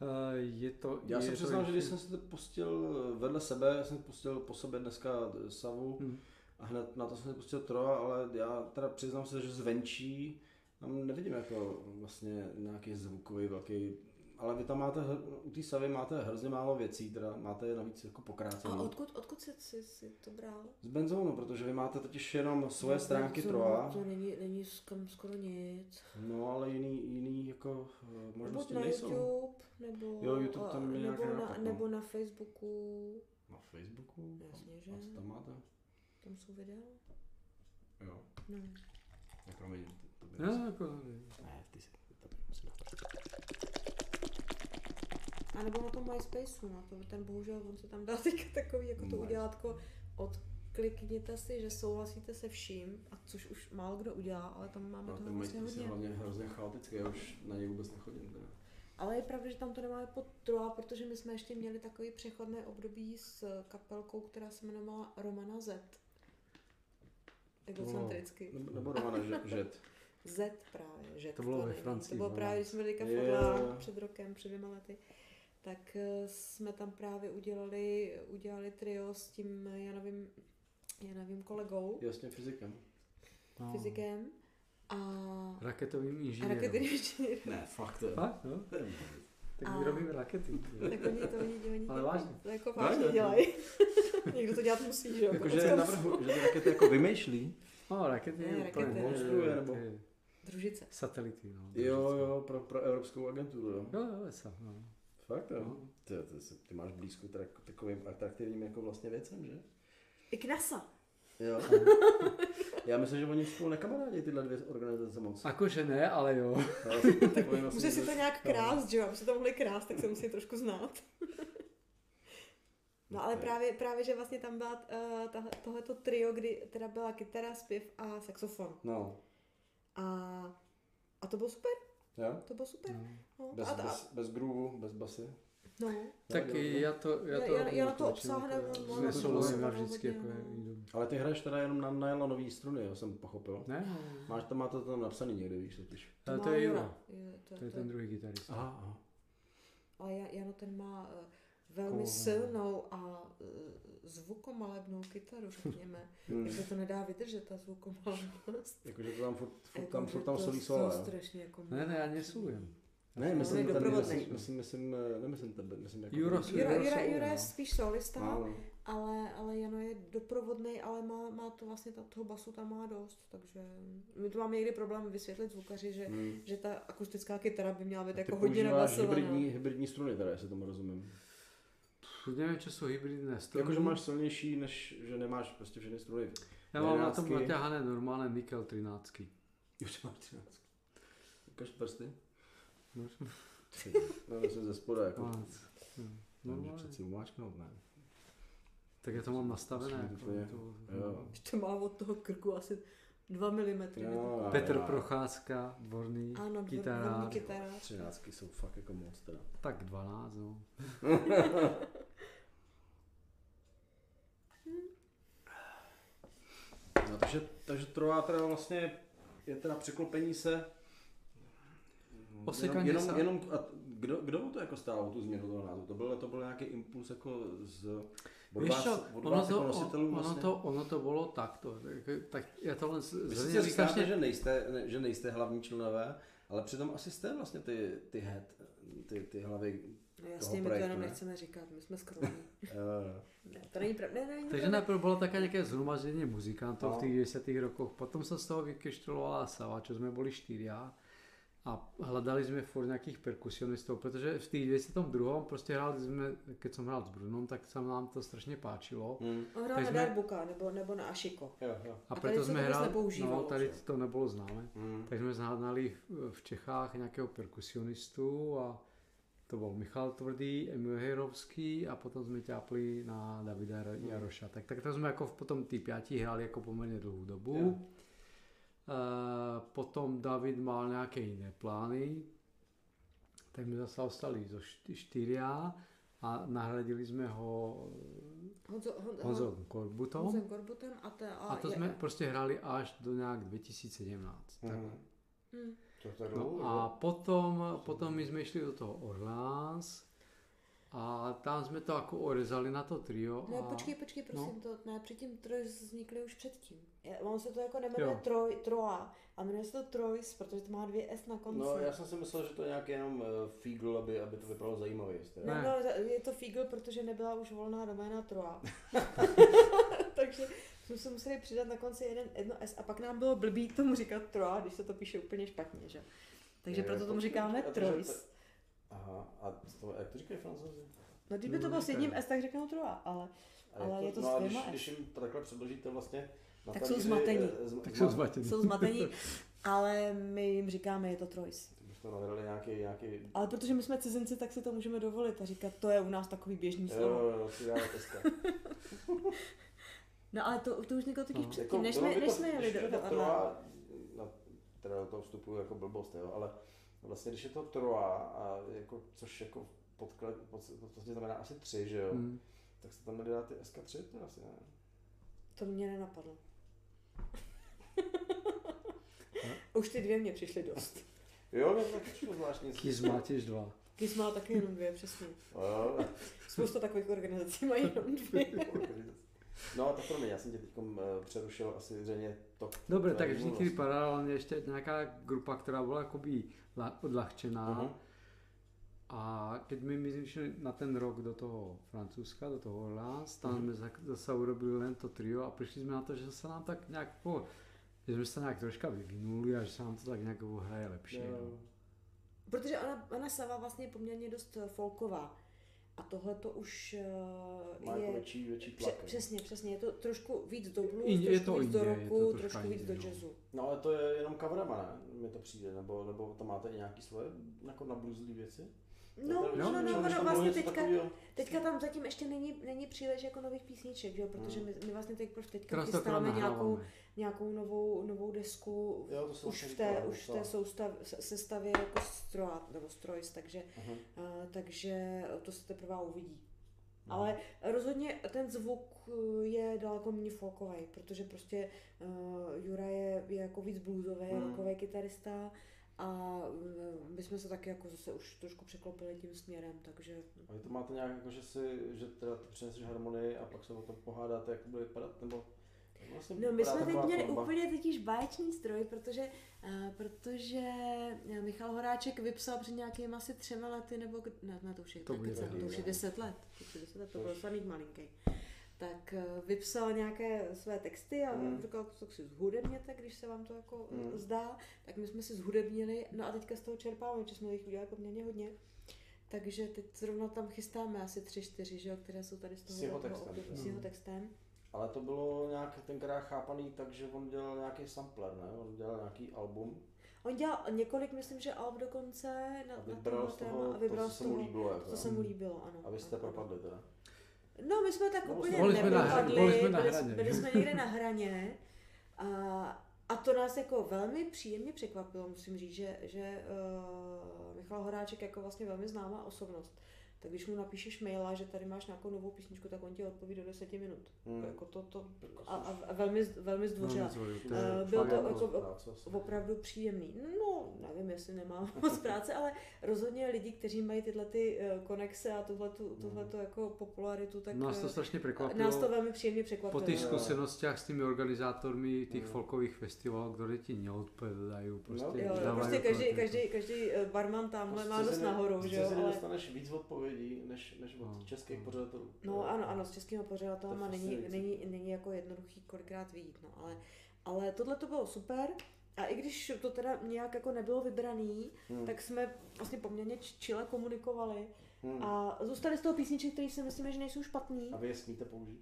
Speaker 2: Eh, Je to...
Speaker 1: Já
Speaker 2: je
Speaker 1: se
Speaker 2: to
Speaker 1: přiznám, že když jsem se pustil vedle sebe, já jsem pustil po sobě dneska Savu
Speaker 2: Hm.
Speaker 1: a hned na to jsem si pustil Troa, ale já teda přiznám se, že zvenčí tam nevidím jako vlastně nějaký zvukový velký ale vy tam máte, u té savy máte hrozně málo věcí, teda máte je navíc jako pokrácený.
Speaker 3: A odkud, odkud jsi, jsi, jsi to bral?
Speaker 1: Z benzónu, protože vy máte totiž jenom svoje
Speaker 3: No,
Speaker 1: stránky
Speaker 3: to-
Speaker 1: Troa,
Speaker 3: To není, není skam, skoro nic.
Speaker 1: no ale jiný, jiný jako eh, možnosti
Speaker 3: na
Speaker 1: nejsou.
Speaker 3: YouTube, nebo,
Speaker 1: Jo, YouTube tam je
Speaker 3: nebo,
Speaker 1: nějaký
Speaker 3: na, nebo na Facebooku.
Speaker 1: Na Facebooku?
Speaker 3: Jasně, že?
Speaker 1: A co tam máte?
Speaker 3: Tam jsou videa.
Speaker 1: Jo,
Speaker 3: No.
Speaker 1: tak promiň. To by
Speaker 2: No, jako,
Speaker 1: Ne, ty si to by musím
Speaker 3: A nebo na tom MySpaceu, na to, ten bohužel, on se tam dá teďka takový, jako to udělátko od klikněte si, že souhlasíte se vším, a což už málo kdo udělá, ale tam máme
Speaker 1: No,
Speaker 3: toho vlastně hodně.
Speaker 1: hlavně hrozně chaotický, já už na něj vůbec nechodím. Teda.
Speaker 3: Ale je pravda, že tam to nemáme pod troa, protože my jsme ještě měli takový přechodné období s kapelkou, která se jmenovala Romana Z. Egocentricky.
Speaker 1: Nebo, nebo Romana Že- Žet.
Speaker 3: Z právě, že
Speaker 2: To bylo ve. Francii,
Speaker 3: To bylo
Speaker 2: no.
Speaker 3: právě, když jsme kafodla
Speaker 1: jo.
Speaker 3: před rokem, před dvěma lety, tak eh, jsme tam právě udělali, udělali trio s tím Janovým, Janovým kolegou,
Speaker 1: Jasně fyzikem.
Speaker 2: no,
Speaker 3: fyzikem a,
Speaker 2: Raketovým inženýrem.
Speaker 3: raketovým inženýrem.
Speaker 1: Ne, fakt to je.
Speaker 2: Fakt, no? Tak
Speaker 3: A-
Speaker 2: my robíme rakety.
Speaker 3: Tak oni to oni, oni
Speaker 2: Ale
Speaker 3: dělají.
Speaker 2: vážně.
Speaker 3: To jako
Speaker 1: Vážně?
Speaker 3: vážně dělají. Někdo to dělat musí, že jo?
Speaker 1: Jakože navrhu, že ty rakety jako vymýšlí.
Speaker 2: No, rakety
Speaker 3: Ne,
Speaker 2: je
Speaker 3: rakety.
Speaker 2: úplně
Speaker 1: Konstruuje, nebo-
Speaker 3: Družice.
Speaker 2: Satelity, no.
Speaker 1: Jo, jo, pro, pro Evropskou agenturu, jo.
Speaker 2: Jo, jo, ESA, no.
Speaker 1: Fakt, jo.
Speaker 2: no.
Speaker 1: Ty, ty, ty, ty máš blízko teda k takovým atraktivním jako vlastně věcem, že?
Speaker 3: I k NASA.
Speaker 1: Jo. Já myslím, že oni spolu nekamarádí tyhle dvě organizace moc.
Speaker 2: Akože ne, ale jo.
Speaker 1: Ale takovým asi-
Speaker 3: Musí si to nějak krást, že jo? Aby se to mohli krást, tak se musí trošku znát. No ale právě, právě, že vlastně tam byla uh, tahle, tohleto trio, kdy teda byla kytara, zpěv a saxofon.
Speaker 1: No,
Speaker 3: A, a to bylo super,
Speaker 1: jo?
Speaker 3: to bylo super.
Speaker 2: No.
Speaker 3: No,
Speaker 1: Bez,
Speaker 3: a ta,
Speaker 1: bez, bez groove, bez basy.
Speaker 3: no.
Speaker 2: Tak
Speaker 1: jo.
Speaker 2: já to, já to,
Speaker 3: Já- já- já na to
Speaker 2: většinou
Speaker 3: obsáhne,
Speaker 2: jako
Speaker 3: on-
Speaker 2: nesolujeme
Speaker 3: on-
Speaker 2: vždycky jako
Speaker 3: no.
Speaker 2: jdou.
Speaker 1: Ale ty hraješ teda jenom na nylonový struny, jo, jsem pochopil.
Speaker 2: Ne,
Speaker 1: Máš tam, máte to tam napsaný někde, víš, totiž.
Speaker 2: ale to
Speaker 3: má
Speaker 2: je
Speaker 3: Jura. Je, to,
Speaker 2: To je ten druhý gitarista.
Speaker 1: Aha, aha.
Speaker 3: Ale Ja- Jano ten má uh, velmi
Speaker 2: Cool.
Speaker 3: silnou a uh, zvukomalebnou kytaru, řekněme.
Speaker 1: Hmm.
Speaker 3: Takže to nedá vydržet, ta zvukomalebnost.
Speaker 1: Jakože to tam furt, furt,
Speaker 3: Jako,
Speaker 1: tam, furt tam
Speaker 3: to-
Speaker 1: solí
Speaker 3: to
Speaker 1: sola,
Speaker 3: strašně jako
Speaker 2: Ne, ne, já nesulujem.
Speaker 1: Ne, myslím,
Speaker 3: je
Speaker 1: ten,
Speaker 3: doprovodný.
Speaker 1: myslím, myslím, myslím, eh, nemyslím tebe, myslím jako...
Speaker 2: Juro-
Speaker 3: Jura,
Speaker 2: Jura
Speaker 3: Jura, Jura je
Speaker 2: no.
Speaker 3: spíš solista,
Speaker 1: No, no.
Speaker 3: ale, ale Jano je doprovodný, ale má, má to vlastně, ta, toho basu tam má dost, takže my to máme někdy problém vysvětlit zvukaři, že,
Speaker 1: Hmm.
Speaker 3: že ta akustická kytara by měla být jako hodně
Speaker 1: používáš
Speaker 3: nabasovaná.
Speaker 1: hybridní, hybridní struny, teda, jestli tomu rozumím.
Speaker 2: Nevím, čo jsou hybridné strany.
Speaker 1: Jakože máš silnější, než že nemáš prostě všechny struny.
Speaker 2: Já mám na tom
Speaker 1: jedenáctky.
Speaker 2: naťahané normálne Nikel 13.
Speaker 1: Už máš 13. Ukaž prsty.
Speaker 2: No,
Speaker 1: Ty, No, myslím ze spoda, jako.
Speaker 2: 12. No,
Speaker 1: No,
Speaker 2: normálně.
Speaker 1: přeci umáčknout, ne?
Speaker 2: Tak já to mám nastavené. Jako, to,
Speaker 1: Jo.
Speaker 3: To má od toho krku asi 2 mm.
Speaker 1: Jo,
Speaker 2: Petr
Speaker 1: jo.
Speaker 2: Procházka, dvorný
Speaker 3: Ano,
Speaker 2: kytarář.
Speaker 3: dvorní kytarář.
Speaker 1: Třináctky jsou fakt jako moc teda.
Speaker 2: Tak 12, no.
Speaker 1: No, takže, takže Troa teda vlastně je teda překlopení se
Speaker 2: Osekání
Speaker 1: jenom,
Speaker 2: se-
Speaker 1: jenom, jenom a kdo, kdo mu to jako stálo tu změnu toho názvu? To byl, to byl nějaký impuls jako z od
Speaker 2: Víš
Speaker 1: vás,
Speaker 2: čo,
Speaker 1: od
Speaker 2: ono
Speaker 1: vás
Speaker 2: to,
Speaker 1: jako nositelů
Speaker 2: ono,
Speaker 1: vlastně?
Speaker 2: to, ono to bylo takto. Tak, tak já to len
Speaker 1: Vy sice říkáte,
Speaker 2: strašně-
Speaker 1: že nejste, ne, že nejste hlavní členové, ale přitom asi jste vlastně ty, ty head, ty, ty hlavy.
Speaker 3: No jasně, my to
Speaker 1: projektu,
Speaker 3: jenom
Speaker 1: ne?
Speaker 3: nechceme říkat, my jsme skromní. Ne, to není pravda. Ne, ne, to
Speaker 2: Takže najprv bolo také nejaké zhromaždenie muzikantov
Speaker 1: No.
Speaker 2: v tých 10 rokoch, potom sa z toho vykeštolovala Sava, čo sme boli štyria a hľadali sme furt nejakých perkusionistov, pretože v tých 22. proste hrali sme, keď som hral s Brunom, tak sa nám to strašne páčilo.
Speaker 1: hmm.
Speaker 3: On hrál na
Speaker 2: jsme-
Speaker 3: Darbuka nebo, nebo na Ashiko.
Speaker 1: Jo, jo.
Speaker 2: A,
Speaker 3: A tady
Speaker 2: preto
Speaker 3: se
Speaker 2: sme
Speaker 3: to moc
Speaker 2: hrali,
Speaker 3: nepoužívalo,
Speaker 2: no tady
Speaker 3: že?
Speaker 2: to nebolo známe.
Speaker 1: Hmm.
Speaker 2: Tak sme zhádali v, v Čechách nejakého perkusionistu a to bol Michal Tvrdý, Emil Hejrovský a potom sme ťapli na Davida Jar- Jaroša. Tak, tak to sme ako potom tí piati hrali ako pomerne dlhú dobu.
Speaker 1: Jo.
Speaker 2: Uh, potom David mal nejaké iné plány, tak my zase ostali zo šty- štyria a nahradili sme ho
Speaker 3: Honzo, Hon,
Speaker 2: Honzou Korbutom.
Speaker 3: Honzem Korbutem a, te, a,
Speaker 2: A to
Speaker 3: je-
Speaker 2: sme proste hrali až do nejak 2017. Tak.
Speaker 1: Hmm.
Speaker 3: Hm.
Speaker 1: To je tak
Speaker 2: No
Speaker 1: dlouho,
Speaker 2: a potom, potom my sme išli do toho Orleans A tam jsme to jako orezali na to trio.
Speaker 3: Ne,
Speaker 2: a...
Speaker 3: počkej, počkej, prosím,
Speaker 2: no.
Speaker 3: to, ne, předtím Troj vznikly už předtím. Je- On se to jako nemenuje
Speaker 2: Jo.
Speaker 3: Troj, Troa, a jmenuje se to Trojs, protože to má dvě S na konci.
Speaker 1: No, já jsem si myslel, že to je nějaký jenom uh, fígl, aby, aby to vypadalo zajímavě. jste.
Speaker 3: No,
Speaker 2: Ne.
Speaker 3: no, je to Fígl, protože nebyla už volná doména Troa. Takže jsme se museli přidat na konci jeden, jedno S a pak nám bylo blbý tomu říkat Troa, když se to píše úplně špatně, že? Takže
Speaker 1: Je,
Speaker 3: proto tomu říkáme Trois.
Speaker 1: Aha, a to, jak to říkají francouzi?
Speaker 3: No, kdyby to
Speaker 2: No,
Speaker 3: bylo s jedním. S, tak řeknou Troa, ale Ale
Speaker 1: jak
Speaker 3: je to
Speaker 1: no
Speaker 3: s
Speaker 1: a když,
Speaker 3: dvěma S.
Speaker 1: když jim to takhle předložíte vlastně
Speaker 3: Tak jsou zmatení.
Speaker 1: eh, zma-
Speaker 2: Tak jsou
Speaker 1: zma-
Speaker 2: zmatěný.
Speaker 3: jsou zmatení, ale my jim říkáme, je to Trois.
Speaker 1: Bych to nějaký, nějaký
Speaker 3: Ale protože my jsme cizinci, tak si to můžeme dovolit a říkat, to je u nás takový běžný
Speaker 1: Jo,
Speaker 3: slovo.
Speaker 1: jo, jo, teska.
Speaker 3: No ale to, to už vzniklo totiž
Speaker 2: No.
Speaker 3: předtím, než
Speaker 1: bylo
Speaker 3: jsme,
Speaker 1: by
Speaker 3: než
Speaker 1: to-
Speaker 3: jsme jeli do, do.
Speaker 1: Troa, no, teda do toho vstupuju jako blbost, jo, ale vlastně když je to Troa, a jako, což jako podklad, pod, podstatě znamená asi tři, že jo,
Speaker 2: Hmm.
Speaker 1: tak se tam nedá ty SK3, to asi ne.
Speaker 3: To mě nenapadlo. Už ty dvě mě přišly dost.
Speaker 1: Jo, mě to přišlo zvláštní.
Speaker 2: Kýz má těž dva.
Speaker 3: Kys má taky jenom dvě, přesně.
Speaker 1: Jo,
Speaker 3: Spousta takových organizací mají jenom dvě.
Speaker 1: No, tak promiň, já jsem tě teď přerušil asi zřejmě to. Tvoje
Speaker 2: tak
Speaker 1: minulosti.
Speaker 2: paralelně ještě nějaká grupa, která byla jakoby la- odlahčená.
Speaker 1: Mhm.
Speaker 2: A keď my, my šli na ten rok do toho Francúzska, do toho Orleans, tam
Speaker 1: Mhm.
Speaker 2: jsme zak- zase urobili len to trio a přišli jsme na to, že se nám tak nějak jako, že jsme se nějak troška vyvinuli a že se nám to tak nějak jako hraje lepší. No.
Speaker 3: Protože ona, ona Sava vlastně je poměrně dost eh, folková. A tohle to už eh,
Speaker 1: Má jako
Speaker 3: je...
Speaker 1: větší, větší
Speaker 3: Pře-
Speaker 1: tlak.
Speaker 3: přesně, přesně. Je to trošku víc do blues,
Speaker 2: Indie- je
Speaker 3: trošku
Speaker 2: to
Speaker 3: víc do
Speaker 2: indie, to troška
Speaker 3: trošku víc do
Speaker 2: indie, no.
Speaker 3: jazzu.
Speaker 1: No ale to je jenom coverama, ne? Mi to přijde, nebo, nebo tam máte i nějaký svoje jako na blueslý věci?
Speaker 3: No, no, no, no, ono
Speaker 1: tam
Speaker 3: vlastně teďka, teďka tam zatím ještě není, není příliš jako nových písniček, jo? protože my, my vlastně teď teďka
Speaker 2: Teraz
Speaker 3: chystáme nějakou, nějakou novou, novou desku
Speaker 1: Jo, to
Speaker 3: už
Speaker 1: vlastně
Speaker 3: v té, už v té soustav, se- sestavě jako stroa, nebo strojs, takže,
Speaker 1: Aha.
Speaker 3: uh, takže to se teprve uvidí.
Speaker 1: No.
Speaker 3: Ale rozhodně ten zvuk eh, je daleko méně folkový, protože prostě uh, Jura je, je jako víc bluesový,
Speaker 1: Hmm.
Speaker 3: rockový kytarista a uh, my jsme se taky jako zase už trošku překlopili tím směrem, takže
Speaker 1: A vy to máte nějak jako, že si, že teda ty přineseš harmonii a pak se o tom pohádáte, jak to bude vypadat, nebo vlastně
Speaker 3: No my jsme teď měli
Speaker 1: tvorba?
Speaker 3: úplně totiž báječný stroj, protože, uh, protože Michal Horáček vypsal před nějakými asi třema lety, nebo ne, ne to už je,
Speaker 2: To
Speaker 3: to,
Speaker 1: taky,
Speaker 3: už je deset let, to už je deset let, to byl samý malinký. Tak uh, vypsal nějaké své texty a
Speaker 1: Mm.
Speaker 3: říkal, tak si zhudebněte, když se vám to jako
Speaker 1: Mm.
Speaker 3: zdá, tak my jsme si zhudebnili, no a teďka z toho čerpáme, že jsme jich udělali poměrně hodně. Takže teď zrovna tam chystáme asi tři, čtyři, že jo, které jsou tady z toho,
Speaker 1: S jeho
Speaker 3: toho
Speaker 1: textem,
Speaker 3: období, s jeho textem.
Speaker 1: Ale to bylo nějak tenkrát chápaný tak, že on dělal nějaký sampler, ne? On dělal nějaký album
Speaker 3: On dělal několik, myslím, že alb dokonce na,
Speaker 1: a
Speaker 3: na
Speaker 1: vybral
Speaker 3: tohle
Speaker 1: z
Speaker 3: téma
Speaker 1: toho
Speaker 3: a vybral
Speaker 1: to, co se mu
Speaker 3: toho,
Speaker 1: líbilo. Jako,
Speaker 3: co se mu líbilo, ano.
Speaker 1: A vy jste
Speaker 3: ano.
Speaker 1: propadli teda.
Speaker 3: No, my jsme tak
Speaker 1: No,
Speaker 3: úplně
Speaker 1: byli jsme na
Speaker 3: nepropadli,
Speaker 2: hraně, byli jsme na
Speaker 3: byli,
Speaker 2: hraně.
Speaker 3: byli jsme někde na hraně a, a to nás jako velmi příjemně překvapilo, musím říct, že, že uh, Michal Horáček jako vlastně velmi známá osobnost, tak když mu napíšeš maila, že tady máš nějakou novou písničku, tak on ti odpoví do 10 minut.
Speaker 1: Hmm.
Speaker 3: Jako to, to, a, a, a velmi, velmi zdvořile.
Speaker 2: No, to
Speaker 1: To
Speaker 2: je
Speaker 1: je
Speaker 3: Eh, byl
Speaker 2: fakt
Speaker 3: to
Speaker 2: jako-
Speaker 3: jako-
Speaker 1: práce
Speaker 3: opravdu příjemný. No, nevím, jestli nemám moc práce, ale rozhodně lidi, kteří mají tyhle ty eh, konexe a tuhletu, tuhletu jako popularitu, tak
Speaker 2: Nás to
Speaker 3: eh,
Speaker 2: strašně překvapilo.
Speaker 3: nás to velmi příjemně
Speaker 2: po
Speaker 3: překvapilo.
Speaker 2: těch
Speaker 1: Jo.
Speaker 2: zkušenostech s těmi organizátormi těch
Speaker 1: Mm.
Speaker 2: folkových festivalů, které ti neodpovídají, prostě
Speaker 1: No,
Speaker 3: Jo, prostě každý, každý, každý eh, barman tamhle má dost nahoru, že jo,
Speaker 1: ale...
Speaker 3: ale...
Speaker 1: dostaneš víc odpovědí, než, než od
Speaker 2: No.
Speaker 1: českých
Speaker 2: No.
Speaker 1: pořadatelů.
Speaker 3: No ano, ano, s českými pořadatelama není, není, není jako jednoduchý kolikrát vyjít, no, ale, ale tohle to bylo super. A i když to teda nějak jako nebylo vybraný,
Speaker 1: Hmm.
Speaker 3: tak jsme vlastně poměrně čile komunikovali
Speaker 1: Hmm.
Speaker 3: a zůstaly z toho písničky, které si myslíme, že nejsou špatný.
Speaker 1: A vy je smíte použít?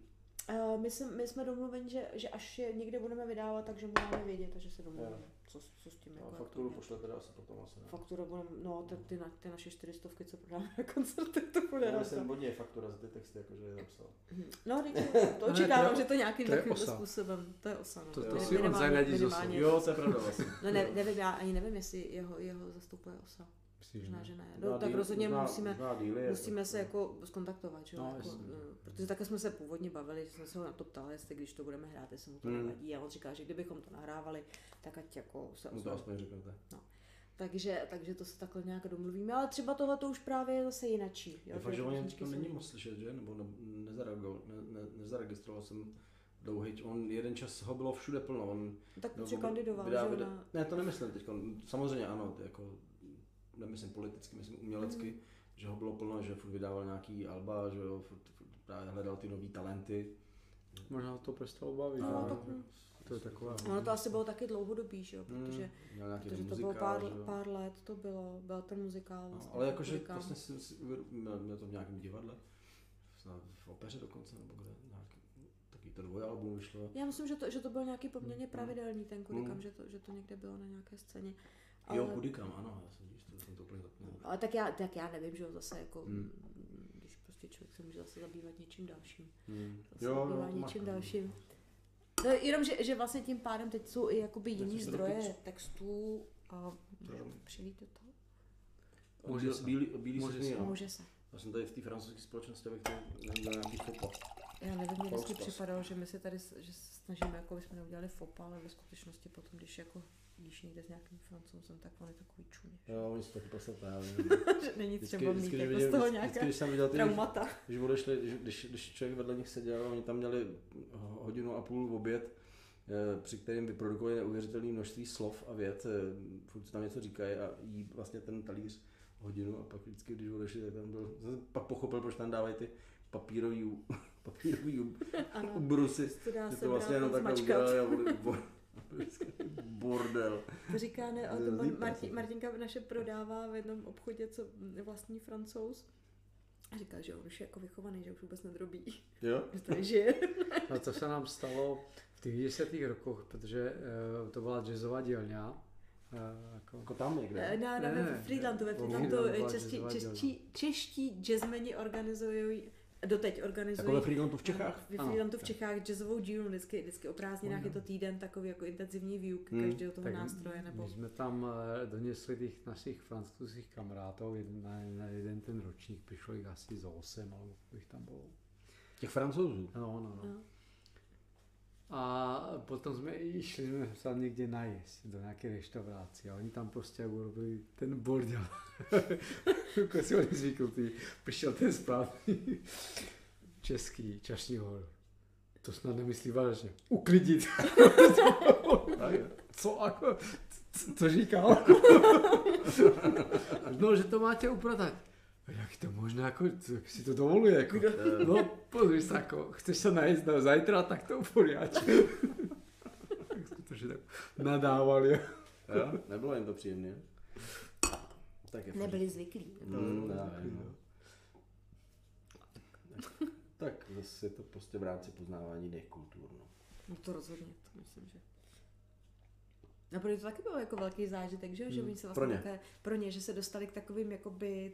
Speaker 3: Uh, my, jsme, my jsme domluveni, že, že až je někde budeme vydávat, takže mu dáme vědět a že se domluvíme,
Speaker 1: Jo.
Speaker 3: co, co s tím
Speaker 1: No,
Speaker 3: jako jak
Speaker 1: fakturu
Speaker 3: to bude.
Speaker 1: pošlete asi potom asi. Ne?
Speaker 3: Faktura budeme, no ty, ty, na, ty naše čtyřistovky, co prodáme na koncertech, to bude
Speaker 1: Já
Speaker 3: to.
Speaker 1: bodně je faktura za ty texty, jakože je napsal.
Speaker 3: Mhm. No, teď, to očekávám,
Speaker 2: to
Speaker 3: že to nějakým
Speaker 2: to
Speaker 3: takovým
Speaker 2: osa.
Speaker 3: způsobem, to je osa. No.
Speaker 2: To-
Speaker 1: to
Speaker 3: Je
Speaker 1: si on
Speaker 2: zařadí z osy.
Speaker 1: Jo, to je pravda vlastně.
Speaker 3: No ne, nevím, já ani nevím, jestli jeho, jeho zastupuje osa. Možná,
Speaker 2: ne.
Speaker 3: že ne.
Speaker 1: Zná
Speaker 3: No, tak
Speaker 1: díl-
Speaker 3: rozhodně
Speaker 1: zná-
Speaker 3: musíme,
Speaker 1: zná díly,
Speaker 3: musíme
Speaker 1: jako-
Speaker 3: se jako skontaktovat, že?
Speaker 2: No,
Speaker 3: jako, eh, protože také jsme se původně bavili, že jsme se ho na to ptali, jestli když to budeme hrát, jestli mu to
Speaker 1: Hmm.
Speaker 3: nevadí. A on říká, že kdybychom to nahrávali, tak ať jako se
Speaker 1: No to aspoň řeknete.
Speaker 3: Takže, takže to se takhle nějak domluvíme, ale třeba tohle to už právě je zase jinačí. Jo,
Speaker 1: Je fakt, že o něm
Speaker 3: písničky
Speaker 1: to není moc slyšet, že? Nebo ne, nezareagoval, ne, ne, nezaregistroval jsem dlouhý. On jeden čas ho bylo všude plno. On
Speaker 3: Tak
Speaker 1: No,
Speaker 3: protože
Speaker 1: vůbec-
Speaker 3: kandidoval,
Speaker 1: vydá-
Speaker 3: že
Speaker 1: vydá-. Ne, to nemyslím teď. Samozřejmě ano, jako, nemyslím politicky, myslím umělecky,
Speaker 3: Mhm.
Speaker 1: že ho bylo plno, že furt vydával nějaký alba, že jo, furt, furt právě hledal ty nový talenty.
Speaker 2: Možná to přestalo bavit.
Speaker 3: No,
Speaker 2: ale
Speaker 3: tak,
Speaker 2: to je taková.
Speaker 3: Ono to asi bylo taky dlouhodobý, že jo, protože,
Speaker 1: Mm, měl nějaký
Speaker 3: protože to bylo
Speaker 1: muzikál,
Speaker 3: pár,
Speaker 1: že jo.
Speaker 3: pár let, to bylo, byl ten muzikál
Speaker 1: No,
Speaker 3: vlastně.
Speaker 1: ale jakože vlastně si, si uvědom- měl, to v nějakém divadle, snad v opeře dokonce, nebo kde, nějaký, taky to dvojalbum vyšlo.
Speaker 3: Já myslím, že to, že to byl nějaký poměrně
Speaker 1: Mm.
Speaker 3: pravidelný ten Kudikam,
Speaker 1: Mm.
Speaker 3: že, to, že to někde bylo na nějaké scéně.
Speaker 1: Jo, Kudikam, ano, já jsem, víš, to jsem to úplně zapomněl.
Speaker 3: ale tak já, tak já nevím, že jo, zase jako,
Speaker 1: Mm.
Speaker 3: když prostě člověk se může zase zabývat něčím dalším.
Speaker 1: Hmm.
Speaker 3: Zase
Speaker 1: Jo,
Speaker 3: zabývá
Speaker 1: no,
Speaker 3: něčím
Speaker 1: pravdu.
Speaker 3: dalším. No, jenom, že, že vlastně tím pádem teď jsou i jakoby jiný
Speaker 1: se
Speaker 3: zdroje
Speaker 1: dopič.
Speaker 3: textů a
Speaker 1: Jo.
Speaker 3: přilít do toho.
Speaker 2: Může se.
Speaker 1: Bílý, bílý
Speaker 2: Může
Speaker 1: se
Speaker 2: se.
Speaker 3: Může se.
Speaker 1: Já jsem tady v té francouzské společnosti, abych to neměl nějaký fopa.
Speaker 3: Já nevím, mě vždycky připadalo, že my si tady že se snažíme, jako bychom neudělali fopa, ale ve skutečnosti potom, když jako když někde s nějakým francouzem, tak on je takový čuně.
Speaker 1: Jo, oni jsou taky já vím.
Speaker 3: že není
Speaker 1: Vždycky,
Speaker 3: třeba mít
Speaker 1: vždycky,
Speaker 3: jako
Speaker 1: když,
Speaker 3: z toho
Speaker 1: vždycky, když jsem viděl ty,
Speaker 3: traumata.
Speaker 1: když odešli, když, když, když člověk vedle nich seděl, oni tam měli hodinu a půl v oběd, eh, při kterém vyprodukovali neuvěřitelné množství slov a vět, eh, furt tam něco říkají a jí vlastně ten talíř hodinu a pak vždycky, když odešli, tak tam byl, pak pochopil, proč tam dávají ty papírový, papírový ubrusy,
Speaker 3: to dá
Speaker 1: že
Speaker 3: se
Speaker 1: to vlastně jenom takhle udělali a bordel.
Speaker 3: To říká, ne, ale to Mar- Martin. Martinka naše prodává v jednom obchodě, co vlastní francouz. A říká, že on už je jako vychovaný, že už vůbec nedrobí,
Speaker 1: Jo?
Speaker 3: že tady žije.
Speaker 2: No to se nám stalo v těch desátých rokoch, protože uh, to byla jazzová dílňa. Uh, jako,
Speaker 1: Jako tam někde.
Speaker 3: Eh, Na, na,
Speaker 2: Ne,
Speaker 3: ve
Speaker 2: ne.
Speaker 3: Friedlandu, ve
Speaker 2: To
Speaker 3: Friedlandu eh, čeští, čeští, čeští jazzmeni organizují, doteď organizují
Speaker 1: Jako ve Friedlandu v Čechách?
Speaker 3: Ve
Speaker 2: Ano.
Speaker 3: Friedlandu v Čechách jazzovou dílnu, vždycky, vždycky o prázdninách je to týden takový jako intenzivní výuky
Speaker 1: Hmm.
Speaker 3: každého toho
Speaker 2: tak
Speaker 3: nástroje nebo...
Speaker 2: My jsme tam eh, donesli těch našich francouzských kamarádů, jeden, na, na jeden ten ročník, přišlo jich asi za 8, alebo jich tam bylo.
Speaker 1: Těch francouzů.
Speaker 2: No, no, no.
Speaker 3: No.
Speaker 2: A potom jsme i šli jsme se tam někde najíst do nějaké restaurace a oni tam prostě urobili ten bordel. jako si oni zvyknutí. Přišel ten správný český čašní hor. To snad nemyslí vážně. Uklidit. co, jako, co, co říkal? no, že to máte upratat. A Jak to možná, jako, jak si to dovoluje, jako. No, pozri se, jako, chceš se najíst na zajtra, tak to uporiač. tak skutečně tak nadávali.
Speaker 1: Jo? Nebylo jim to příjemné. Tak je.
Speaker 3: Nebyli zvyklí.
Speaker 1: Mm, vím, no. Tak zase je to prostě v rámci poznávání jiných kultur. No.
Speaker 3: No to rozhodně, to myslím, že... A pro ně to taky bylo jako velký zážitek, že, jo? že
Speaker 2: Hmm.
Speaker 3: oni se
Speaker 1: Pro
Speaker 3: vlastně
Speaker 1: ně.
Speaker 3: také, pro ně, že se dostali k takovým jakoby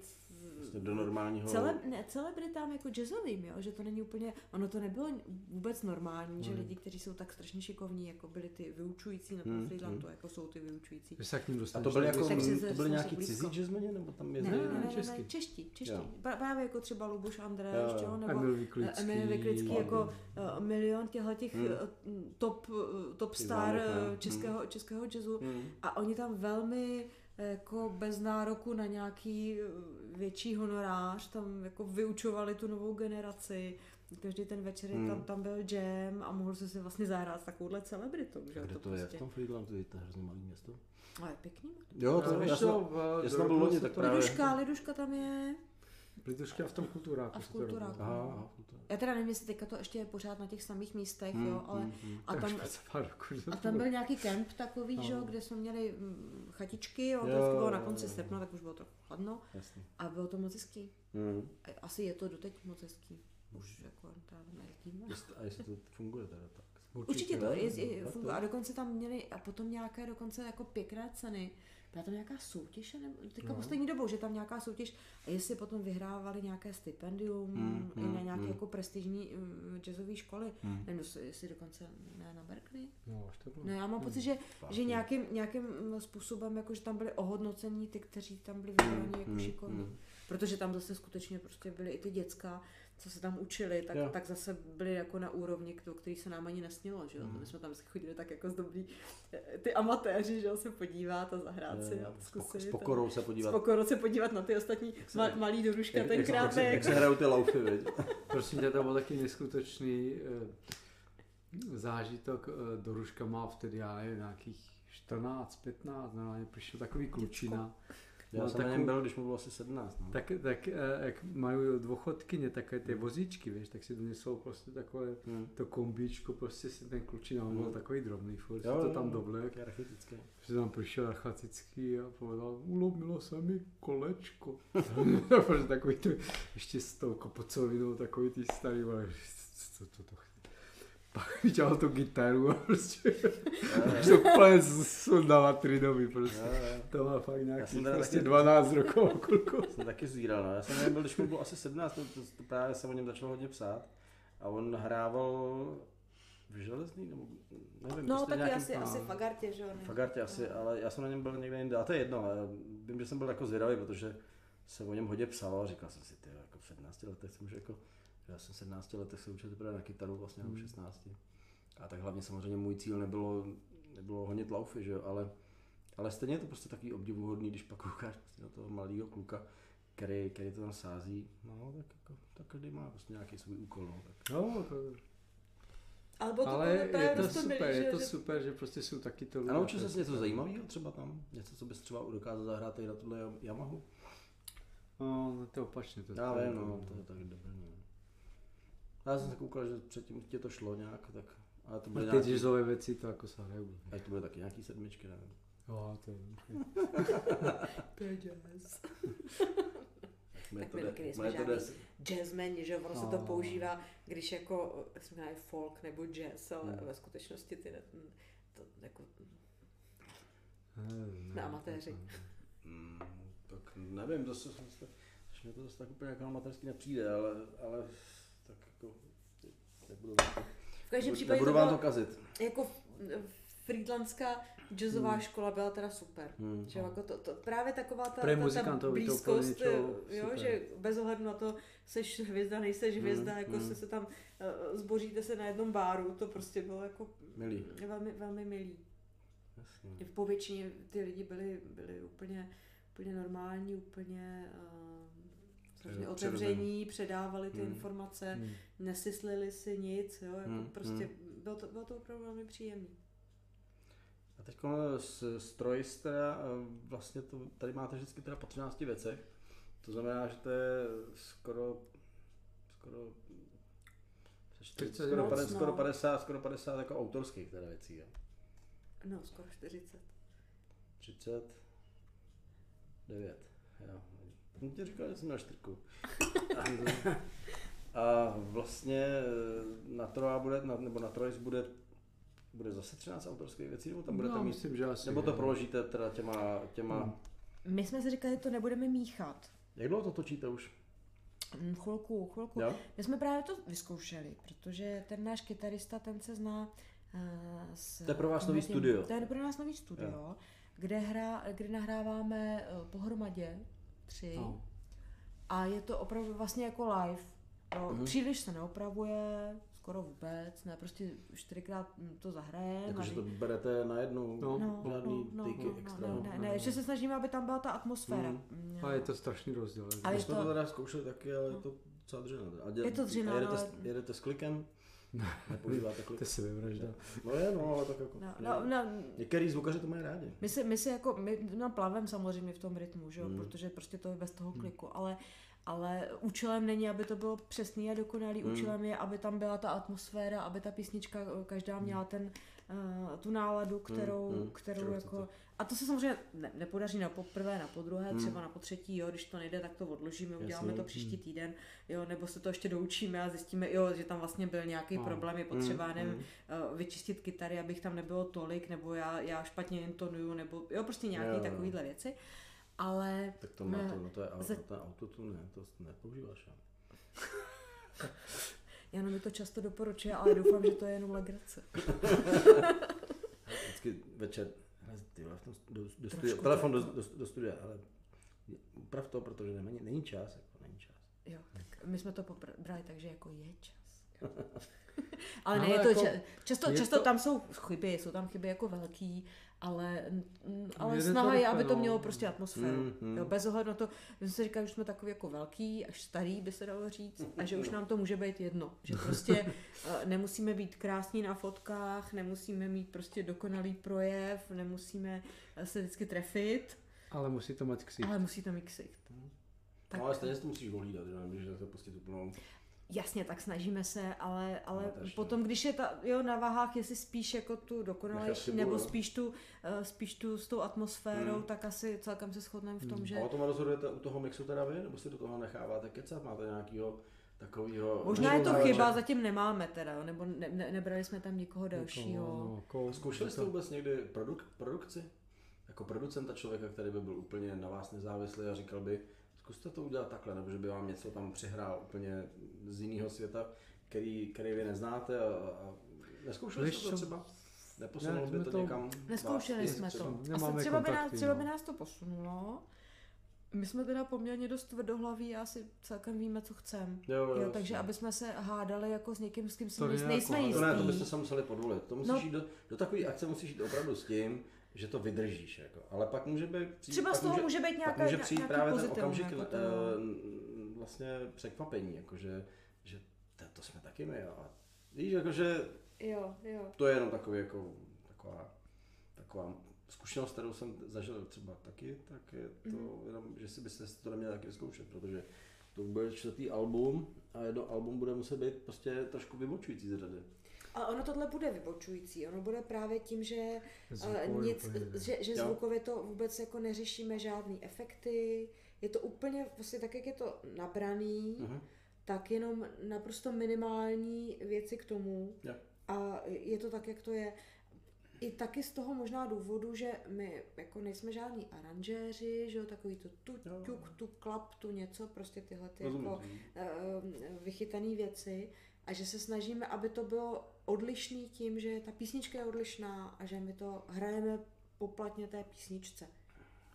Speaker 1: Prostě do normálního...
Speaker 3: Cele, ne, celebritám jako jazzovým, jo? že to není úplně, ono to nebylo vůbec normální, že
Speaker 2: Hmm.
Speaker 3: lidi, kteří jsou tak strašně šikovní, jako byli ty vyučující na tom
Speaker 1: Hmm,
Speaker 3: Friedlandu, jako jsou ty vyučující.
Speaker 2: Že se k ním
Speaker 1: A
Speaker 2: dostaneš.
Speaker 1: to byly, jako, to byly nějaký
Speaker 3: blízko.
Speaker 1: cizí jazzmeni, nebo tam
Speaker 3: Ne,
Speaker 1: jezdili?
Speaker 3: ne, ne, ne, ne,
Speaker 2: český.
Speaker 3: čeští, čeští. Pra- Právě jako třeba Luboš André,
Speaker 1: Jo,
Speaker 3: nebo
Speaker 2: Emil Vyklický.
Speaker 3: Emil Vyklický
Speaker 2: no.
Speaker 3: jako uh, milion těchto těch
Speaker 1: Hmm.
Speaker 3: uh, top, top star
Speaker 1: ne?
Speaker 3: uh, českého, českého jazzu
Speaker 1: Hmm.
Speaker 3: a oni tam velmi jako bez nároku na nějaký uh, větší honorář tam jako vyučovali tu novou generaci. Každý ten večer
Speaker 1: Hmm.
Speaker 3: tam, tam byl jam a mohl se si vlastně zahrát s takovouhle celebritou. Že?
Speaker 1: A kde to je v tom Friedlandu? Je to hrozně malý město?
Speaker 3: Ale je pěkný.
Speaker 1: Jo, to
Speaker 2: No,
Speaker 1: já jsem,
Speaker 2: v-
Speaker 1: já jsem byl loni, tak
Speaker 2: to-
Speaker 1: právě-
Speaker 3: Liduška, Liduška tam je.
Speaker 2: Liduška v tom kulturáku.
Speaker 3: A v
Speaker 2: to robí.
Speaker 3: kulturáku.
Speaker 1: Aha, aha, to-
Speaker 3: Já teda nevím, jestli teďka to ještě je pořád na těch samých místech,
Speaker 1: Hmm,
Speaker 3: jo, ale
Speaker 1: hmm, hmm.
Speaker 3: a tam, a
Speaker 2: to
Speaker 3: tam byl nějaký kemp takový, že jo,
Speaker 2: No.
Speaker 3: kde jsme měli mm, chatičky, jo, to
Speaker 1: Jo,
Speaker 3: vždycky bylo na konci srpna, tak už bylo trochu chladno
Speaker 1: Jasně.
Speaker 3: a bylo to moc hezký.
Speaker 1: Hmm.
Speaker 3: A Asi je to doteď moc hezký. Už jako tam.
Speaker 1: Jestli- A jestli to funguje teda tak?
Speaker 3: Určitě to
Speaker 2: jo.
Speaker 3: je, je, funguje.
Speaker 1: to-
Speaker 3: A dokonce tam měli a potom nějaké dokonce jako pěkné ceny. Byla tam nějaká soutěž, nebo teďka
Speaker 2: No.
Speaker 3: poslední dobou, že tam nějaká soutěž a jestli potom vyhrávali nějaké stipendium
Speaker 1: Hmm,
Speaker 3: i na
Speaker 1: hmm,
Speaker 3: nějaké
Speaker 1: hmm.
Speaker 3: jako prestižní um, jazzové školy.
Speaker 1: Hmm.
Speaker 3: Nevím, jestli, dokonce ne na Berkeley.
Speaker 2: No, až to bylo.
Speaker 3: No já mám pocit, že, že nějakým, nějakým mm, způsobem, jako že tam byli ohodnocení ty, kteří tam byli vybraní jako
Speaker 1: Hmm,
Speaker 3: šikovní.
Speaker 1: hmm.
Speaker 3: protože tam zase skutečně prostě byly i ty děcka, co se tam učili, tak,
Speaker 1: Jo.
Speaker 3: tak zase byli jako na úrovni, o který se nám ani nesnilo, že jo.
Speaker 1: Mhm.
Speaker 3: My jsme tam vždycky chodili tak jako zdobí ty amatéři, že jo, se podívat a zahrát si a
Speaker 1: Jo, s pok-
Speaker 3: zkusit.
Speaker 1: S pokorou se
Speaker 3: a,
Speaker 1: podívat.
Speaker 3: s pokorou se podívat na ty ostatní
Speaker 1: se-
Speaker 3: ma, malý doruška,
Speaker 1: jak, jak,
Speaker 3: tenkrát
Speaker 1: jak, se-
Speaker 3: ne,
Speaker 1: jak se hrajou ty laufy, viď?
Speaker 2: Prosím tě, to byl taky neskutečný eh, zážitok. Eh, Doruška má vtedy, já nevím, nějakých 14, 15, normálně přišel takový klučina.
Speaker 1: Já
Speaker 2: No,
Speaker 1: jsem na
Speaker 2: takovou-
Speaker 1: něm byl, když mu bylo asi 17. No.
Speaker 2: Tak, tak eh, jak mají dvochodkyně, takové ty vozíčky, víš, tak si donesou prostě takové
Speaker 1: Hmm.
Speaker 2: to kombíčko, prostě si ten klučina, on byl
Speaker 1: Hmm.
Speaker 2: takový drobný, furt
Speaker 1: Jo,
Speaker 2: to tam.
Speaker 1: Taky rachitické.
Speaker 2: Že tam přišel achatický a povedal, ulomilo se mi kolečko. Protože takový to, ještě s tou kopocovinou, takový ty starý, vole, co to, to, pak viděl tu gitaru a prostě až to úplně sundala trinový prostě.
Speaker 1: Jo, jo.
Speaker 2: To má fakt
Speaker 1: Já
Speaker 2: nějaký
Speaker 1: jsem teda
Speaker 2: prostě
Speaker 1: taky-
Speaker 2: 12 rokov kluku.
Speaker 1: Jsem taky zvíral, no. Já jsem na něm byl, když mu bylo asi 17, to, to, to právě jsem o něm začal hodně psát. A on hrával v železný, nebo nevím,
Speaker 3: No,
Speaker 1: prostě
Speaker 3: taky
Speaker 1: nějakým-
Speaker 3: asi,
Speaker 2: no.
Speaker 3: asi Fagartě, že jo?
Speaker 1: Fagartě asi, ale já jsem na něm byl někde jinde, a to je jedno, ale vím, že jsem byl jako zvědavý, protože se o něm hodně psalo a říkal jsem si, ty jako v 17 letech jsem už jako, já jsem v 17 letech se učil teprve na kytaru vlastně v 16. A tak hlavně samozřejmě můj cíl nebylo, nebylo honit laufy, že jo, ale, ale stejně je to prostě takový obdivuhodný, když pak koukáš prostě na toho mladého kluka, který, který to tam sází, no tak jako, tak každý má prostě nějaký svůj úkol, no, tak.
Speaker 2: No, to,
Speaker 3: Ale, bylo to
Speaker 2: ale je to super, je
Speaker 3: že-
Speaker 2: to
Speaker 3: že-
Speaker 2: super, že prostě jsou taky to
Speaker 1: A naučil jsi něco zajímavého třeba tam? Něco, co bys třeba dokázal zahrát tady na tohle Yamahu?
Speaker 2: No, no to je opačně. To
Speaker 1: Já vím, no, to je tak dobré. No. Já jsem se koukal, že předtím tě to šlo nějak, tak, ale to
Speaker 2: A
Speaker 1: byly
Speaker 2: ty
Speaker 1: nějaký,
Speaker 2: jazzové věci to jako se hrajou.
Speaker 1: ať to byly taky nějaký sedmičky, nevím.
Speaker 2: Jo, to je
Speaker 3: To je jazz.
Speaker 1: Moje
Speaker 3: Tak
Speaker 1: to
Speaker 3: my
Speaker 1: jde-
Speaker 3: taky nejsme
Speaker 1: to
Speaker 3: žádný jazzmeni, že ono se to
Speaker 2: No.
Speaker 3: používá, když jako, jak jsme folk nebo jazz, ale
Speaker 1: Hmm.
Speaker 3: ve skutečnosti ty ne, to jako,
Speaker 2: Ne,
Speaker 3: Jsme amatéři.
Speaker 1: Tak nevím, zase, zase, že mi to zase tak úplně jako amatérsky nepřijde, ale, ale jako, nebudu,
Speaker 3: v každém
Speaker 1: nebudu,
Speaker 3: případě
Speaker 1: nebudu
Speaker 3: to
Speaker 1: vám
Speaker 3: bylo,
Speaker 1: to kazit.
Speaker 3: jako Friedlandská jazzová škola byla teda super.
Speaker 1: Hmm.
Speaker 3: Že jako to, to, právě taková ta, ta, ta
Speaker 2: muzikantovi to
Speaker 3: blízkost,
Speaker 2: něco
Speaker 3: jo,
Speaker 2: super.
Speaker 3: že bez ohledu na to, seš hvězda, nejseš hvězda,
Speaker 1: Mm,
Speaker 3: jako
Speaker 1: mm.
Speaker 3: se, se tam uh, zboříte se na jednom báru, to prostě bylo jako
Speaker 1: Milý.
Speaker 3: velmi, velmi milý.
Speaker 1: Jasně.
Speaker 3: Po většině ty lidi byli, byli úplně, úplně normální, úplně uh,
Speaker 1: Přiro-
Speaker 3: otevření, předávali ty
Speaker 1: Mm.
Speaker 3: informace,
Speaker 2: Hmm.
Speaker 3: nesyslili si nic, jo, jako
Speaker 1: Mm,
Speaker 3: prostě bylo to, bylo to opravdu velmi příjemné.
Speaker 1: A teď s stroj jste, eh, vlastně to, tady máte vždycky teda po 13 věcech, to znamená, že to je skoro, skoro, přečtu,
Speaker 2: 30
Speaker 1: skoro,
Speaker 3: moc,
Speaker 1: 50,
Speaker 3: no.
Speaker 1: skoro 50, skoro 50 jako autorských teda věcí. Jo.
Speaker 3: No, skoro 40.
Speaker 1: 39, jo. Jsem ti říkal, že jsem měl čtyřku. A vlastně eh, na Troja bude, na, nebo na Trojs bude, bude zase 13 autorských věcí, nebo tam budete
Speaker 2: no,
Speaker 1: mít,
Speaker 2: myslím, že asi
Speaker 1: nebo to
Speaker 2: jo.
Speaker 1: proložíte teda těma, těma,
Speaker 2: Hmm.
Speaker 3: My jsme si říkali, že to nebudeme míchat.
Speaker 1: jak dlouho to točíte už?
Speaker 3: Mm, Chvilku, chvilku.
Speaker 1: Jo?
Speaker 3: My jsme právě to vyzkoušeli, protože ten náš kytarista, ten se zná uh, s...
Speaker 1: To je pro vás nový
Speaker 3: tímhletím-
Speaker 1: studio.
Speaker 3: To je pro nás nový studio, kde, hra, kde nahráváme uh, pohromadě tři
Speaker 2: No.
Speaker 3: a je to opravdu vlastně jako live. Jo,
Speaker 1: Mhm.
Speaker 3: Příliš se neopravuje, skoro vůbec, ne, prostě čtyřikrát mm, to zahrajeme.
Speaker 1: Jakože
Speaker 3: a
Speaker 1: to berete na jednu,
Speaker 2: No.
Speaker 3: No,
Speaker 1: žádný
Speaker 3: no, no,
Speaker 1: tyky
Speaker 3: no,
Speaker 1: extra.
Speaker 3: no, ne, ne, že se snažíme, aby tam byla ta atmosféra.
Speaker 1: Mhm.
Speaker 3: Mm,
Speaker 2: A je to strašný rozdíl.
Speaker 3: A
Speaker 1: My jsme
Speaker 3: to-
Speaker 1: to teda zkoušeli taky, ale je to docela dřina. A dě-
Speaker 3: Je to dřina,
Speaker 1: a jedete,
Speaker 3: ale-
Speaker 1: jedete s klikem? Nepoužíváte klik?
Speaker 2: To je sebevražda.
Speaker 1: No je, no, ale tak jako...
Speaker 3: No, no, no,
Speaker 1: Některý zvukaři to mají rádi.
Speaker 3: My si, my si jako, my na plavem samozřejmě v tom rytmu, že jo,
Speaker 1: Hmm.
Speaker 3: protože prostě to je bez toho kliku, ale, ale účelem není, aby to bylo přesný a dokonalý,
Speaker 1: Hmm.
Speaker 3: účelem je, aby tam byla ta atmosféra, aby ta písnička eh, každá měla ten, uh, tu náladu, kterou,
Speaker 1: hmm,
Speaker 3: kterou
Speaker 1: kterou
Speaker 3: jako,
Speaker 1: chcete.
Speaker 3: a to se samozřejmě ne, nepodaří na poprvé, na podruhé,
Speaker 1: Hmm.
Speaker 3: třeba na potřetí, jo, když to nejde, tak to odložíme, uděláme
Speaker 1: Jasně.
Speaker 3: to příští týden, jo, nebo se to ještě doučíme a zjistíme, jo, že tam vlastně byl nějaký
Speaker 2: No.
Speaker 3: problém, je potřeba,
Speaker 1: Hmm,
Speaker 3: nevím,
Speaker 1: hmm.
Speaker 3: uh, vyčistit kytary, abych tam nebylo tolik, nebo já, já špatně intonuju, nebo jo, prostě nějaké takovéhle věci. Ale
Speaker 1: Tak to má
Speaker 3: Ne.
Speaker 1: to, no to je auto,
Speaker 3: Za-
Speaker 1: ten autotune, ne, to nepoužíváš.
Speaker 3: Jana mi to často doporučuje, ale doufám, že to je jenom legrace.
Speaker 1: Vždycky večer, ty v tom, do, do studia, telefon do,
Speaker 3: tak,
Speaker 1: do, do studia, ale Uprav to, protože není, není čas, jako není čas.
Speaker 3: Jo, tak my jsme to pobrali, takže jako je čas. ale ne, je to,
Speaker 2: jako-
Speaker 3: ča- často,
Speaker 2: je
Speaker 3: často
Speaker 2: to-
Speaker 3: tam jsou chyby, jsou tam chyby jako velký, ale, mm, ale
Speaker 2: Jede
Speaker 3: snaha je, aby to
Speaker 2: no.
Speaker 3: mělo prostě atmosféru.
Speaker 1: Mm, mm.
Speaker 3: Jo, bez ohledu na to, že se říká, že jsme takový jako velký, až starý, by se dalo říct, a že už nám to může být jedno. Že prostě eh, nemusíme být krásní na fotkách, nemusíme mít prostě dokonalý projev, nemusíme eh, se vždycky trefit,
Speaker 2: Ale musí to mít ksich.
Speaker 3: ale musí to mít ksicht. Tak,
Speaker 1: No, ale stejně si to musíš ohlídat, že nemůžeš se pustit úplnou.
Speaker 3: Jasně, tak snažíme se, ale, ale
Speaker 1: No,
Speaker 3: potom, když je ta, jo, na váhách, jestli spíš jako tu dokonalejší, nebo spíš tu, eh, spíš tu s tou atmosférou,
Speaker 1: Hmm.
Speaker 3: tak asi celkem se shodneme v tom, že...
Speaker 1: A o tom rozhodujete u toho mixu teda vy, nebo si do toho necháváte kecat? Máte nějakýho takového...
Speaker 3: Možná je to chyba, zatím nemáme teda, nebo ne, ne, nebrali jsme tam nikoho dalšího.
Speaker 2: No, jako,
Speaker 1: Zkoušeli jste vůbec někdy produk, produkci? Jako producenta člověka, který by byl úplně na vás nezávislý a říkal by, zkuste to udělat takhle, nebo že by vám něco tam přihrál úplně z jiného světa, který, který vy neznáte a, a neskoušeli
Speaker 2: Víš
Speaker 1: jste to třeba? Neposunulo
Speaker 2: Ne,
Speaker 1: by to,
Speaker 2: to-
Speaker 1: někam?
Speaker 3: Neskoušeli
Speaker 1: vás?
Speaker 3: jsme
Speaker 1: Třeba-
Speaker 3: to.
Speaker 2: Nemáme
Speaker 3: Asi třeba by, nás,
Speaker 2: kontakty,
Speaker 3: třeba
Speaker 2: no.
Speaker 3: by nás to posunulo. My jsme teda poměrně dost tvrdohlaví a asi celkem víme, co chceme.
Speaker 1: Jo, jo,
Speaker 3: Jo, takže aby jsme se hádali jako s někým, s kým si nejsme
Speaker 2: hádali.
Speaker 1: To ne, to byste se museli podvolit. To musíš
Speaker 3: No.
Speaker 1: jít do, do takové akce musíš jít opravdu s tím, že to vydržíš. Jako. Ale pak může být... přijít-
Speaker 3: Třeba z toho může být
Speaker 1: pak
Speaker 3: nějaká,
Speaker 1: může přijít
Speaker 3: nějaký
Speaker 1: právě ten okamžik
Speaker 3: jako to,
Speaker 1: eh, vlastně překvapení, jakože, že to, to jsme taky my, jo. A Víš, jakože
Speaker 3: Jo, jo.
Speaker 1: to je jenom takový, jako, taková, taková zkušenost, kterou jsem zažil třeba taky, tak je to
Speaker 3: Mhm.
Speaker 1: jenom, že si byste to neměli taky zkoušet, protože to bude čtvrtý album a jedno album bude muset být prostě trošku vybočující z řady.
Speaker 3: A ono tohle bude vybočující. Ono bude právě tím, že eh,
Speaker 2: Zvukově
Speaker 3: nic,
Speaker 2: úplně
Speaker 3: že, že
Speaker 1: Jo.
Speaker 3: zvukově to vůbec jako neřešíme žádný efekty. Je to úplně vlastně tak, jak je to nabraný,
Speaker 1: Mhm.
Speaker 3: tak jenom naprosto minimální věci k tomu.
Speaker 1: Jo.
Speaker 3: A je to tak, jak to je. I taky z toho možná důvodu, že my jako nejsme žádní aranžéři, že jo, takový to tu,
Speaker 1: Jo.
Speaker 3: tuk, tu, klap, tu něco, prostě tyhle ty
Speaker 1: Rozumím.
Speaker 3: jako eh, vychytané věci a že se snažíme, aby to bylo odlišný tím, že ta písnička je odlišná a že my to hrajeme poplatně té písničce.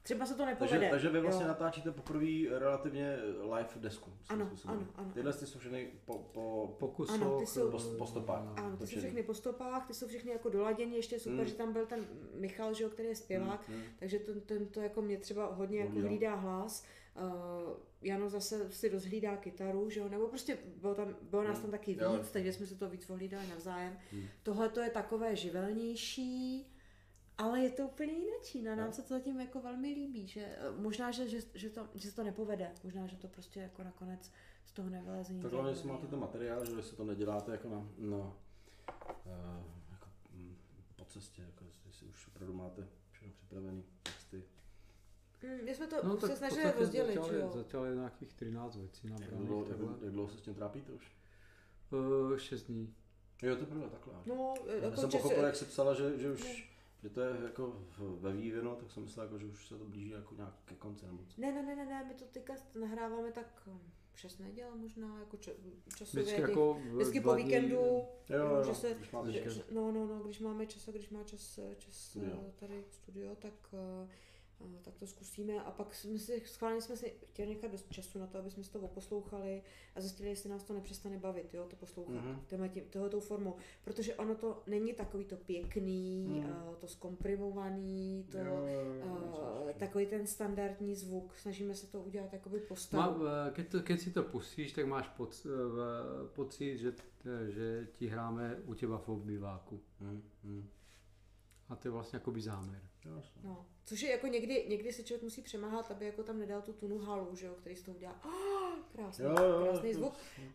Speaker 3: Třeba se to nepovede.
Speaker 1: Takže, takže vy vlastně
Speaker 3: jo.
Speaker 1: natáčíte poprvé relativně live desku.
Speaker 3: Ano,
Speaker 1: způsobem.
Speaker 3: ano, ano.
Speaker 1: Tyhle ty jsou všechny po, po,
Speaker 2: Pokusoch,
Speaker 3: Ano, ty jsou-
Speaker 1: Po- po stopách.
Speaker 3: Ano, ty jsou všechny po stopách, ty jsou všechny jako doladění, ještě je super,
Speaker 1: Mm.
Speaker 3: že tam byl ten Michal, že jo, který je zpěvák,
Speaker 1: Mm, mm.
Speaker 3: takže ten, ten to jako mě třeba hodně jako
Speaker 1: Hlídá.
Speaker 3: hlídá hlas. Uh, Jano zase si rozhlídá kytaru, že jo, nebo prostě bylo, tam, bylo nás tam taky
Speaker 1: Jo.
Speaker 3: víc, takže jsme se to víc ohlídali navzájem.
Speaker 1: Mm.
Speaker 3: Tohle to je takové živelnější, ale je to úplně jináčí. Na nám
Speaker 1: Jo.
Speaker 3: se to zatím jako velmi líbí, že eh, možná, že, že, že, to, že se to nepovede, možná, že to prostě jako nakonec z toho nevyleze nic
Speaker 1: Tak hlavně, jestli máte ten materiál, že jestli to neděláte jako na, na uh, jako, mm, po cestě, jako jestli už opravdu máte všechno připravené, texty.
Speaker 3: Mm, my jsme to
Speaker 2: No
Speaker 3: se snažili rozdělit,
Speaker 2: začali,
Speaker 3: jo.
Speaker 2: začali nějakých 13 věcí
Speaker 1: Jak
Speaker 2: nabraných.
Speaker 1: dlouho, jak,
Speaker 2: takhle.
Speaker 1: jak dlouho se s tím trápíte už?
Speaker 2: Uh, 6 dní.
Speaker 1: Jo, to bylo takhle.
Speaker 3: No,
Speaker 1: Já
Speaker 3: jako
Speaker 1: jsem
Speaker 3: čas-
Speaker 1: pochopil, jak jsi psala, že, že
Speaker 3: No.
Speaker 1: už že to je jako ve vývinu, tak jsem myslel, jako, že už se to blíží jako nějak ke konci. Nebo co.
Speaker 3: Ne, ne, ne, ne, ne, my to teďka nahráváme tak hm, šest neděl možná, jako ča, časově.
Speaker 2: Vždycky
Speaker 3: těch-
Speaker 2: jako
Speaker 3: vždycky po víkendu,
Speaker 1: Jo, jo,
Speaker 3: že se,
Speaker 1: když
Speaker 3: no, no, no, když máme čas a když má čas, čas
Speaker 1: Studio.
Speaker 3: eh, tady studio, tak, eh, eh, tak to zkusíme a pak jsme si, schválně jsme si chtěli nechat dost času na to, aby jsme si to oposlouchali a zjistili, jestli nás to nepřestane bavit, jo, to poslouchat
Speaker 1: Mhm.
Speaker 3: mm-hmm. tohletou formou, protože ono to není takový to pěkný,
Speaker 1: Mhm.
Speaker 3: mm. to zkomprimovaný, to,
Speaker 1: Jo, jo, jo,
Speaker 3: Uh, takový ten standardní zvuk. Snažíme se to udělat jakoby postavu.
Speaker 2: eh, keď, to, keď si to pustíš, tak máš poc, eh, v- pocit, že, t- že ti hráme u těba v obýváku.
Speaker 1: Hm, hm.
Speaker 2: A to je vlastně jakoby záměr.
Speaker 1: Jasně.
Speaker 3: No. Což je jako někdy, někdy se člověk musí přemáhat, aby jako tam nedal tu tunu halu, že jo, který z toho udělá oh, krásný,
Speaker 1: Jo, jo,
Speaker 3: krásný
Speaker 1: to-
Speaker 3: zvuk.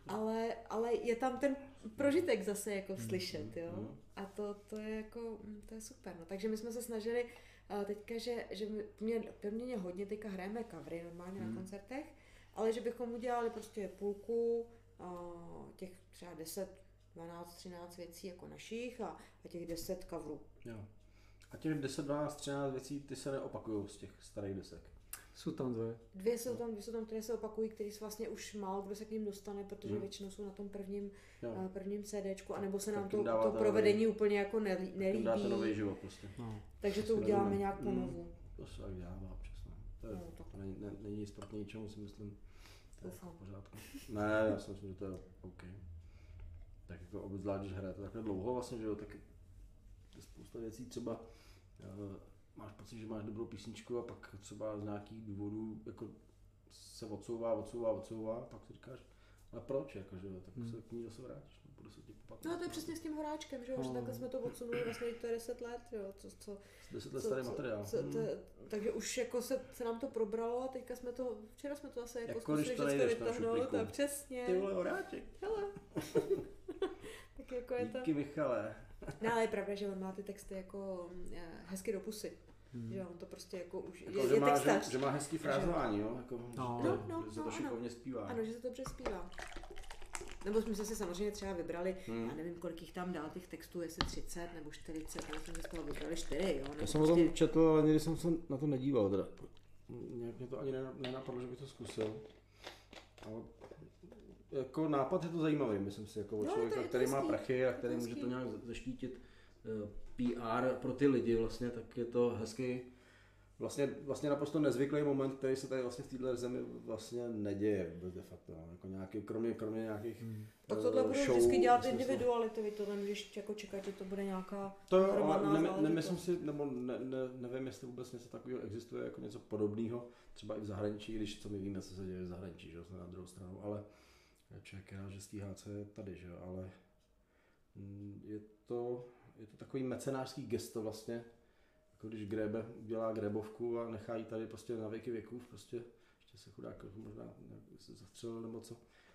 Speaker 3: Ale, ale je tam ten prožitek zase jako slyšet, jo.
Speaker 1: mhm.
Speaker 3: A to, to je jako, mm, to je super. No. Takže my jsme se snažili uh, teďka, že, že poměrně, poměrně hodně teďka hrajeme covery normálně
Speaker 1: Mhm.
Speaker 3: na koncertech, ale že bychom udělali prostě půlku uh, těch třeba 10, 12, 13 věcí jako našich a, a těch 10 coverů.
Speaker 1: Jo. A těch 10, 12, 13 věcí, ty se neopakují z těch starých desek.
Speaker 2: Jsou tam dvě.
Speaker 3: Dvě jsou tam, dvě jsou tam, které se opakují, které vlastně už málo kdo se k ním dostane, protože
Speaker 1: Hmm.
Speaker 3: většinou jsou na tom prvním, uh, prvním CDčku, anebo se
Speaker 1: Tak
Speaker 3: nám to, to provedení úplně jako nelí,
Speaker 1: Tím dáte nový
Speaker 3: nelíbí,
Speaker 1: život prostě.
Speaker 2: No.
Speaker 3: takže to uděláme
Speaker 1: rozumím.
Speaker 3: nějak po
Speaker 1: Hmm.
Speaker 3: novu.
Speaker 1: To se tak dělá občas. No. To je,
Speaker 3: No, tak.
Speaker 1: to není, ne, není nic proti ničemu, si myslím. To je
Speaker 3: Doufám.
Speaker 1: v pořádku. Ne, já si myslím, že to je OK. Tak jako obzvlášť, když hrajete takhle dlouho vlastně, že jo, tak je spousta věcí třeba máš pocit, že máš dobrou písničku a pak třeba z nějakých důvodů jako se odsouvá, odsouvá, odsouvá, pak si říkáš, ale proč, jako, že tak
Speaker 2: Hmm.
Speaker 1: se k ní zase vrátíš, no, po deseti, po patnácti.
Speaker 3: No to je přesně s tím horáčkem, že jo, že
Speaker 2: No.
Speaker 3: takhle jsme to odsunuli vlastně to je 10 let, jo, co, co,
Speaker 1: Deset let
Speaker 3: co,
Speaker 1: starý
Speaker 3: co,
Speaker 1: materiál.
Speaker 3: Co,
Speaker 1: Hmm.
Speaker 3: to, takže už jako se, se nám to probralo a teďka jsme to, včera jsme to zase jako,
Speaker 1: Jako
Speaker 3: zkusili
Speaker 1: to nejdeš na
Speaker 3: vytáhnout, a přesně,
Speaker 1: Ty vole, oráček.
Speaker 3: hele. tak jako je to,
Speaker 1: Díky Michale.
Speaker 3: no ale je pravda, že on má ty texty jako eh, hezky do pusy,
Speaker 2: Hmm.
Speaker 3: že on to prostě jako už,
Speaker 1: Jako,
Speaker 3: je,
Speaker 1: že,
Speaker 3: je
Speaker 1: má, že,
Speaker 3: textař.
Speaker 1: že, má hezký frázování, jo? Jako,
Speaker 2: No.
Speaker 1: že,
Speaker 3: No, no,
Speaker 1: že se
Speaker 3: no,
Speaker 1: to
Speaker 3: ano.
Speaker 1: šikovně zpívá.
Speaker 3: Ano, že se to dobře zpívá. Nebo jsme si samozřejmě třeba vybrali,
Speaker 1: Hmm.
Speaker 3: já nevím, kolik jich tam dal těch textů, jestli 30 nebo 40, ale jsme si z toho vybrali 4, jo.
Speaker 1: Já
Speaker 3: nebo
Speaker 1: jsem o tom četl, ale nikdy jsem se na to nedíval teda. Nějak mě to ani nena- nenapadlo, že bych to zkusil. Ale jako nápad je to zajímavý, myslím si, jako
Speaker 3: to-
Speaker 1: člověka,
Speaker 3: je to
Speaker 1: který má
Speaker 3: hezký.
Speaker 1: prachy a který může to nějak zaštítit eh, PR pro ty lidi vlastně, tak je to hezký, vlastně, vlastně naprosto nezvyklý moment, který se tady vlastně v této zemi vlastně neděje vůbec de facto. no. Jako nějaký, kromě, kromě nějakých
Speaker 2: Hmm.
Speaker 3: Tak
Speaker 1: eh,
Speaker 3: tohle budou
Speaker 1: show
Speaker 3: vždycky dělat individuality, vy to nemůžeš jako čekat, že to bude nějaká
Speaker 1: To jo, ale ne, nemyslím si, nebo ne, ne, nevím, jestli vůbec něco takového existuje, jako něco podobného, třeba i v zahraničí, když co my víme, co se děje v zahraničí, že na druhou stranu, ale člověk je rád, že stíhá, co je tady, že jo, ale mm, je to, je to takový mecenářský gesto vlastně, jako když Grebe udělá Grebovku a nechá ji tady prostě na věky věků, prostě ještě se chudák možná se zastřelil nebo co,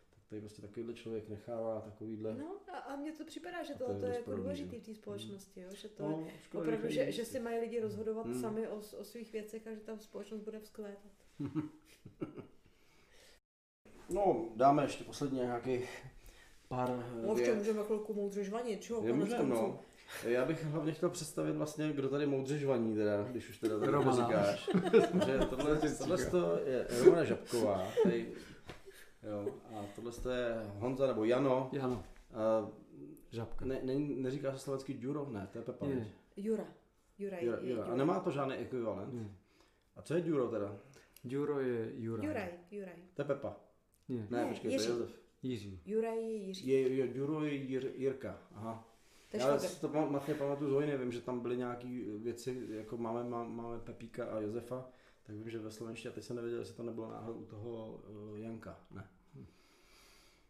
Speaker 1: tak tady prostě takovýhle člověk nechává takovýhle
Speaker 3: No a, a mně to připadá, že
Speaker 1: to
Speaker 3: to,
Speaker 1: je
Speaker 3: to je jako důležitý
Speaker 1: jo.
Speaker 3: v té společnosti, jo? že to
Speaker 1: No,
Speaker 3: je opravdu,
Speaker 1: že
Speaker 3: že, že si mají lidi rozhodovat
Speaker 1: Hmm.
Speaker 3: sami o, o svých věcech a že ta společnost bude vzkvétat.
Speaker 1: No, dáme ještě posledně nějaký pár
Speaker 3: No, v
Speaker 1: vět.
Speaker 3: čem můžeme chvilku moudře žvanit, čo?
Speaker 1: Je
Speaker 3: Konec
Speaker 1: můžem,
Speaker 3: konců.
Speaker 1: no. Já bych hlavně chtěl představit vlastně, kdo tady moudře žvaní, teda, když už teda tady to
Speaker 2: Romana.
Speaker 1: říkáš. že tohle, tohle to je Romana Žabková, tady, jo, a tohle to je Honza nebo Jano.
Speaker 2: Jano,
Speaker 1: A
Speaker 2: žabka.
Speaker 1: ne, ne, neříká se slovenský Duro? Ne, to je Pepa.
Speaker 2: Ne.
Speaker 1: viď?
Speaker 3: Jura. Juraj.
Speaker 1: Jura,
Speaker 3: je
Speaker 1: Jura. A
Speaker 3: Jura.
Speaker 1: nemá to žádný ekvivalent.
Speaker 2: Ne.
Speaker 1: A co je Duro teda?
Speaker 2: Juro je Juraj.
Speaker 3: Juraj, Juraj.
Speaker 1: To je Pepa.
Speaker 2: Ne,
Speaker 1: Ne,
Speaker 3: Ne,
Speaker 1: počkej, to je
Speaker 3: Jiří.
Speaker 1: Josef.
Speaker 2: Jiří.
Speaker 3: Juraj je Jiří.
Speaker 1: Je, je, Duro je Jir, Jirka. Aha.
Speaker 3: To
Speaker 1: Já
Speaker 3: švagr.
Speaker 1: si to matně pamatuju z vojny, vím, že tam byly nějaké věci, jako máme, má- máme Pepíka a Josefa, tak vím, že ve slovenštině, a teď jsem nevěděl, jestli to nebylo náhodou u toho uh, Janka. Ne.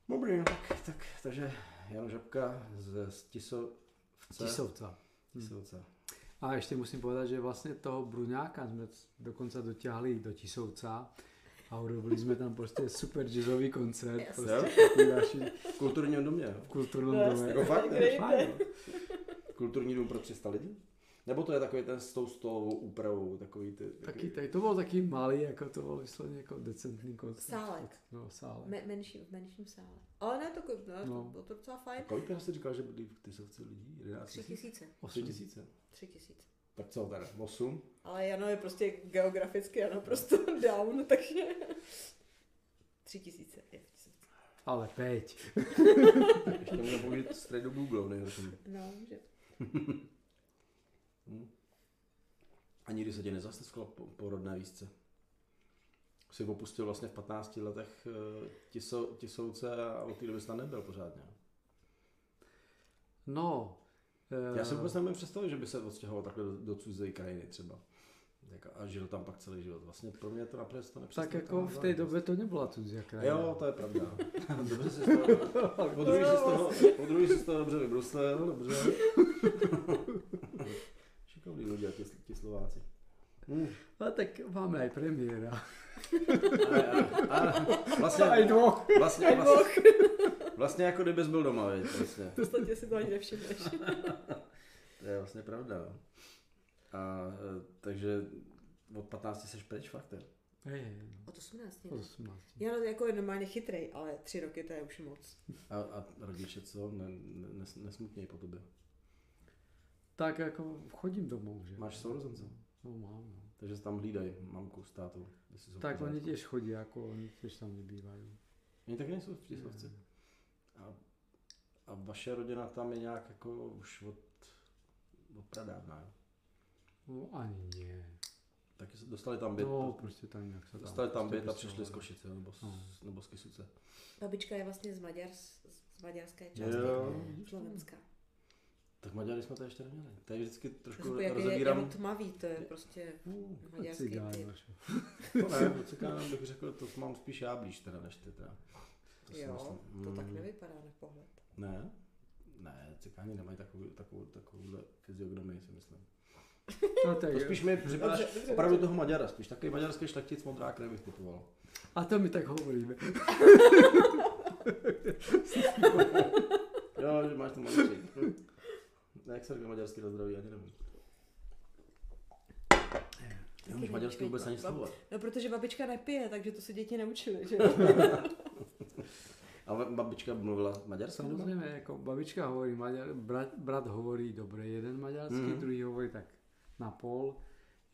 Speaker 1: Dobrý, no, tak, tak, takže Jan Žabka z, z Tisovce.
Speaker 2: Tisovca.
Speaker 1: Tisovce.
Speaker 2: A ještě musím povedat, že vlastně toho Bruňáka jsme dokonce dotáhli do Tisovca a urobili jsme tam prostě super jazzový koncert.
Speaker 3: Jasně.
Speaker 2: Prostě takový další
Speaker 1: V kulturním domě, jo?
Speaker 2: v kulturním
Speaker 3: No,
Speaker 2: domě.
Speaker 1: Jako fakt, ne?
Speaker 2: Fajn, no.
Speaker 1: Kulturní dům pro 300 lidí? Nebo to je takový ten s tou stolovou úpravou, takový ty...
Speaker 2: Taky, taky, to bylo taky malý, jako to bylo vysloveně jako decentní koncert.
Speaker 3: Sálek.
Speaker 2: No, sále.
Speaker 3: Me, menší, v menším sále. Ale ne, to, no,
Speaker 2: No.
Speaker 3: to bylo to docela fajn.
Speaker 1: Kolik teda jsi říkal, že bydlí v Tisovce lidí? 11
Speaker 3: Tři tisíce.
Speaker 1: Tři
Speaker 2: Osm.
Speaker 1: tisíce.
Speaker 3: Tři tisíce.
Speaker 1: Tak co teda? 8?
Speaker 3: Ale Jano je prostě geograficky a naprosto down, takže... Tři tisíce.
Speaker 2: Ale peď.
Speaker 1: Ještě můžeme použít straight do Google, nejhorší.
Speaker 3: No, že...
Speaker 1: Hm. A nikdy se tě nezastesklo po, po rodné výzce? Jsi opustil vlastně v 15 letech eh, tiso, tisouce a od té doby jsi tam nebyl pořádně.
Speaker 2: No.
Speaker 1: Já si
Speaker 2: eh,
Speaker 1: vůbec nemůžu představit, že by se odstěhoval takhle do, do cizí krajiny třeba. Tak a žil tam pak celý život. Vlastně pro mě to naprosto
Speaker 2: Tak
Speaker 1: nepředstavitelná
Speaker 2: jako v té době to nebyla cudzia krajina.
Speaker 1: Jo, to je pravda. dobře jsi z toho, po druhý jsi z toho, po druhý jsi z toho dobře vybruslil, dobře. Šikovný lidé, ti, ti Slováci. Hmm.
Speaker 2: Ale tak máme aj premiéra.
Speaker 1: A, a, a, vlastně,
Speaker 2: Aj dvoch.
Speaker 1: vlastně, vlastně, vlastně jako kdybys byl doma, viď, vlastně.
Speaker 3: V podstatě si to ani nevšimneš.
Speaker 1: To je vlastně pravda, no. A e, takže od 15 jsi pryč, fakt je.
Speaker 2: Hej, no.
Speaker 3: Od 18.
Speaker 2: Od 18.
Speaker 3: Jano jako je normálně chytrej, ale tři roky to je už moc.
Speaker 1: A, a rodiče co? Ne, ne, nes, nesmutněj po tobě.
Speaker 2: Tak jako chodím domů, že?
Speaker 1: Máš sourozence?
Speaker 2: No mám, no.
Speaker 1: Takže se tam hlídají mamku s tátou.
Speaker 2: Tak oni těž chodí, jako oni těž tam nebývají.
Speaker 1: Oni tak nejsou v Příslovci. A, vaše rodina tam je nějak jako už od, od pradávna, jo?
Speaker 2: No ani nie.
Speaker 1: taky se- dostali tam byt.
Speaker 2: No, prostě tam nějak se tam.
Speaker 1: dostali tam
Speaker 2: prostě
Speaker 1: byt a přišli z. Košice nebo z,
Speaker 2: No.
Speaker 1: nebo z Kysuce.
Speaker 3: Babička je vlastně z, Maďars, z maďarské části
Speaker 1: Jo.
Speaker 3: Slovenska.
Speaker 1: Tak Maďary jsme to ještě neměli. To je vždycky trošku
Speaker 3: To jak je,
Speaker 1: rozebírám.
Speaker 3: je tmavý, to je prostě maďarský
Speaker 2: Cigáň,
Speaker 3: typ.
Speaker 1: To ne, cikánů bych řekl, to mám spíš já blíž teda než ty teda. To
Speaker 3: Jo,
Speaker 1: myslím.
Speaker 3: to tak
Speaker 1: Mm,
Speaker 3: nevypadá na pohled.
Speaker 1: Ne, ne, cikáni nemají takovou, takovou, takovouhle fyziognomii si myslím.
Speaker 2: No, tak,
Speaker 1: To spíš mi připadáš opravdu toho Maďara, spíš takový maďarský šlechtic modrá krev bych typoval.
Speaker 2: A to my tak hovoríme.
Speaker 1: Jo, že máš ten maliček. Ne, jak se říká maďarský na zdraví, ani nevím. Neumíš maďarsky vůbec ani slovo.
Speaker 3: No, protože babička nepije, takže to se děti neučily, že?
Speaker 1: A babička mluvila maďarsky?
Speaker 2: Samozřejmě, jako babička hovorí, maďar, brat, brat hovorí dobré jeden maďarský,
Speaker 1: Mhm.
Speaker 2: mm. druhý hovorí tak na pol.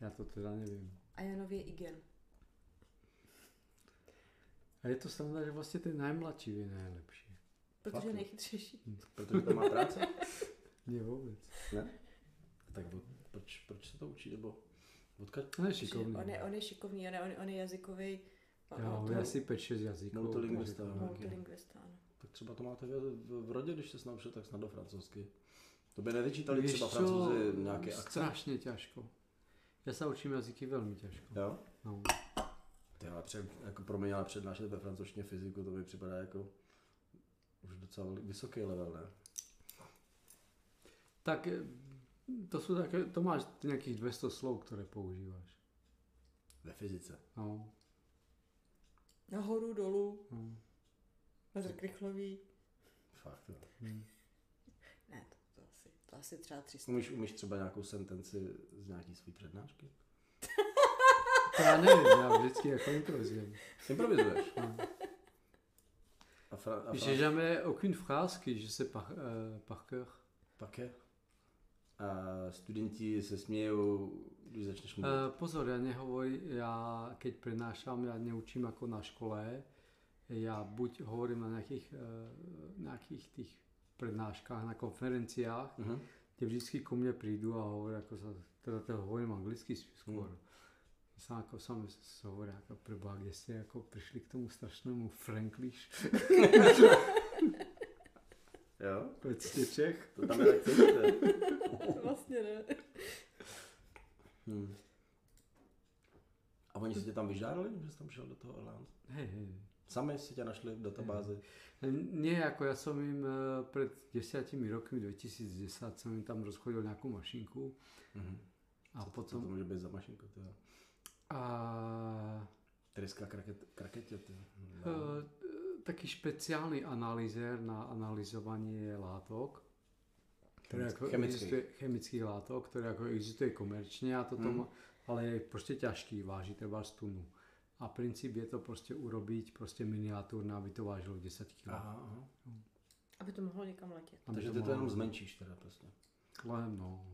Speaker 2: Já to teda nevím.
Speaker 3: A Janově Igen.
Speaker 2: A je to sranda, že vlastně ten nejmladší je nejlepší.
Speaker 3: Protože nejchytřejší.
Speaker 1: Protože to má práce?
Speaker 2: Ne vůbec.
Speaker 1: Ne? Tak od, proč, proč se to učí, nebo odkud?
Speaker 2: On je
Speaker 3: Protože
Speaker 2: šikovný.
Speaker 3: On je, on je šikovný, on je, on je jazykový.
Speaker 2: Jo, je asi 5-6 jazyků.
Speaker 1: Multilingvista,
Speaker 2: takže-
Speaker 1: no.
Speaker 3: Multilingvista, ano.
Speaker 1: Tak třeba to máte v, v, v rodě, když se naučil tak snad do francouzsky. To by nevyčítali
Speaker 2: Víš
Speaker 1: třeba
Speaker 2: co,
Speaker 1: francouzi nějaké akce?
Speaker 2: Strašně těžko. Já se učím jazyky velmi těžko.
Speaker 1: Jo?
Speaker 2: No.
Speaker 1: Ty ale před, jako pro mě ale přednášet ve francouzštině fyziku, to mi připadá jako už docela vysoký level, ne?
Speaker 2: Tak eh, to jsou také, to máš nějakých 200 slov, které používáš.
Speaker 1: Ve fyzice.
Speaker 2: No.
Speaker 3: Nahoru, dolů,
Speaker 2: no.
Speaker 3: na zrkrychlový.
Speaker 1: Fakt, jo.
Speaker 3: Ne, to, to, asi, to asi třeba 300.
Speaker 1: Umíš, umíš třeba nějakou sentenci z nějaký svý přednášky?
Speaker 2: To já nevím, já vždycky jako improvizujem.
Speaker 1: Improvizuješ? A, fra, a
Speaker 2: J'ai
Speaker 1: fra,
Speaker 2: jamais aucune phrase que je sais par, euh, par cœur.
Speaker 1: pak je? A studenti se smějou, když začneš mluvit.
Speaker 2: Uh, pozor, já nehovorím, já keď prednášam, já neučím jako na škole, já buď hovorím na nějakých, uh, nějakých těch prednáškách, na konferenciách,
Speaker 1: Mhm.
Speaker 2: kde vždycky ku mne prídu a hovoria, ako sa, teda to hovorím anglicky skôr.
Speaker 1: Mm.
Speaker 2: Sám ako sami sa hovoria, ako preboha, kde ste ako prišli k tomu strašnému Franklish,
Speaker 1: Jo?
Speaker 2: ste Čech.
Speaker 1: To tam je tak
Speaker 3: vlastně ne.
Speaker 1: Hmm. A oni si tě tam vyžádali, že jsi tam šel do toho Orlándu?
Speaker 2: Hej, hej.
Speaker 1: Sami si tě našli v databázi?
Speaker 2: Nie, ako ja som im eh, pred desiatimi rokmi, 2010, som im tam rozchodil nejakú mašinku
Speaker 1: Mhm.
Speaker 2: a
Speaker 1: Co,
Speaker 2: potom...
Speaker 1: co to může být za mašinku? Tyjo?
Speaker 2: A
Speaker 1: Tryská kraket, kraketě, ty.
Speaker 2: e, taký špeciálny analýzer na analyzovanie látok, ktoré
Speaker 1: Chemických.
Speaker 2: ako
Speaker 1: Chemických.
Speaker 2: existuje, chemických látok, ktoré ako existuje komerčne a toto,
Speaker 1: Hmm.
Speaker 2: má- ale je prostě ťažký, váži treba tunu. A princíp je to prostě urobiť prostě miniatúrne, aby to vážilo 10 kg.
Speaker 1: Aha, aha.
Speaker 3: Aby to mohlo někam letět.
Speaker 2: Aby
Speaker 1: Takže ty to
Speaker 2: mohlo-
Speaker 1: jenom zmenšíš teda prostě.
Speaker 2: Len no,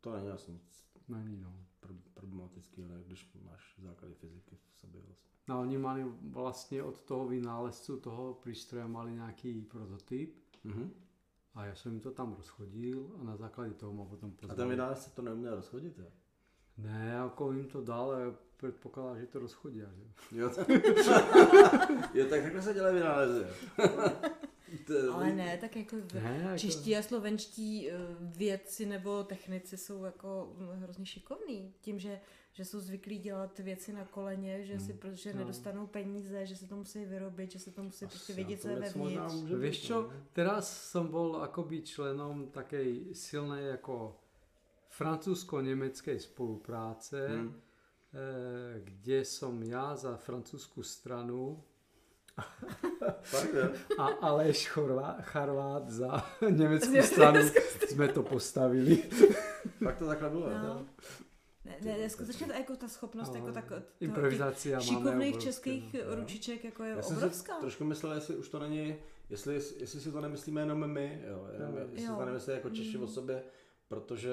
Speaker 1: To není asi nic
Speaker 2: není no.
Speaker 1: Pro- problematický, ale když máš základy fyziky v sobě vlastně.
Speaker 2: No oni mali vlastně od toho vynálezcu toho přístroje mali nějaký prototyp
Speaker 1: Mhm.
Speaker 2: a já jsem jim to tam rozchodil a na základě toho ma potom
Speaker 1: A
Speaker 2: pozvali.
Speaker 1: ten vynálezce to neuměl rozchodit, jo?
Speaker 2: Ne, jako jim to dal a předpokládá, že to rozchodí. Že?
Speaker 1: Jo, tak, jo, tak takhle se dělají vynálezy. To-
Speaker 3: Ale ne, tak jako v,
Speaker 2: Ne, jako-
Speaker 3: čeští a slovenští eh, vědci nebo technici jsou jako mm, hrozně šikovní. Tím, že, že jsou zvyklí dělat věci na koleně, že si prostě
Speaker 2: No.
Speaker 3: nedostanou peníze, že se to musí vyrobit, že se to musí prostě vědět, co je vevnitř.
Speaker 2: Víš
Speaker 1: být,
Speaker 2: čo,
Speaker 1: no.
Speaker 2: teraz som bol akoby členom takej silnej jako francúzsko-nemeckej spolupráce,
Speaker 1: Hmm.
Speaker 2: kde som ja za francúzsku stranu? A Aleš Chorvá- Charvát za německou stranu jsme to postavili.
Speaker 1: Fakt to takhle bylo,
Speaker 3: No. Ne, ne, skutečně to, jako ta schopnost, jako tak,
Speaker 2: Improvizace
Speaker 3: šikovných
Speaker 2: obrovské,
Speaker 3: českých
Speaker 2: no.
Speaker 3: ručiček jako je
Speaker 1: Já jsem si
Speaker 3: obrovská.
Speaker 1: trošku myslel, jestli už to není, jestli, jestli si to nemyslíme jenom my, jo, jenom,
Speaker 2: Jo.
Speaker 1: jestli
Speaker 3: Jo.
Speaker 1: to nemyslí jako Češi
Speaker 3: Mm.
Speaker 1: o sobě, protože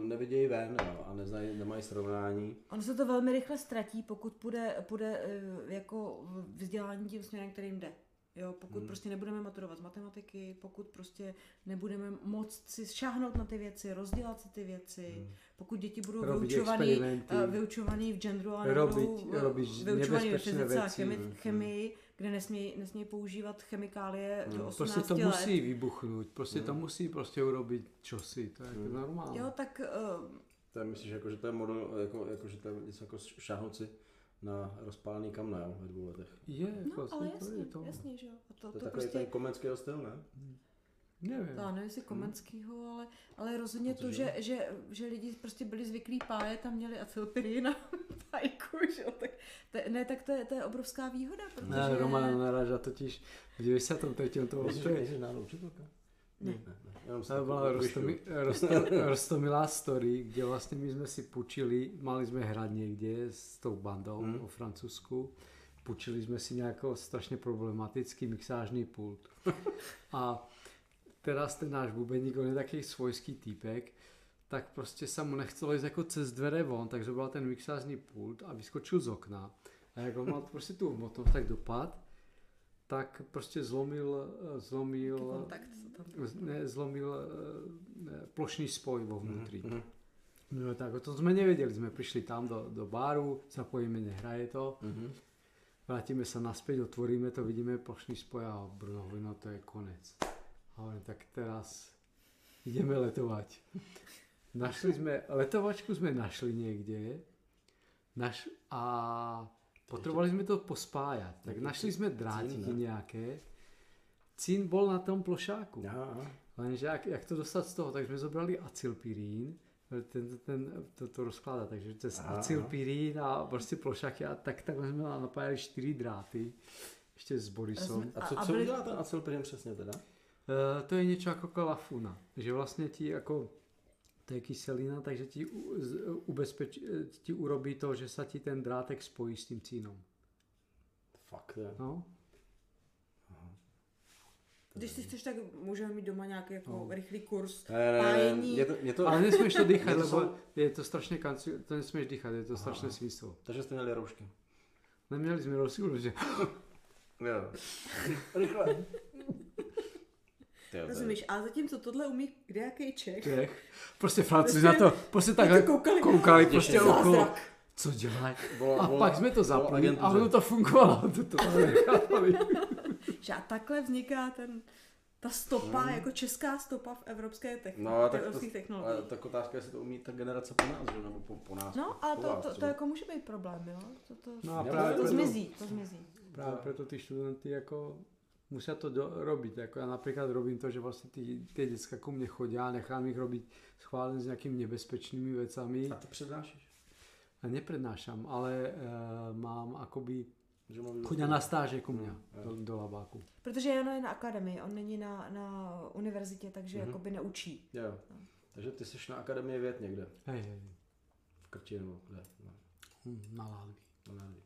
Speaker 1: uh, nevidějí ven jo, a neznají, nemají srovnání.
Speaker 3: Ono se to velmi rychle ztratí, pokud půjde, půjde eh, jako vzdělání tím směrem, kterým jde. Jo, pokud
Speaker 1: Hmm.
Speaker 3: prostě nebudeme maturovat z matematiky, pokud prostě nebudeme moct si šáhnout na ty věci, rozdělat si ty věci,
Speaker 1: Hmm.
Speaker 3: pokud děti budou vyučovaný, uh, vyučovaný v genderu a nebudou vyučovaný ve fyzice a
Speaker 2: věci.
Speaker 3: chemi-
Speaker 1: Hmm.
Speaker 3: Kde nesmí, nesmí používat chemikálie do
Speaker 1: Hmm.
Speaker 3: 18
Speaker 2: Prostě to
Speaker 3: let.
Speaker 2: musí vybuchnout, prostě to
Speaker 1: Hmm.
Speaker 2: musí prostě urobit čosi, to je
Speaker 1: Hmm.
Speaker 2: normální.
Speaker 3: Jo, tak uh,
Speaker 1: To je, myslíš, jako, že to je model, jako, jako, že to je něco jako šáhnout si na rozpálený kamna, jo, ve dvou letech.
Speaker 2: Je,
Speaker 3: no,
Speaker 2: vlastně
Speaker 3: ale
Speaker 2: to
Speaker 3: jasně,
Speaker 2: je to.
Speaker 3: jasně, že jo. A to,
Speaker 1: To,
Speaker 3: to,
Speaker 1: je takový
Speaker 3: prostě,
Speaker 1: ten komenský styl, ne?
Speaker 2: Nevím.
Speaker 3: to já nevím, jestli Komenskýho, ale, ale rozhodně to,
Speaker 1: Protože-
Speaker 3: že, že, že lidi prostě byli zvyklí pájet a měli acylpirin a fajku, že jo, tak, to, ne, tak to je, to je obrovská výhoda, protože...
Speaker 2: Ne, Roman naráža totiž v 93. to
Speaker 1: Myslíš,
Speaker 2: bylo
Speaker 1: že jsi náhodou učitelka?
Speaker 3: Ne.
Speaker 1: ne, ne. Jenom se
Speaker 2: To byla rostomi, rostomilá story, kde vlastně my jsme si půjčili, mali jsme hrát někde s tou bandou
Speaker 1: Hmm.
Speaker 2: hmm. o Francuzsku, půjčili jsme si nějaký strašně problematický mixážní pult. A teraz ten náš bubeník, on je takový svojský týpek, tak prostě se mu nechcelo jít jako cez dvere von, takže byl ten mixážní pult a vyskočil z okna. A jak on mal prostě tu hmotnost, tak dopad, tak prostě zlomil, zlomil
Speaker 3: kontakt, co tam
Speaker 2: Z- ne, zlomil eh, plošný spoj vo vnútri.
Speaker 1: Mhm.
Speaker 2: No tak to jsme nevěděli, jsme přišli tam do, do baru, zapojíme, nehraje to,
Speaker 1: Mhm.
Speaker 2: vrátíme se naspäť, otvoríme to, vidíme plošný spoj a Bruno no to je konec. A hovorím, tak teraz ideme letovat. Našli jsme, letovačku jsme našli někde naš, a potřebovali jsme to pospájat. Tak našli jsme drátíky nějaké. Cín bol na tom plošáku. Lenže jak, jak to dostat z toho, tak jsme zobrali acylpirín, ten, ten, to, to rozkládá, takže cez
Speaker 1: Aha,
Speaker 2: acylpirín a prostě plošaky a tak takhle jsme napájeli čtyři dráty, ještě s Borisem.
Speaker 1: A co, co udělá ten acylpirin přesně teda?
Speaker 2: Uh, to je něco jako kalafuna, že vlastně ti jako to je kyselina, takže ti, ubezpeč, ti urobí to, že se ti ten drátek spojí s tím cínom.
Speaker 1: Fakt, je.
Speaker 2: No,
Speaker 3: Když si chceš, tak můžeme mít doma nějaký jako
Speaker 2: No.
Speaker 3: rychlý kurz
Speaker 1: Ne, ne, ne,
Speaker 3: pájení.
Speaker 1: je to, je to,
Speaker 2: ale nesmíš to
Speaker 1: Je
Speaker 2: dýchat,
Speaker 1: to
Speaker 2: lebo
Speaker 1: jsou-
Speaker 2: je to strašně kanci, to nesmíš dýchat, je to
Speaker 1: Aha.
Speaker 2: strašné svinstvo.
Speaker 1: takže jste měli roušky.
Speaker 2: Neměli jsme rozsilu, že
Speaker 1: Jo. Rychle. To je-
Speaker 3: Rozumíš? A zatímco tohle umí kdejaký Čech,
Speaker 2: Čech. Prostě francouzi
Speaker 3: Prostě-
Speaker 2: na to, prostě takhle
Speaker 3: koukali.
Speaker 2: koukali prostě okolo. Co dělají? A
Speaker 1: volá-
Speaker 2: pak jsme to zapli a ono to fungovalo. To, to
Speaker 3: že a takhle vzniká ten, ta stopa,
Speaker 1: Hmm.
Speaker 3: jako česká stopa v evropské techn-
Speaker 1: No, tak to,
Speaker 3: evropských
Speaker 1: ale
Speaker 3: technologiích.
Speaker 1: tak otázka je, jestli to umí ta generace po nás, že? nebo po, po nás.
Speaker 3: No, ale to,
Speaker 1: vás
Speaker 3: to, to,
Speaker 1: třeba.
Speaker 3: jako může být problém, jo? To, to,
Speaker 2: No a právě
Speaker 3: to
Speaker 1: proto-
Speaker 3: zmizí, to zmizí.
Speaker 2: Právě proto ty studenty jako musí to do, robiť. Jako já například robím to, že vlastně ty, ty děcka ku mně chodí a nechám jich robit schválně s nějakými nebezpečnými věcami.
Speaker 1: A ty přednášíš?
Speaker 2: A neprednášam, ale uh, mám akoby
Speaker 1: Že
Speaker 2: chodí na stáže ku mně
Speaker 1: jo.
Speaker 2: do, do labáku.
Speaker 3: Protože ono je na akademii, on není na, na univerzitě, takže
Speaker 1: Mhm.
Speaker 3: jakoby neučí.
Speaker 1: Jo. Takže ty jsi na Akademii věd někde,
Speaker 2: Hej, hej,
Speaker 1: v Krči nebo kde? No,
Speaker 2: hm, na Ládví.
Speaker 1: to nevím.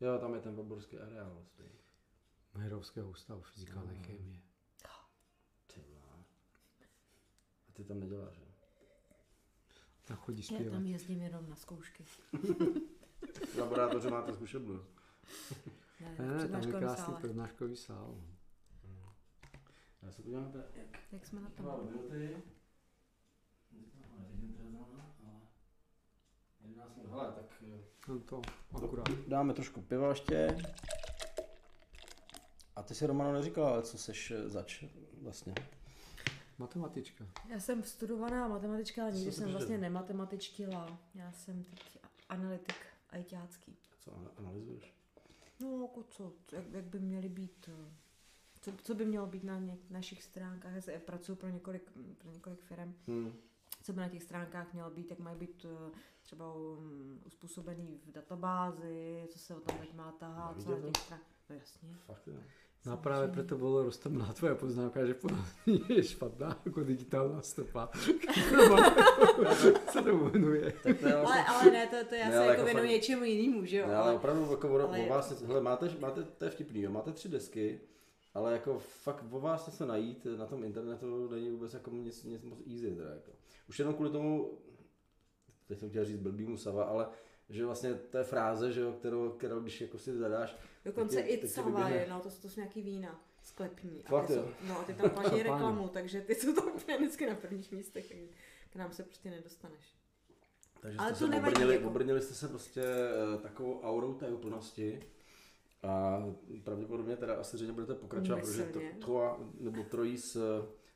Speaker 1: Jo, tam je ten baborský areál vlastně.
Speaker 2: Majerovského ústavu fyzikální
Speaker 1: Mm.
Speaker 2: chemie.
Speaker 1: Ty vole. A ty tam neděláš, že?
Speaker 2: Tam chodí
Speaker 3: Já
Speaker 2: zpívat.
Speaker 3: tam jezdím jenom na zkoušky.
Speaker 1: V laboratoři máte zkušebnu.
Speaker 3: Ne,
Speaker 2: Ne, ne, tam je krásný
Speaker 3: sále.
Speaker 2: přednáškový sál.
Speaker 1: Já se podívám, je
Speaker 3: Jak jsme na tom?
Speaker 1: dva minuty. Ale teď jen teda zrovna, ale 11 minut. Hele, tak jo.
Speaker 2: No to akurát.
Speaker 1: dáme trošku piva ještě. A ty si Romano neříkala, ale co seš eh, zač vlastně.
Speaker 2: Matematička.
Speaker 3: Já jsem studovaná matematička, ale nikdy jsem vlastně nematematičtila. Já jsem teď analytik ajťácký.
Speaker 1: Co ana- analyzuješ?
Speaker 3: No, jako co, jak, jak by měly být, eh, co, co by mělo být na něk, našich stránkách. Já se- pracuji pro několik, pro několik firm.
Speaker 1: Hmm.
Speaker 3: co by na těch stránkách mělo být, jak mají být eh, třeba um, uspůsobený v databázi, co se o tom teď má tahat, co na těch stránkách. No jasně.
Speaker 1: Fakt jo.
Speaker 2: No a právě proto bylo roztomná tvoje poznámka, že podle mě je špatná jako digitální stopa. Co to jmenuje?
Speaker 1: Tak to je
Speaker 3: Ale,
Speaker 1: vlastně...
Speaker 3: ale ne, to, to já
Speaker 1: Ne,
Speaker 3: se jako
Speaker 1: jako
Speaker 3: věnuji
Speaker 1: fakt-
Speaker 3: něčemu jinému, že jo?
Speaker 1: Ne, ale opravdu jako o,
Speaker 3: ale-
Speaker 1: o vás, hele, máte, máte, to je vtipný, jo, máte tři desky, ale jako fakt o vás se najít na tom internetu není vůbec jako nic, nic moc easy, teda jako. Už jenom kvůli tomu, teď jsem chtěl říct blbýmu Sava, ale že vlastně té fráze, že jo, kterou, kterou když jako si zadáš,
Speaker 3: Dokonce
Speaker 1: Teď je-
Speaker 3: i
Speaker 1: teď je
Speaker 3: no to, to jsou nějaký vína sklepní. A
Speaker 1: Fakt
Speaker 3: ty,
Speaker 1: jo?
Speaker 3: jsou, no a ty tam platí reklamu, takže ty jsou tam úplně vždycky na prvních místech, takže k nám se prostě nedostaneš.
Speaker 1: Takže
Speaker 3: Ale
Speaker 1: jste
Speaker 3: to
Speaker 1: se
Speaker 3: nevadí,
Speaker 1: obrnili,
Speaker 3: jako-
Speaker 1: obrnili jste se prostě eh, takovou aurou té úplnosti a pravděpodobně teda asi že budete pokračovat, protože to, troa, nebo trojí s,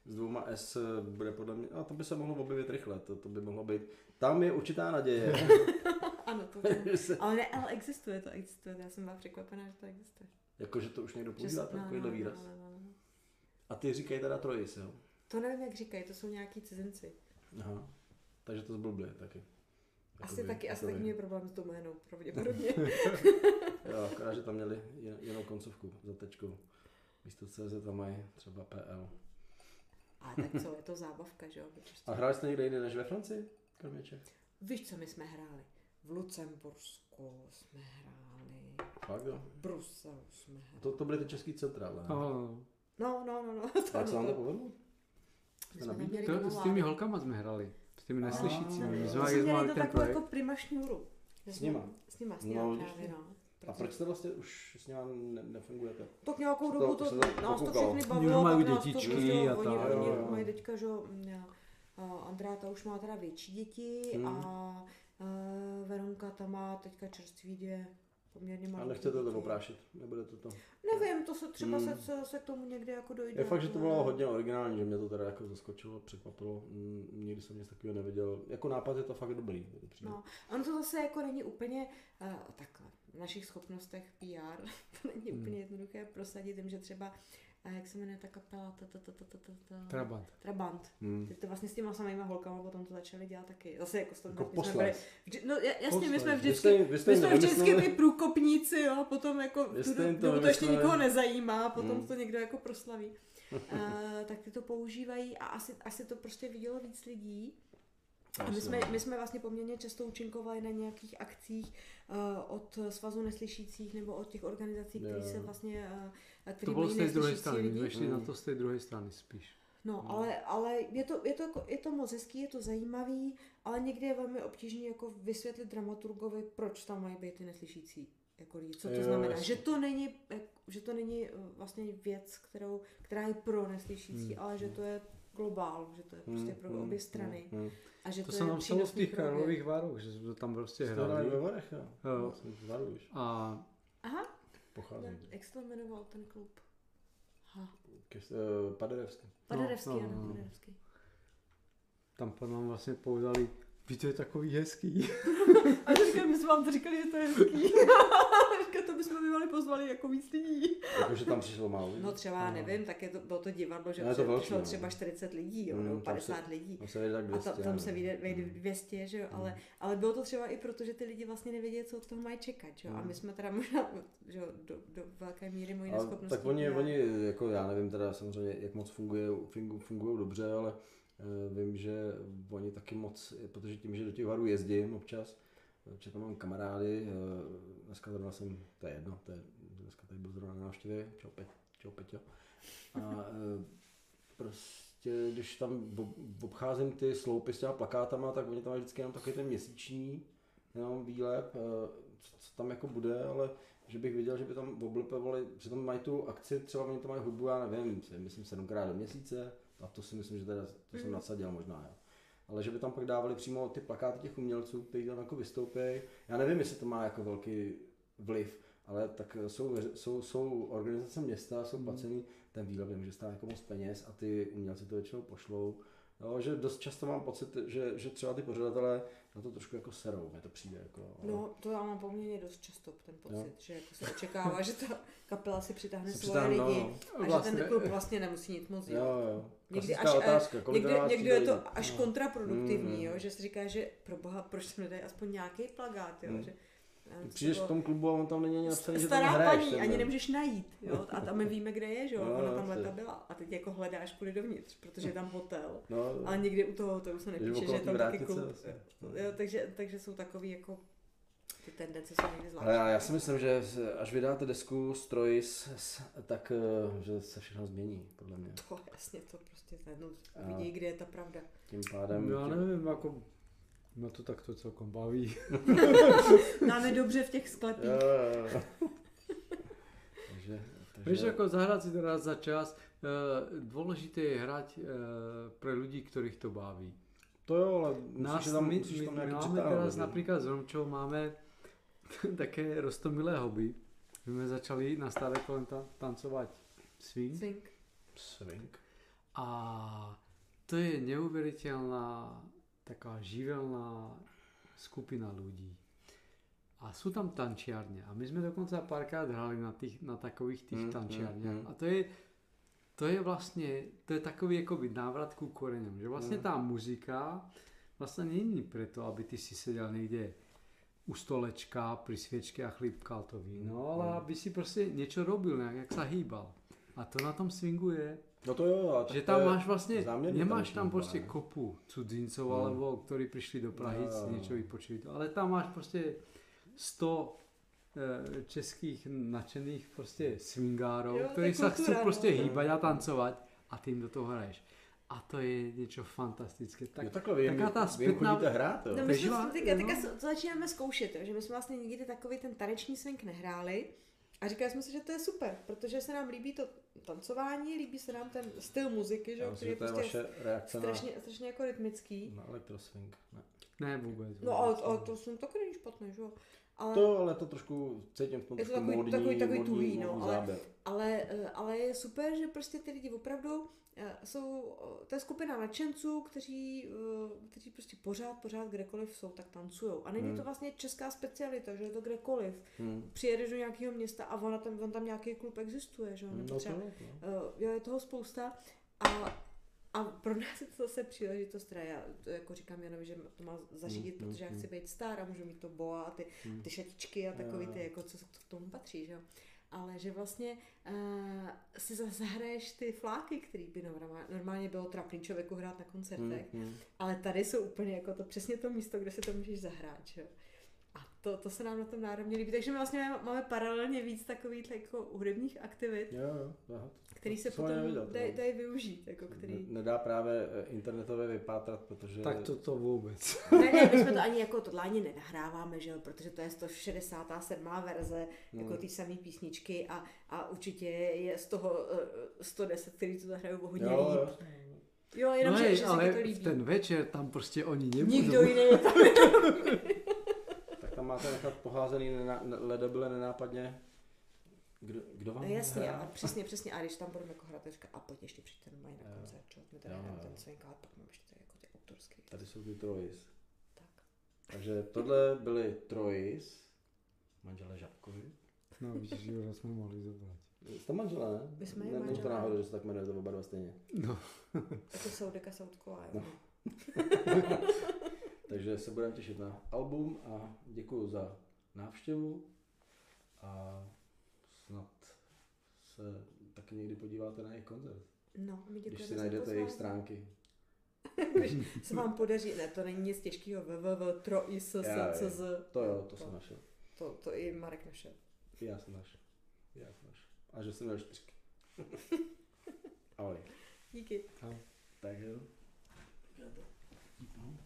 Speaker 1: s dvouma S bude podle mě, a to by se mohlo objevit rychle, to, to by mohlo být, tam je určitá naděje.
Speaker 3: Ano, to Ale ne, ale existuje to, existuje. Já jsem byla překvapená, že to existuje.
Speaker 1: jako, že to už někdo používá,
Speaker 3: se- no,
Speaker 1: takovýhle
Speaker 3: no,
Speaker 1: výraz.
Speaker 3: no, no, no.
Speaker 1: A ty říkají teda trojis, jo?
Speaker 3: To nevím, jak říkají, to jsou nějaký cizinci.
Speaker 1: Aha. Takže to zblbli taky.
Speaker 3: Asi
Speaker 1: Jakoby,
Speaker 3: taky, asi taky měl problém s doménou, pravděpodobně.
Speaker 1: Jo, akorát, že tam měli jen- jenom koncovku za tečkou. Místo CZ tam mají třeba PL.
Speaker 3: A tak co, je to zábavka, že jo? Prostě.
Speaker 1: A hráli jste někde jinde než ve Francii? Kromě Čech?
Speaker 3: Víš, co my jsme hráli? V Lucembursku jsme hráli,
Speaker 1: Fakt jo?
Speaker 3: v Bruselu jsme hráli.
Speaker 1: To, to byly ty český centra, ale ne?
Speaker 2: No,
Speaker 3: No, no, no, no.
Speaker 1: Jak se vám to povedlo?
Speaker 2: To, s těmi holkama jsme hrali. S těmi neslyšícími. My jsme
Speaker 3: měli to takovou
Speaker 2: projekt.
Speaker 3: jako prima šňůru. Že
Speaker 1: S nima?
Speaker 3: S nima, s nima
Speaker 1: No,
Speaker 3: právě, no.
Speaker 1: A proč jste vlastně už s nimi ne, nefungujete?
Speaker 3: Tak nějakou dobu
Speaker 1: to-
Speaker 3: to,
Speaker 1: to
Speaker 3: nás to všechny
Speaker 2: Oni
Speaker 3: bavilo,
Speaker 2: mají
Speaker 3: nás to
Speaker 2: dětičky
Speaker 3: prostě,
Speaker 2: a
Speaker 3: oni,
Speaker 2: tak.
Speaker 3: oni mají teďka, že jo, mm, a Andráta už má teda větší děti
Speaker 1: Hmm.
Speaker 3: a Veronka tam má teďka čerstvý dvě poměrně
Speaker 1: A
Speaker 3: malé
Speaker 1: nechcete to oprášit? Nebude to to?
Speaker 3: Nevím, to se třeba
Speaker 1: Hmm.
Speaker 3: se, se, k tomu někde jako dojde.
Speaker 1: Je fakt, že to bylo hodně originální, že mě to teda jako zaskočilo, překvapilo. Mm, Nikdy jsem nic takového neviděl. Jako nápad je to fakt dobrý. to.
Speaker 3: No, ono to zase jako není úplně uh, takhle. V našich schopnostech PR to není
Speaker 1: Hmm.
Speaker 3: úplně jednoduché prosadit tím, že třeba, uh, jak se jmenuje ta kapela, ta, ta, ta, ta, ta, ta, ta,
Speaker 2: Trabant.
Speaker 3: Trabant.
Speaker 1: Hmm.
Speaker 3: Ty to vlastně s těma samýma holkama potom to začali dělat taky. Zase jako s
Speaker 1: Jako
Speaker 3: my jsme byli, vždy, no ja- jasně, my
Speaker 2: Poslas.
Speaker 3: jsme
Speaker 2: Vy
Speaker 3: vždycky,
Speaker 1: jste jim- vy jste
Speaker 3: my jsme vždycky ty průkopníci, jo, a potom jako
Speaker 1: Vy
Speaker 3: tu
Speaker 1: jste to
Speaker 3: dobu to ještě nikoho nezajímá, a potom
Speaker 1: Hmm.
Speaker 3: to někdo jako proslaví. uh, tak ty to používají a asi, asi to prostě vidělo víc lidí. A my jsme, my jsme vlastně poměrně často účinkovali na nějakých akcích uh, od Svazu neslyšících nebo od těch organizací, které se vlastně, uh, které
Speaker 2: To bylo
Speaker 3: mají
Speaker 2: z té druhé strany. My
Speaker 3: lidi.
Speaker 2: jsme šli
Speaker 1: Mm.
Speaker 2: na to z té druhé strany spíš.
Speaker 3: No,
Speaker 1: Hmm.
Speaker 3: ale, ale je, to, je, to, jako- je to moc hezký, je to zajímavý, ale někdy je velmi obtížné jako vysvětlit dramaturgovi, proč tam mají být ty neslyšící. Jako lidi, co to
Speaker 1: Jo,
Speaker 3: znamená.
Speaker 1: jasně.
Speaker 3: Že to není, že to není eh, vlastně věc, kterou, která je pro neslyšící,
Speaker 2: Hmm.
Speaker 3: ale že to je globál, že to je prostě pro
Speaker 1: Hmm,
Speaker 3: obě
Speaker 1: hmm,
Speaker 3: strany.
Speaker 1: hmm.
Speaker 3: A že
Speaker 2: To
Speaker 3: to,
Speaker 2: se nám stalo v těch. Karlových varech, že jsme tam prostě
Speaker 1: hráli ve. Varech, jo?
Speaker 2: Jo. A
Speaker 3: Aha,
Speaker 1: Pochází.
Speaker 3: ne, jak se to jmenoval ten klub? Ha,
Speaker 1: Kes- eh, Paderewský.
Speaker 3: Paderewský,
Speaker 2: no,
Speaker 3: ano,
Speaker 2: no.
Speaker 3: Paderewský.
Speaker 2: tam po nám vlastně poudali, vy to je takový hezký.
Speaker 3: A říkali, my jsme vám to říkali, že to je hezký. Bychom bývali pozvali jako víc lidí.
Speaker 1: Jakože tam přišlo málo lidí.
Speaker 3: No třeba,
Speaker 2: No.
Speaker 3: nevím, tak je to, bylo to divadlo, že
Speaker 1: No, to velký,
Speaker 3: přišlo
Speaker 1: no.
Speaker 3: třeba 40 lidí, jo,
Speaker 1: Mm,
Speaker 3: nebo
Speaker 1: tam
Speaker 3: 50 lidí.
Speaker 1: Tam se vejde tak
Speaker 3: A
Speaker 1: 200.
Speaker 3: tam, se vyjde, vejde
Speaker 1: Mm.
Speaker 3: 200, že jo, ale,
Speaker 1: Mm.
Speaker 3: ale bylo to třeba i proto, že ty lidi vlastně nevěděli, co od toho mají čekat, že jo. A
Speaker 1: Mm.
Speaker 3: my jsme teda možná, že jo, do, do velké míry mojí neschopnosti.
Speaker 1: tak oni, oni, jako já nevím teda samozřejmě, jak moc fungují fungují, fungují dobře, ale uh, vím, že oni taky moc, protože tím, že do těch varů jezdím občas, že tam mám kamarády, uh, dneska zrovna jsem, to je jedno, to je, dneska tady byl zrovna na návštěvě, čau, Pe, čau Peťo. A uh, prostě, když tam ob- obcházím ty sloupy s těma plakátama, tak oni tam mají vždycky jenom takový ten měsíční, jenom výlep, uh, co, co tam jako bude, ale že bych viděl, že by tam oblipovali, že tam mají tu akci, třeba oni to mají hudbu, já nevím, myslím sedmkrát do měsíce, a to si myslím, že teda, to jsem
Speaker 3: Mhm.
Speaker 1: nasadil možná, jo. Ale že by tam pak dávali přímo ty plakáty těch umělců, kteří tam jako vystoupí. Já nevím, jestli to má jako velký vliv, ale tak jsou, jsou, jsou organizace města, jsou placený, ten výlet vím, že stává jako moc peněz a ty umělci to většinou pošlou. Jo, že dost často mám pocit, že, že třeba ty pořadatelé na to trošku jako serou, mi to přijde jako. ale-
Speaker 3: No, to já mám poměrně dost často ten pocit,
Speaker 1: Jo.
Speaker 3: že jako se očekává, že ta kapela si přitáhne svoje
Speaker 1: přitáhne, no,
Speaker 3: lidi
Speaker 1: no.
Speaker 3: a
Speaker 2: Vlastně-
Speaker 3: že ten klub vlastně nemusí nic moc
Speaker 1: Jo,
Speaker 3: dělat.
Speaker 1: jo.
Speaker 3: Někdy
Speaker 1: Klasická
Speaker 3: až-
Speaker 1: otázka, kolik
Speaker 3: Někdy, někdy je to až
Speaker 1: No.
Speaker 3: kontraproduktivní,
Speaker 1: Mm.
Speaker 3: jo, že si říká, že pro boha, proč se nedají aspoň nějaký plagát, jo,
Speaker 1: Mm.
Speaker 3: že
Speaker 1: Ty přijdeš
Speaker 3: bylo-
Speaker 1: k tomu klubu a on tam není ani napsaný, že tam
Speaker 3: Stará
Speaker 1: hraješ.
Speaker 3: paní,
Speaker 1: ten
Speaker 3: ani nemůžeš najít, jo, a tam my víme, kde je, že jo,
Speaker 1: No,
Speaker 3: ona tam
Speaker 1: jasně.
Speaker 3: leta byla a teď jako hledáš kvůli dovnitř, protože je tam hotel,
Speaker 1: No,
Speaker 3: ale nikdy u toho hotelu se nepíše, že je tam taky klub,
Speaker 1: vlastně.
Speaker 3: jo, takže, takže jsou takový jako, ty tendence jsou někdy
Speaker 1: Ale
Speaker 3: zvláštní.
Speaker 1: já, já si myslím, že až vydáte desku Strojis, s- tak eh, že se všechno změní, podle mě.
Speaker 3: To jasně, to prostě najednou
Speaker 1: A-
Speaker 3: uvidí, kde je ta pravda.
Speaker 1: Tím pádem...
Speaker 2: Já
Speaker 1: tím,
Speaker 2: nevím, jako No to tak to celkom baví.
Speaker 3: Máme dobře v těch sklepích.
Speaker 1: Jo, jo, jo. takže, takže...
Speaker 2: Víš, jako zahrát si teda za čas, e, důležité je hrát e, pro lidi, kterých to baví.
Speaker 1: To jo, ale
Speaker 2: Nás,
Speaker 1: tam,
Speaker 2: my, my,
Speaker 1: tam
Speaker 2: my
Speaker 1: nějaký
Speaker 2: máme teraz
Speaker 1: že?
Speaker 2: například s Romčou máme také rostomilé hobby. My jsme začali na staré kolem ta, tancovat swing
Speaker 3: Swing.
Speaker 1: Swing.
Speaker 2: a to je neuvěřitelná taková živelná skupina lidí. A jsou tam tančiárně. A my jsme dokonce párkrát hrali na, tých, na takových těch
Speaker 1: Mm,
Speaker 2: tančiárních.
Speaker 1: mm, mm.
Speaker 2: A to je, to je vlastně, to je takový jakoby návrat ku koreňům. Že vlastně
Speaker 1: Mm.
Speaker 2: ta muzika vlastně není proto, aby ty si seděl někde u stolečka, pri svěčke a chlípkal to víno, ale
Speaker 1: Mm.
Speaker 2: aby si prostě něco robil, nějak, jak se hýbal. A to na tom swingu je,
Speaker 1: No to jo, ale tak
Speaker 2: že tam máš vlastně, nemáš
Speaker 1: tam
Speaker 2: tam
Speaker 1: tím
Speaker 2: prostě
Speaker 1: ne?
Speaker 2: kopu cudzincov,
Speaker 1: No.
Speaker 2: alebo ktorí přišli do Prahy
Speaker 1: No,
Speaker 2: něco vypočít, ale tam máš prostě 100 eh, českých nadšených prostě swingárov, ktorí sa
Speaker 3: kultura,
Speaker 2: chcú prostě
Speaker 3: no.
Speaker 2: hýbať a tancovat a ty jim do toho hraješ. A to je něco fantastické. Tak,
Speaker 1: jo, takhle vy,
Speaker 2: taká ta zpětná-
Speaker 1: chodíte hrát, jo?
Speaker 3: No my jsme teďka, teďka to začínáme zkoušet, jo, že my jsme vlastně nikdy takový ten taneční swing nehráli a říkali jsme si, že to je super, protože se nám líbí to tancování, líbí se nám ten styl muziky, že,
Speaker 1: Já myslím,
Speaker 3: který
Speaker 1: že
Speaker 3: je
Speaker 1: to je
Speaker 3: prostě
Speaker 1: vaše
Speaker 3: strašně, strašně jako rytmický.
Speaker 1: na, na elektroswing. Ne.
Speaker 2: ne vůbec.
Speaker 3: No ale, ale to jsem taky není špatné, že jo. Ale,
Speaker 1: To, ale to trošku cítím v tom
Speaker 3: Je to
Speaker 1: trošku
Speaker 3: takový-
Speaker 1: módní,
Speaker 3: takový- takový
Speaker 1: módní,
Speaker 3: tuhý, no,
Speaker 1: módní
Speaker 3: ale- ale, eh, ale je super, že prostě ty lidi opravdu jsou, eh, to je skupina nadšenců, kteří, eh, kteří prostě pořád, pořád kdekoliv jsou, tak tancujou. A není
Speaker 1: Hmm.
Speaker 3: to vlastně česká specialita, že je to kdekoliv.
Speaker 1: Hmm.
Speaker 3: Přijedeš do nějakého města a ona tam, on tam nějaký klub existuje, že jo, nebo
Speaker 1: No to,
Speaker 3: třeba,
Speaker 1: jo, no.
Speaker 3: uh, jo, je toho spousta a, a pro nás je to zase příležitost, teda já to jako říkám jenom, že to má zařídit,
Speaker 1: Mm, mm,
Speaker 3: protože já
Speaker 1: mm.
Speaker 3: chci být star a můžu mít to boa a ty,
Speaker 1: Hmm.
Speaker 3: ty šatičky a takový ty, jako co, co k tomu patří, že jo. Ale že vlastně uh, si zase zahraješ ty fláky, který by normálně, bylo trapný člověku hrát na koncertech,
Speaker 1: Hmm. Hmm.
Speaker 3: ale tady jsou úplně jako to přesně to místo, kde si to můžeš zahrát, že to, to se nám na tom národně líbí. Takže my vlastně máme, máme paralelně víc takových jako hudebních aktivit,
Speaker 1: Jo, jo, aha,
Speaker 3: který
Speaker 1: to
Speaker 3: se potom dají daj využít, jako který...
Speaker 1: Ne- Nedá právě eh, internetově vypátrat, protože...
Speaker 2: Tak to to vůbec.
Speaker 3: Ne, ne, my jsme to ani jako tohle ani nenahráváme, že jo, protože to je 167. verze
Speaker 1: Hmm.
Speaker 3: jako ty samé písničky a, a určitě je z toho uh, 110, který to zahrajou o hodně
Speaker 1: jo,
Speaker 3: líp.
Speaker 1: jo.
Speaker 3: Jo, jenom,
Speaker 2: no
Speaker 3: že,
Speaker 2: hej,
Speaker 3: že se
Speaker 2: ale
Speaker 3: to líbí.
Speaker 2: ten večer tam prostě oni nebudou.
Speaker 3: Nikdo jiný je tam.
Speaker 1: Máte nechat poházený nená, ne- ledobyle nenápadně. Kdo, kdo vám
Speaker 3: No jasně,
Speaker 1: hrál?
Speaker 3: ale přesně, přesně. A když tam budeme jako říká, a pojď ještě přijďte mají na koncert, čo? My tady
Speaker 1: Jo,
Speaker 3: hrajeme ten swing, ale pak máme ještě tady jako ty autorský.
Speaker 1: Tady jsou ty Troys.
Speaker 3: Tak.
Speaker 1: Takže tohle byly Troys, manželé Žabkovi.
Speaker 2: No vidíš, že jsme mohli zobrat.
Speaker 1: Jste manželé, ne?
Speaker 3: My jsme
Speaker 1: ne, Není to
Speaker 3: manželé.
Speaker 1: náhoda, že se tak jmenujete oba dva stejně.
Speaker 2: No,
Speaker 3: Jako Soudeka Soudková, jo.
Speaker 1: No. Takže se budeme těšit na album a děkuji za návštěvu a snad se taky někdy podíváte na jejich koncert,
Speaker 3: No, my
Speaker 1: když si najdete jejich stránky.
Speaker 3: Když se vám podaří, ne, to není nic těžkého, www.troiss.cz,
Speaker 1: To jo, to
Speaker 3: To.
Speaker 1: jsem našel.
Speaker 3: to, to i Marek našel.
Speaker 1: I já jsem našel. Já jsem našel. A že jsem měl čtyřky. Ahoj.
Speaker 3: Díky.
Speaker 1: Tak jo. No.